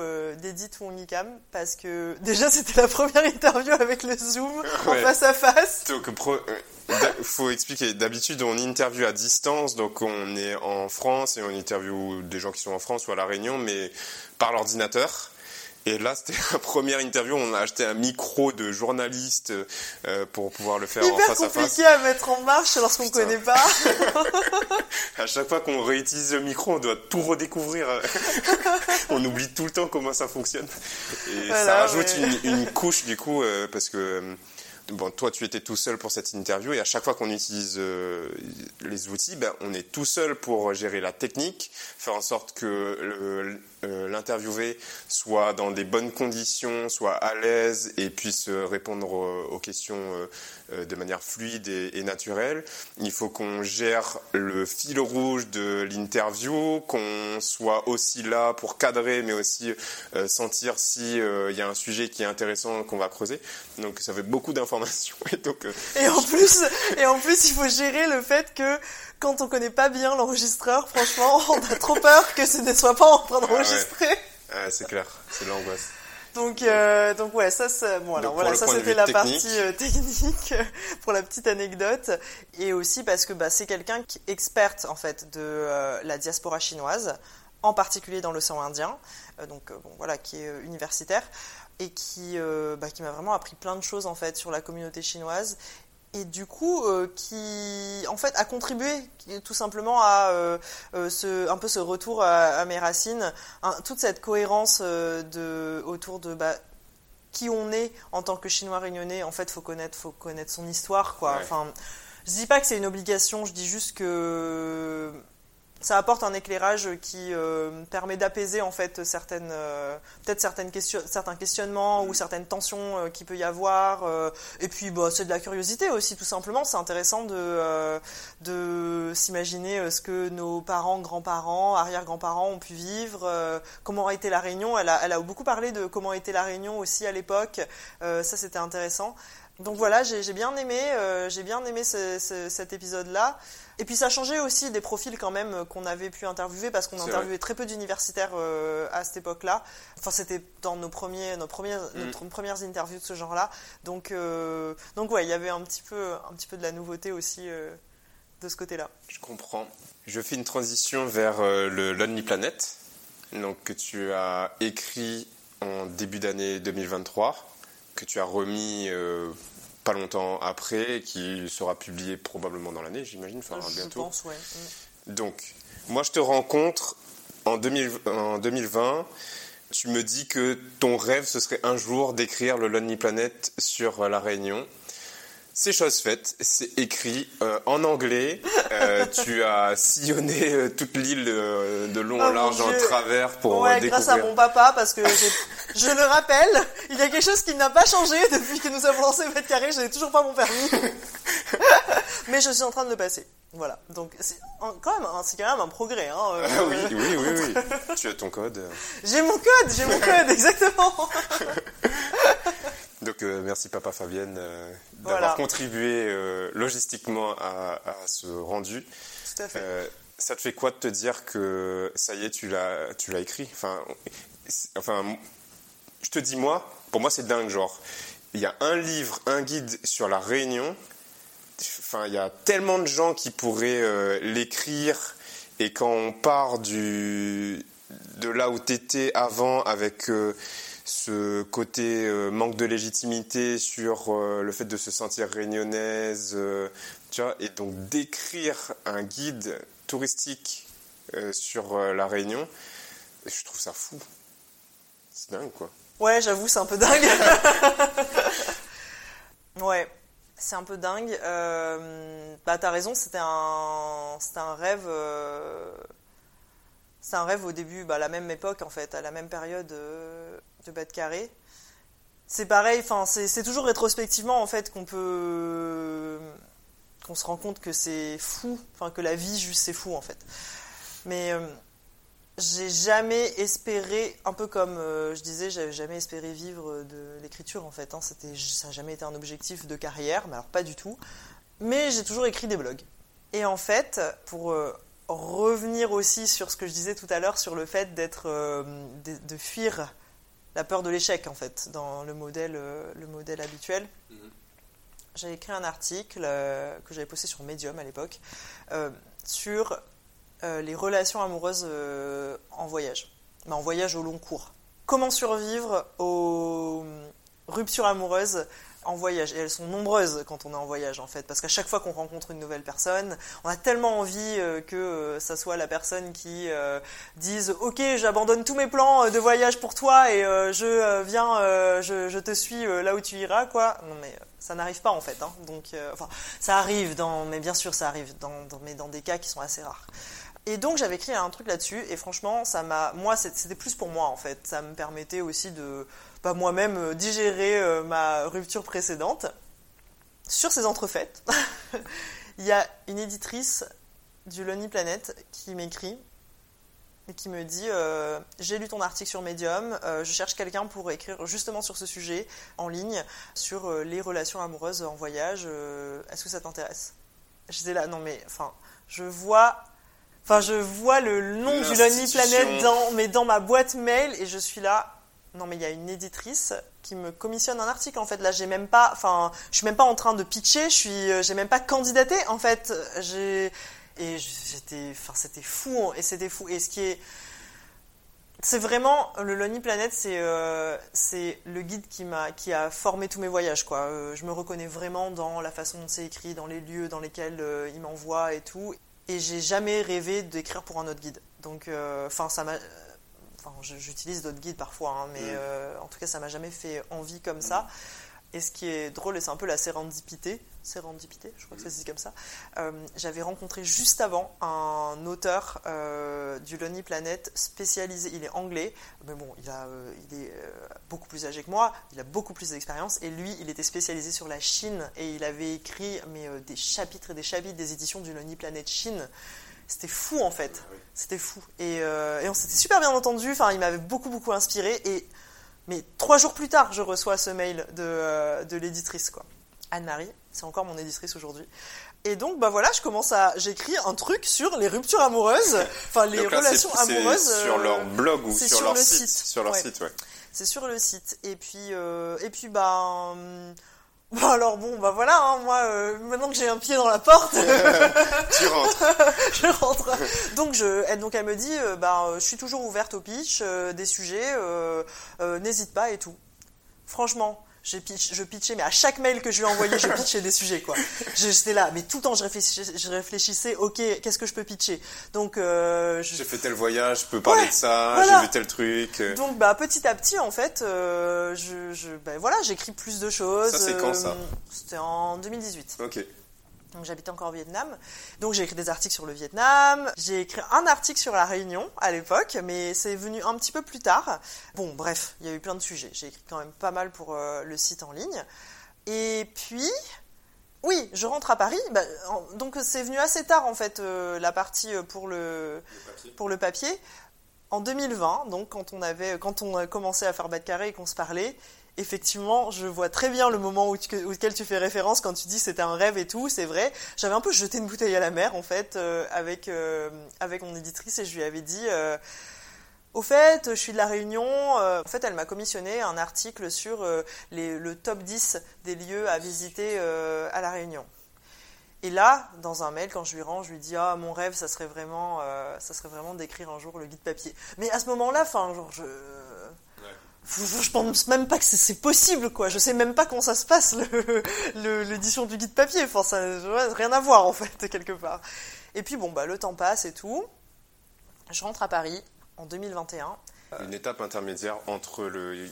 d'Edith Wongikam parce que déjà c'était la première interview avec le Zoom en face à face. Donc, il faut expliquer. D'habitude, on interviewe à distance, donc on est en France et on interviewe des gens qui sont en France ou à La Réunion, mais par l'ordinateur. Et là, c'était la première interview. On a acheté un micro de journaliste euh, pour pouvoir le faire en face à face. compliqué à mettre en marche lorsqu'on ne connaît pas. à chaque fois qu'on réutilise le micro, on doit tout redécouvrir. on oublie tout le temps comment ça fonctionne. Et ça rajoute une, une, couche du coup, euh, parce que euh, bon, toi, tu étais tout seul pour cette interview et à chaque fois qu'on utilise euh, les outils, ben, on est tout seul pour gérer la technique, faire en sorte que euh, l'interviewé soit dans des bonnes conditions, soit à l'aise et puisse répondre aux questions euh, de manière fluide et, naturelle. Il faut qu'on gère le fil rouge de l'interview, qu'on soit aussi là pour cadrer, mais aussi sentir s'il y a un sujet qui est intéressant qu'on va creuser. Donc ça fait beaucoup d'informations Euh, et, en plus, et en plus, il faut gérer le fait que quand on connaît pas bien l'enregistreur, franchement, on a trop peur que ce ne soit pas en train d'enregistrer. Ah c'est clair, c'est l'angoisse. Donc, euh, donc ouais, ça, bon, alors voilà, ça c'était la partie euh, technique pour la petite anecdote, et aussi parce que bah, c'est quelqu'un qui est experte en fait de la diaspora chinoise, en particulier dans l'océan Indien, donc bon voilà, qui est universitaire et qui, euh, bah, qui m'a vraiment appris plein de choses en fait sur la communauté chinoise et du coup euh, qui en fait a contribué tout simplement à euh, ce, un peu ce retour à, mes racines, toute cette cohérence de, autour de bah, qui on est en tant que chinois réunionnais. En fait, faut connaître, faut connaître son histoire, quoi. Enfin, je dis pas que c'est une obligation, je dis juste que ça apporte un éclairage qui euh, permet d'apaiser en fait certaines euh, peut-être certaines questions certains questionnements ou certaines tensions euh, qu'il peut y avoir et puis bah, c'est de la curiosité aussi tout simplement. C'est intéressant de de s'imaginer ce que nos parents grands-parents arrière-grands-parents ont pu vivre comment a été la réunion. Elle a, elle a beaucoup parlé de comment était la réunion aussi à l'époque. Ça c'était intéressant. Donc voilà, j'ai bien aimé, j'ai bien aimé cet épisode-là. Et puis ça changé aussi des profils quand même euh, qu'on avait pu interviewer parce qu'on interviewait très peu d'universitaires euh, à cette époque-là. Enfin, c'était dans nos premiers, nos premières, mm. premières interviews de ce genre-là. Donc, euh, donc ouais, il y avait un petit peu, un petit peu de la nouveauté aussi de ce côté-là. Je comprends. Je fais une transition vers le Lonely Planet, donc que tu as écrit en début d'année 2023, que tu as remis pas longtemps après, qui sera publié probablement dans l'année, j'imagine, enfin je bientôt. Pense, ouais. Mm. Donc, moi je te rencontre en, 2000, en 2020. Tu me dis que ton rêve, ce serait un jour d'écrire le Lonely Planet sur la Réunion. C'est chose faite, c'est écrit euh, en anglais. Euh, tu as sillonné euh, toute l'île de long en oh large en travers pour ouais, grâce à mon papa, parce que je le rappelle, il y a quelque chose qui n'a pas changé depuis que nous avons lancé le mètre carré. Je n'ai toujours pas mon permis, mais je suis en train de le passer. Voilà, donc c'est quand même, c'est quand même un progrès. Hein, ah oui, oui, oui, oui. tu as ton code. J'ai mon code, j'ai mon code, exactement. Donc euh, merci papa Fabienne euh, d'avoir contribué euh, logistiquement à, ce rendu. Tout à fait. ça te fait quoi de te dire que ça y est, tu l'as, tu l'as écrit? Enfin, enfin, je te dis moi, pour moi c'est dingue genre. Il y a un livre, un guide sur la Réunion. Enfin, il y a tellement de gens qui pourraient l'écrire. Et quand on part du de là où tu étais avant avec ce côté euh, manque de légitimité sur euh, le fait de se sentir réunionnaise, euh, tu vois, et donc d'écrire un guide touristique sur la Réunion, je trouve ça fou. C'est dingue, quoi. Ouais, j'avoue, c'est un peu dingue. ouais, c'est un peu dingue. bah, t'as raison, c'était un, c'était un rêve c'est un rêve au début, bah, à la même époque en fait, à la même période de de de Carré. C'est pareil, enfin c'est toujours rétrospectivement en fait qu'on peut qu'on se rend compte que c'est fou, enfin que la vie juste c'est fou en fait. Mais euh, j'ai jamais espéré, un peu comme euh, je disais, j'avais jamais espéré vivre de l'écriture en fait. Hein, c'était, ça n'a jamais été un objectif de carrière, mais alors pas du tout. Mais j'ai toujours écrit des blogs. Et en fait, pour revenir aussi sur ce que je disais tout à l'heure sur le fait d'être euh, de, fuir la peur de l'échec en fait dans le modèle euh, le modèle habituel. Mhm. J'avais écrit un article euh, que j'avais posté sur Medium à l'époque sur les relations amoureuses en voyage, mais en voyage au long cours. Comment survivre aux ruptures amoureuses en voyage. Et elles sont nombreuses quand on est en voyage, en fait. Parce qu'à chaque fois qu'on rencontre une nouvelle personne, on a tellement envie euh, que euh, ça soit la personne qui euh, dise Ok, j'abandonne tous mes plans de voyage pour toi et je viens, je, te suis là où tu iras, quoi. Non, mais ça n'arrive pas, en fait. Hein. Donc, enfin, ça arrive, dans, mais bien sûr, ça arrive, dans, mais dans des cas qui sont assez rares. Et donc j'avais écrit un truc là-dessus et franchement ça m'a moi c'était plus pour moi en fait ça me permettait aussi de pas moi-même euh, digérer euh, ma rupture précédente. Sur ces entrefaites, il y a une éditrice du Lonely Planet qui m'écrit et qui me dit euh, J'ai lu ton article sur Medium, je cherche quelqu'un pour écrire justement sur ce sujet en ligne, sur les relations amoureuses en voyage. Est-ce que ça t'intéresse? J'étais là, non mais, enfin, je vois. Enfin, je vois le nom du Lonely Planet dans, mais dans ma boîte mail et je suis là, non, mais il y a une éditrice qui me commissionne un article. En fait, là, j'ai même pas, enfin, je suis même pas en train de pitcher. Je suis, euh, j'ai même pas candidaté. En fait, j'ai et j'étais, enfin, c'était fou et c'était fou. Et ce qui est, c'est vraiment le Lonely Planet, c'est euh, c'est le guide qui m'a qui a formé tous mes voyages quoi. Euh, je me reconnais vraiment dans la façon dont c'est écrit, dans les lieux dans lesquels il m'envoie et tout. Et j'ai jamais rêvé d'écrire pour un autre guide. Donc, enfin, ça m'a j'utilise d'autres guides parfois, hein, mais euh, en tout cas, ça m'a jamais fait envie comme ça. Et ce qui est drôle, et c'est un peu la sérendipité, sérendipité, je crois que ça se dit comme ça, euh, j'avais rencontré juste avant un auteur euh, du Lonely Planet spécialisé, il est anglais, mais bon, il, a, euh, il est beaucoup plus âgé que moi, il a beaucoup plus d'expérience, et lui, il était spécialisé sur la Chine, et il avait écrit mais, des chapitres et des chapitres des éditions du Lonely Planet Chine. C'était fou en fait, c'était fou. Et, et on s'était super bien entendu, enfin, il m'avait beaucoup, beaucoup inspiré, et mais trois jours plus tard, je reçois ce mail de, euh, de l'éditrice, quoi. Anne-Marie, c'est encore mon éditrice aujourd'hui. Et donc, bah voilà, je commence à, j'écris un truc sur les ruptures amoureuses, enfin les relations amoureuses. Sur euh, leur blog ou sur, leur site, Sur leur site, ouais. C'est sur le site. Et puis, euh, et puis, bah, Bon alors bon bah voilà hein, moi euh, maintenant que j'ai un pied dans la porte tu rentres. je rentre. Donc je elle, donc elle me dit euh, bah je suis toujours ouverte au pitch euh, des sujets n'hésite pas et tout. Franchement pitch, je pitchais, mais à chaque mail que je lui ai envoyé, je pitchais des sujets, quoi. J'étais là, mais tout le temps, je réfléchissais, je réfléchissais ok, qu'est-ce que je peux pitcher? Donc, euh, j'ai fait tel voyage, je peux parler de ça, j'ai vu tel truc. Donc, bah, petit à petit, en fait, euh, je, je ben, voilà, j'écris plus de choses. Ça, c'est quand ça euh, C'était en 2018. Ok. Donc j'habitais encore au Vietnam. Donc j'ai écrit des articles sur le Vietnam. J'ai écrit un article sur la Réunion à l'époque, mais c'est venu un petit peu plus tard. Bon, bref, il y a eu plein de sujets. J'ai écrit quand même pas mal pour euh, le site en ligne. Et puis, oui, je rentre à Paris. Bah, donc c'est venu assez tard en fait euh, la partie euh, pour le, pour le papier. En 2020, donc quand on avait, quand on a commencé à faire bas de carré et qu'on se parlait, effectivement, je vois très bien le moment auquel tu fais référence quand tu dis c'était un rêve et tout, c'est vrai. J'avais un peu jeté une bouteille à la mer en fait euh, avec euh, avec mon éditrice et je lui avais dit euh, au fait, je suis de la Réunion. en fait, elle m'a commissionné un article sur le top 10 des lieux à visiter à la Réunion. Et là, dans un mail, quand je lui rends, je lui dis ah mon rêve, ça serait vraiment, ça serait vraiment d'écrire un jour le guide papier. Mais à ce moment-là, enfin genre je je pense même pas que c'est possible, quoi. Je sais même pas comment ça se passe, l'édition du guide papier. Enfin, ça n'a rien à voir, en fait, quelque part. Et puis, bon, bah, le temps passe et tout. Je rentre à Paris en 2021. Une étape intermédiaire entre le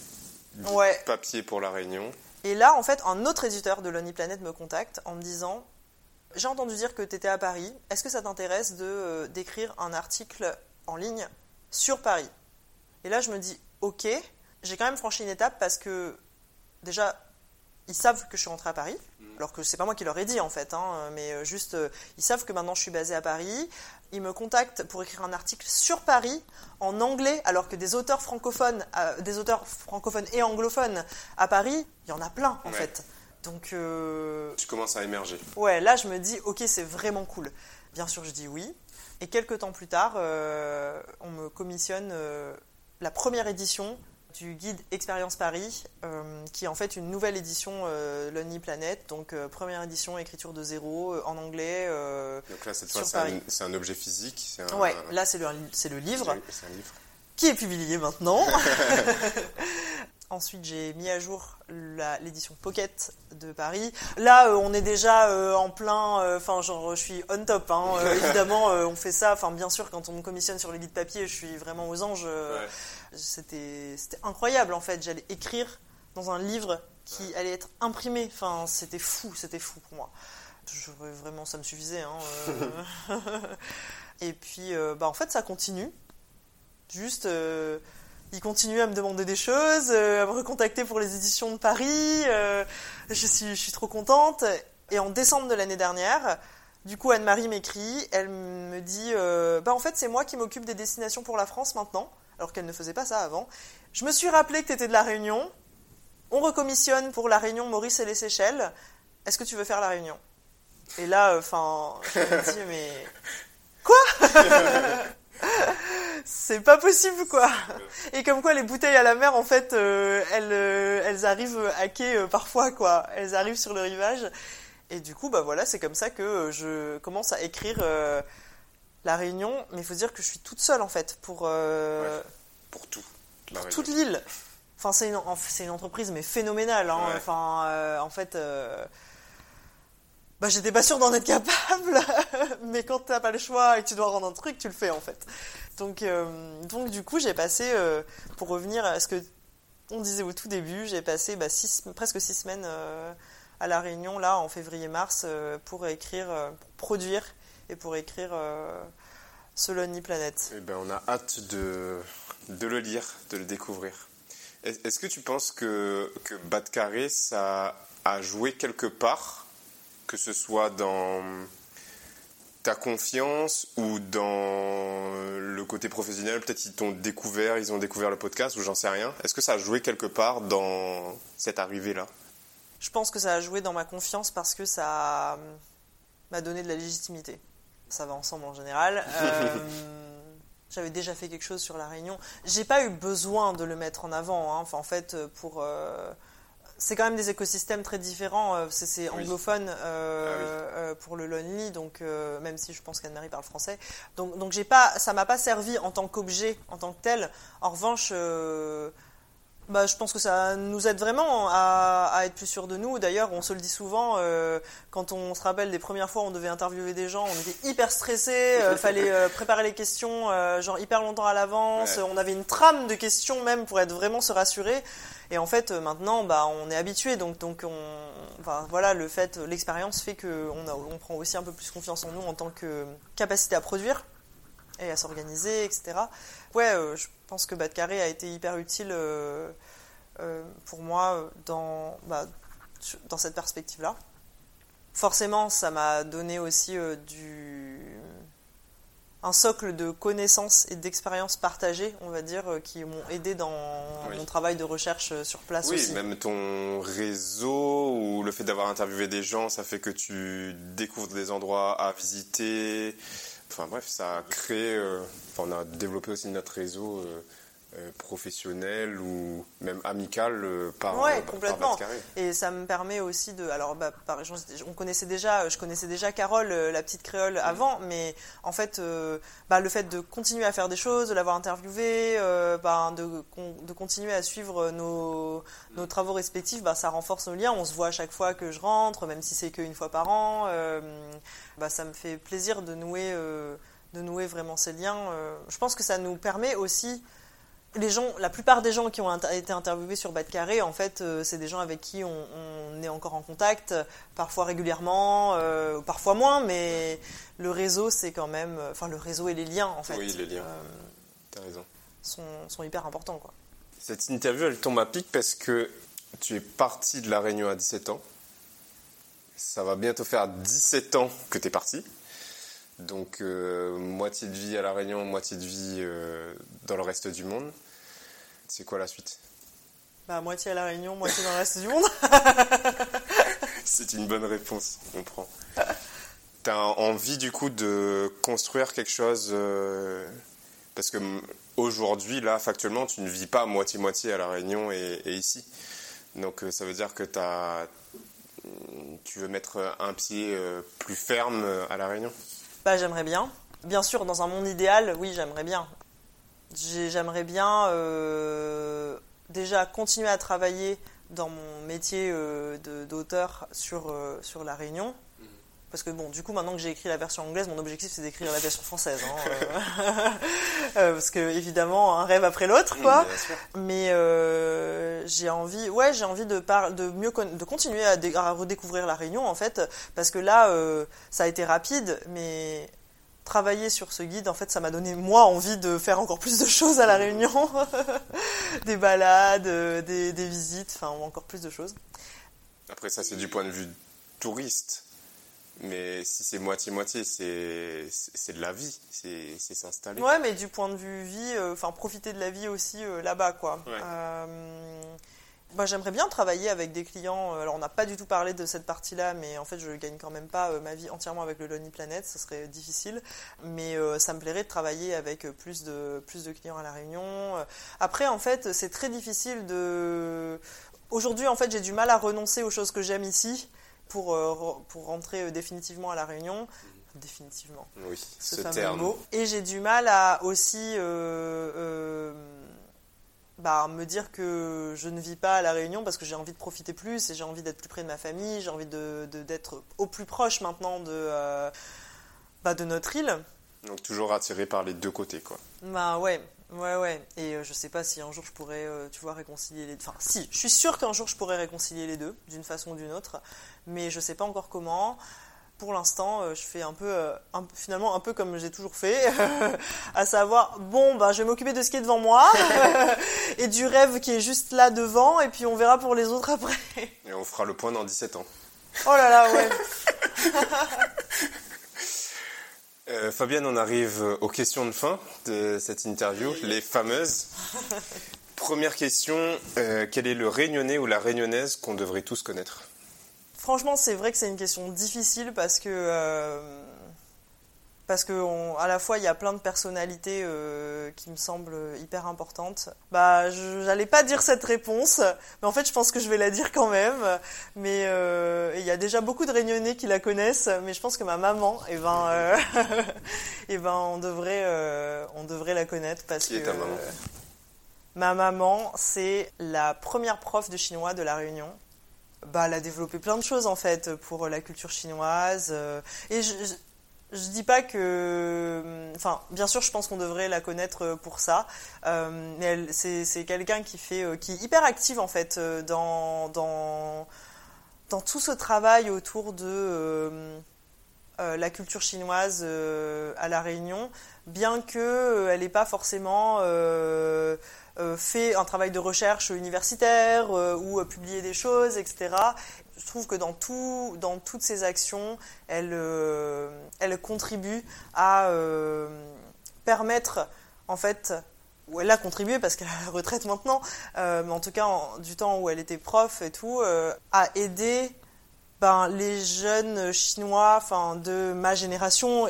ouais. papier pour la Réunion. Et là, en fait, un autre éditeur de Lonely Planet me contacte en me disant J'ai entendu dire que tu étais à Paris. Est-ce que ça t'intéresse euh, d'écrire un article en ligne sur Paris? Et là, je me dis Ok j'ai quand même franchi une étape parce que déjà, ils savent que je suis rentrée à Paris, mm. alors que c'est pas moi qui leur ai dit en fait, hein, mais euh, juste, euh, ils savent que maintenant je suis basée à Paris. Ils me contactent pour écrire un article sur Paris en anglais, alors que des auteurs francophones, euh, des auteurs francophones et anglophones à Paris, il y en a plein en fait. Donc, tu commences à émerger. Ouais, là je me dis, ok, c'est vraiment cool. Bien sûr, je dis oui. Et quelques temps plus tard, on me commissionne la première édition du guide Expérience Paris, euh, qui est en fait une nouvelle édition euh, Lonely Planet, donc euh, première édition, écriture de zéro, en anglais. donc là, cette fois, c'est un, objet physique un, Ouais, là, c'est le, le livre. Qui est publié maintenant. Ensuite, j'ai mis à jour l'édition Pocket de Paris. Là, on est déjà en plein. Enfin, genre, je suis on top. Hein. évidemment, on fait ça. Enfin, bien sûr, quand on me commissionne sur les guides papier, je suis vraiment aux anges c'était incroyable en fait. J'allais écrire dans un livre qui allait être imprimé. Enfin, c'était fou, c'était fou pour moi. vraiment, ça me suffisait. Hein, euh. Et puis, euh, bah, en fait, ça continue. Juste, euh, il continue à me demander des choses, à me recontacter pour les éditions de Paris. je, suis, je suis trop contente. Et en décembre de l'année dernière, du coup, Anne-Marie m'écrit. Elle me dit bah, En fait, c'est moi qui m'occupe des destinations pour la France maintenant alors qu'elle ne faisait pas ça avant. Je me suis rappelé que tu étais de la Réunion. On recommissionne pour la Réunion Maurice et les Seychelles. Est-ce que tu veux faire la Réunion? Et là, enfin, je me dis, mais. Quoi? C'est pas possible, quoi Et comme quoi, les bouteilles à la mer, en fait, euh, elles, euh, elles arrivent à quai euh, parfois, quoi. Elles arrivent sur le rivage. Et du coup, bah voilà, c'est comme ça que je commence à écrire la Réunion, mais il faut dire que je suis toute seule en fait pour, pour tout. Pour toute l'île. Enfin, c'est une, une, entreprise mais phénoménale. Hein. Enfin, en fait, bah, j'étais pas sûre d'en être capable, mais quand t'as pas le choix et que tu dois rendre un truc, tu le fais en fait. Donc, donc du coup, j'ai passé, pour revenir à ce que on disait au tout début, j'ai passé bah, presque six semaines à La Réunion, là, en février-mars, pour écrire, pour produire et pour écrire ce Lonely Planet. Eh ben, on a hâte de, de le lire, de le découvrir. Est-ce que tu penses que, que ça a joué quelque part, que ce soit dans ta confiance ou dans le côté professionnel Peut-être qu'ils t'ont découvert, ils ont découvert le podcast ou j'en sais rien. Est-ce que ça a joué quelque part dans cette arrivée-là? Je pense que ça a joué dans ma confiance parce que ça m'a donné de la légitimité. Ça va ensemble en général. Euh, j'avais déjà fait quelque chose sur la Réunion. J'ai pas eu besoin de le mettre en avant. Hein. Enfin, en fait, euh, pour euh, c'est quand même des écosystèmes très différents. Euh, c'est anglophone ah pour le Lonely, donc même si je pense qu'Anne-Marie parle français. Donc, donc j'ai pas, ça m'a pas servi en tant qu'objet, en tant que tel. En revanche, bah, je pense que ça nous aide vraiment à, être plus sûr de nous. D'ailleurs, on se le dit souvent, euh, quand on se rappelle des premières fois où on devait interviewer des gens, on était hyper stressé, euh, fallait euh, préparer les questions genre hyper longtemps à l'avance, on avait une trame de questions même pour être vraiment se rassurer. Et en fait, maintenant, bah, on est habitué, donc, donc on, enfin, voilà, le fait, l'expérience fait qu'on on prend aussi un peu plus confiance en nous en tant que capacité à produire et à s'organiser, etc. Ouais, je je pense que Bad Carré a été hyper utile euh, euh, pour moi dans, bah, dans cette perspective-là. Forcément, ça m'a donné aussi euh, du, un socle de connaissances et d'expériences partagées, on va dire, qui m'ont aidé dans mon travail de recherche sur place oui, même ton réseau ou le fait d'avoir interviewé des gens, ça fait que tu découvres des endroits à visiter. Enfin bref, ça a créé on a développé aussi notre réseau euh, euh, professionnel ou même amical euh, par, ouais, complètement. et ça me permet aussi de alors bah, par exemple on connaissait déjà je connaissais déjà Carole la petite créole avant mais en fait bah, le fait de continuer à faire des choses de l'avoir interviewée bah, de, de, continuer à suivre nos, nos travaux respectifs bah, ça renforce nos liens on se voit à chaque fois que je rentre même si c'est qu'une fois par an bah, ça me fait plaisir de nouer de nouer vraiment ces liens. Euh, je pense que ça nous permet aussi les gens, la plupart des gens qui ont été interviewés sur Bad Carré, en fait, euh, c'est des gens avec qui on, est encore en contact, parfois régulièrement, euh, parfois moins, mais le réseau, c'est quand même, enfin le réseau et les liens, en fait. Oui, les liens. T'as raison. Sont, sont, hyper importants, quoi. Cette interview, elle tombe à pic parce que tu es parti de la Réunion à 17 ans. Ça va bientôt faire 17 ans que tu es parti. Donc euh, moitié de vie à La Réunion, moitié de vie euh, dans le reste du monde. C'est quoi la suite? Bah, Moitié à La Réunion, moitié dans le reste du monde. C'est une bonne réponse, on comprend. Tu as envie du coup de construire quelque chose euh, Parce que aujourd'hui, là, factuellement, tu ne vis pas moitié-moitié à La Réunion et, et ici. Donc ça veut dire que as, tu veux mettre un pied plus ferme à La Réunion? Bah, j'aimerais bien. Bien sûr, dans un monde idéal, oui, j'aimerais bien. J'aimerais bien euh, déjà continuer à travailler dans mon métier euh, d'auteur sur, euh, sur La Réunion. Mhm. Parce que bon, du coup, maintenant que j'ai écrit la version anglaise, mon objectif c'est d'écrire la version française. Hein, parce que évidemment, un rêve après l'autre, quoi. Mais j'ai envie, ouais, j'ai envie de, de mieux de continuer à, à, redécouvrir la Réunion en fait, parce que là, ça a été rapide, mais travailler sur ce guide, en fait, ça m'a donné moi envie de faire encore plus de choses à la Réunion, des balades, euh, des, des visites, enfin encore plus de choses. Après ça, c'est du point de vue touriste. Mais si c'est moitié-moitié, c'est de la vie, c'est s'installer. Ouais, mais du point de vue vie, euh, enfin profiter de la vie aussi euh, là-bas, quoi. Euh, bah, J'aimerais bien travailler avec des clients. Alors, on n'a pas du tout parlé de cette partie-là, mais en fait, je gagne quand même pas ma vie entièrement avec le Lonely Planet, ce serait difficile. Mais ça me plairait de travailler avec plus de, plus de clients à La Réunion. Après, en fait, c'est très difficile de. Aujourd'hui, en fait, j'ai du mal à renoncer aux choses que j'aime ici pour, euh, pour rentrer euh, définitivement à La Réunion. Définitivement. Oui, ce, terme. Mot. Et j'ai du mal à aussi euh, bah, me dire que je ne vis pas à La Réunion parce que j'ai envie de profiter plus et j'ai envie d'être plus près de ma famille, j'ai envie d'être de, d'être au plus proche maintenant de, bah, de notre île. Donc toujours attiré par les deux côtés, quoi. Bah ouais. Ouais, ouais. Et euh, je sais pas si un jour je pourrais, euh, tu vois, réconcilier les deux. Enfin, si, je suis sûre qu'un jour je pourrais réconcilier les deux, d'une façon ou d'une autre, mais je sais pas encore comment. Pour l'instant, euh, je fais un peu, euh, un- finalement, un peu comme j'ai toujours fait, à savoir, bon, bah, je vais m'occuper de ce qui est devant moi et du rêve qui est juste là devant, et puis on verra pour les autres après. Et on fera le point dans 17 ans. Oh là là, ouais. Euh, Fabienne, on arrive aux questions de fin de cette interview, les fameuses. Première question, euh, quel est le réunionnais ou la réunionnaise qu'on devrait tous connaître? Franchement, c'est vrai que c'est une question difficile parce que euh, parce que on- à la fois il y a plein de personnalités euh, qui me semblent hyper importantes. Bah, j'allais pas dire cette réponse, mais en fait, je pense que je vais la dire quand même. Mais euh, et il y a déjà beaucoup de Réunionnais qui la connaissent, mais je pense que ma maman, eh ben, eh ben, on devrait on devrait la connaître parce Qui que est ta maman? ma maman, c'est la première prof de chinois de la Réunion bah, elle a développé plein de choses en fait pour la culture chinoise. euh, et je, je, dis pas que. Enfin, bien sûr, je pense qu'on devrait la connaître pour ça. euh, mais c'est quelqu'un qui, fait, euh, qui est hyper active en fait euh, dans, dans, dans tout ce travail autour de. euh, euh, la culture chinoise euh, à la Réunion, bien que euh, elle n'ait pas forcément euh, euh, fait un travail de recherche universitaire euh, ou euh, publié des choses, etc. Je trouve que dans, tout, toutes ces actions, elle, euh, elle contribue à euh, permettre, en fait, ou elle a contribué parce qu'elle a la retraite maintenant, euh, mais en tout cas du temps où elle était prof et tout, euh, à aider ben, les jeunes chinois de ma génération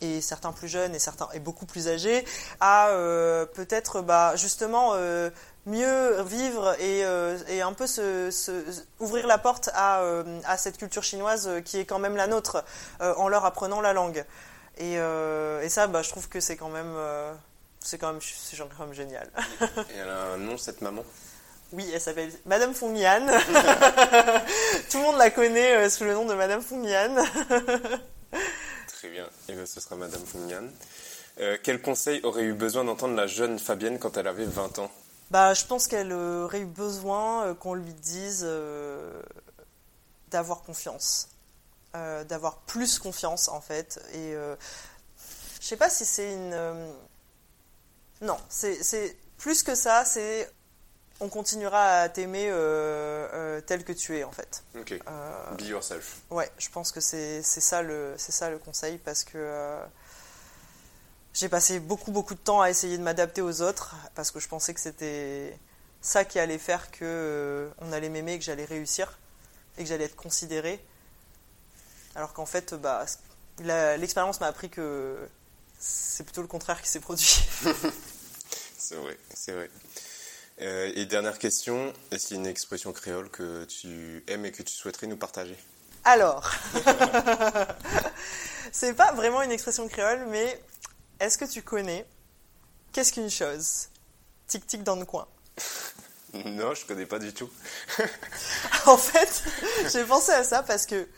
et- certains plus jeunes et certains et beaucoup plus âgés à euh, peut-être bah, justement euh, mieux vivre et, euh, et un peu se, se- ouvrir la porte à, à cette culture chinoise qui est quand même la nôtre en leur apprenant la langue. Et, et ça, bah, je trouve que c'est quand même, c'est quand même, c'est quand même génial. Et elle a un nom, cette maman? Oui, elle s'appelle Madame Fongian. Tout le monde la connaît sous le nom de Madame Fongian. Très bien, et ce sera Madame Fougnan. Euh, quel conseil aurait eu besoin d'entendre la jeune Fabienne quand elle avait 20 ans? Bah, je pense qu'elle aurait eu besoin euh, qu'on lui dise euh, d'avoir confiance, Euh, d'avoir plus confiance en fait. Et euh, je sais pas si c'est une. euh, Non, c'est plus que ça. C'est on continuera à t'aimer euh, euh, tel que tu es en fait. Ok, Euh, be yourself. Ouais, je pense que c'est ça le c'est ça le conseil parce que j'ai passé beaucoup beaucoup de temps à essayer de m'adapter aux autres parce que je pensais que c'était ça qui allait faire que on allait m'aimer, et que j'allais réussir et que j'allais être considérée. Alors qu'en fait, bah, l'expérience m'a appris que c'est plutôt le contraire qui s'est produit. C'est vrai, c'est vrai. Euh, et dernière question, est-ce qu'il y a une expression créole que tu aimes et que tu souhaiterais nous partager? Alors, c'est pas vraiment une expression créole, mais est-ce que tu connais qu'est-ce qu'une chose? Tic tic dans le coin. Non, je connais pas du tout. En fait, j'ai pensé à ça parce que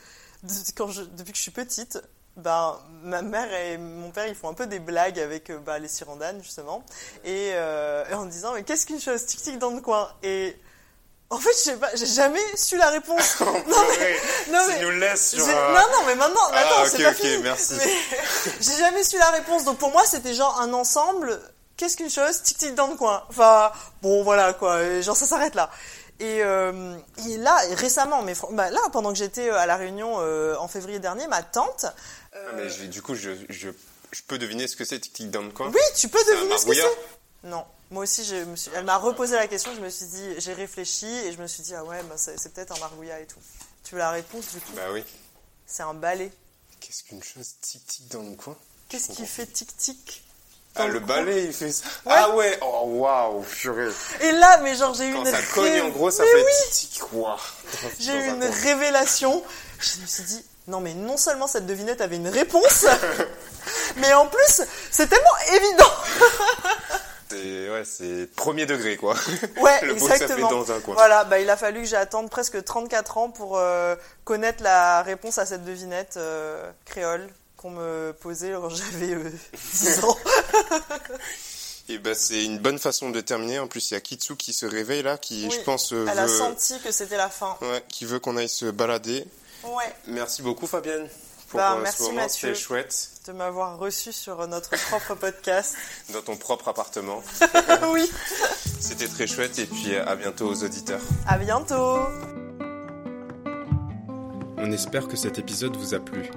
de- quand je, depuis que je suis petite, ben, ma mère et mon père ils font un peu des blagues avec euh, bah, les sirandanes justement. Et, euh, en disant mais qu'est-ce qu'une chose tic tic dans le coin? Et en fait je sais pas j'ai jamais su la réponse. Non mais, non, mais- nous sur un- non non mais maintenant Ah, attends c'est pas fini. merci. J'ai jamais su la réponse. Donc pour moi c'était genre un ensemble qu'est-ce qu'une chose tic tic dans le coin? Enfin bon voilà quoi. Genre ça s'arrête là. Et, euh, et là récemment mais bah, là pendant que j'étais à la réunion euh, en février dernier ma tante Ah, mais je- du coup, je, je, je peux deviner ce que c'est Tic le coin oui tu peux deviner ce que c'est non moi aussi je me suis elle m'a reposé la question je me suis dit j'ai réfléchi et je me suis dit ah ouais bah, c'est peut-être un margouillat et tout. Tu veux la réponse du coup Bah oui. c'est un balai. Qu'est-ce qu'une chose Tic Tic dans le coin qu'est-ce qui fait tic tic Ah, le coin balai, il fait ça Ah ouais Oh, waouh, purée. Et là mais genre j'ai eu Quand une ça cogne, ré- en gros, ça Mais fait oui Tic Tic, waouh. J'ai eu un une révélation. Je me suis dit, non mais non seulement cette devinette avait une réponse, mais en plus, c'est tellement évident. C'est ouais, c'est premier degré, quoi. Ouais, Le beau exactement. dans un coin. Voilà, bah, il a fallu que j'attende presque 34 ans pour euh, connaître la réponse à cette devinette euh, créole qu'on me posait quand j'avais euh, 10 ans. Et ben c'est une bonne façon de terminer. En plus, il y a Kitsu qui se réveille là, qui Oui, je pense euh, Elle a senti que c'était la fin. ouais, qui veut qu'on aille se balader. Ouais, Merci beaucoup Fabienne pour Bah, euh, merci, ce moment, Mathieu. chouette de m'avoir reçu sur notre propre podcast. dans ton propre appartement. oui, C'était très chouette et puis euh, à bientôt aux auditeurs. à bientôt. On espère que cet épisode vous a plu.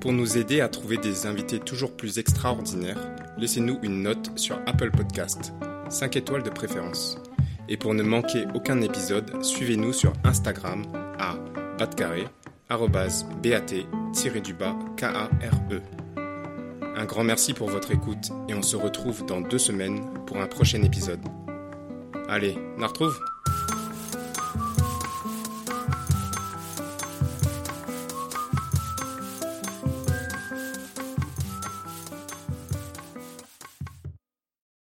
Pour nous aider à trouver des invités toujours plus extraordinaires, laissez-nous une note sur Apple Podcast, 5 étoiles de préférence. Et pour ne manquer aucun épisode, suivez-nous sur Instagram à batcarré, arrobase bat-du-bas K-A-R-E. Un grand merci pour votre écoute et on se retrouve dans deux semaines pour un prochain épisode. Allez, on retrouve?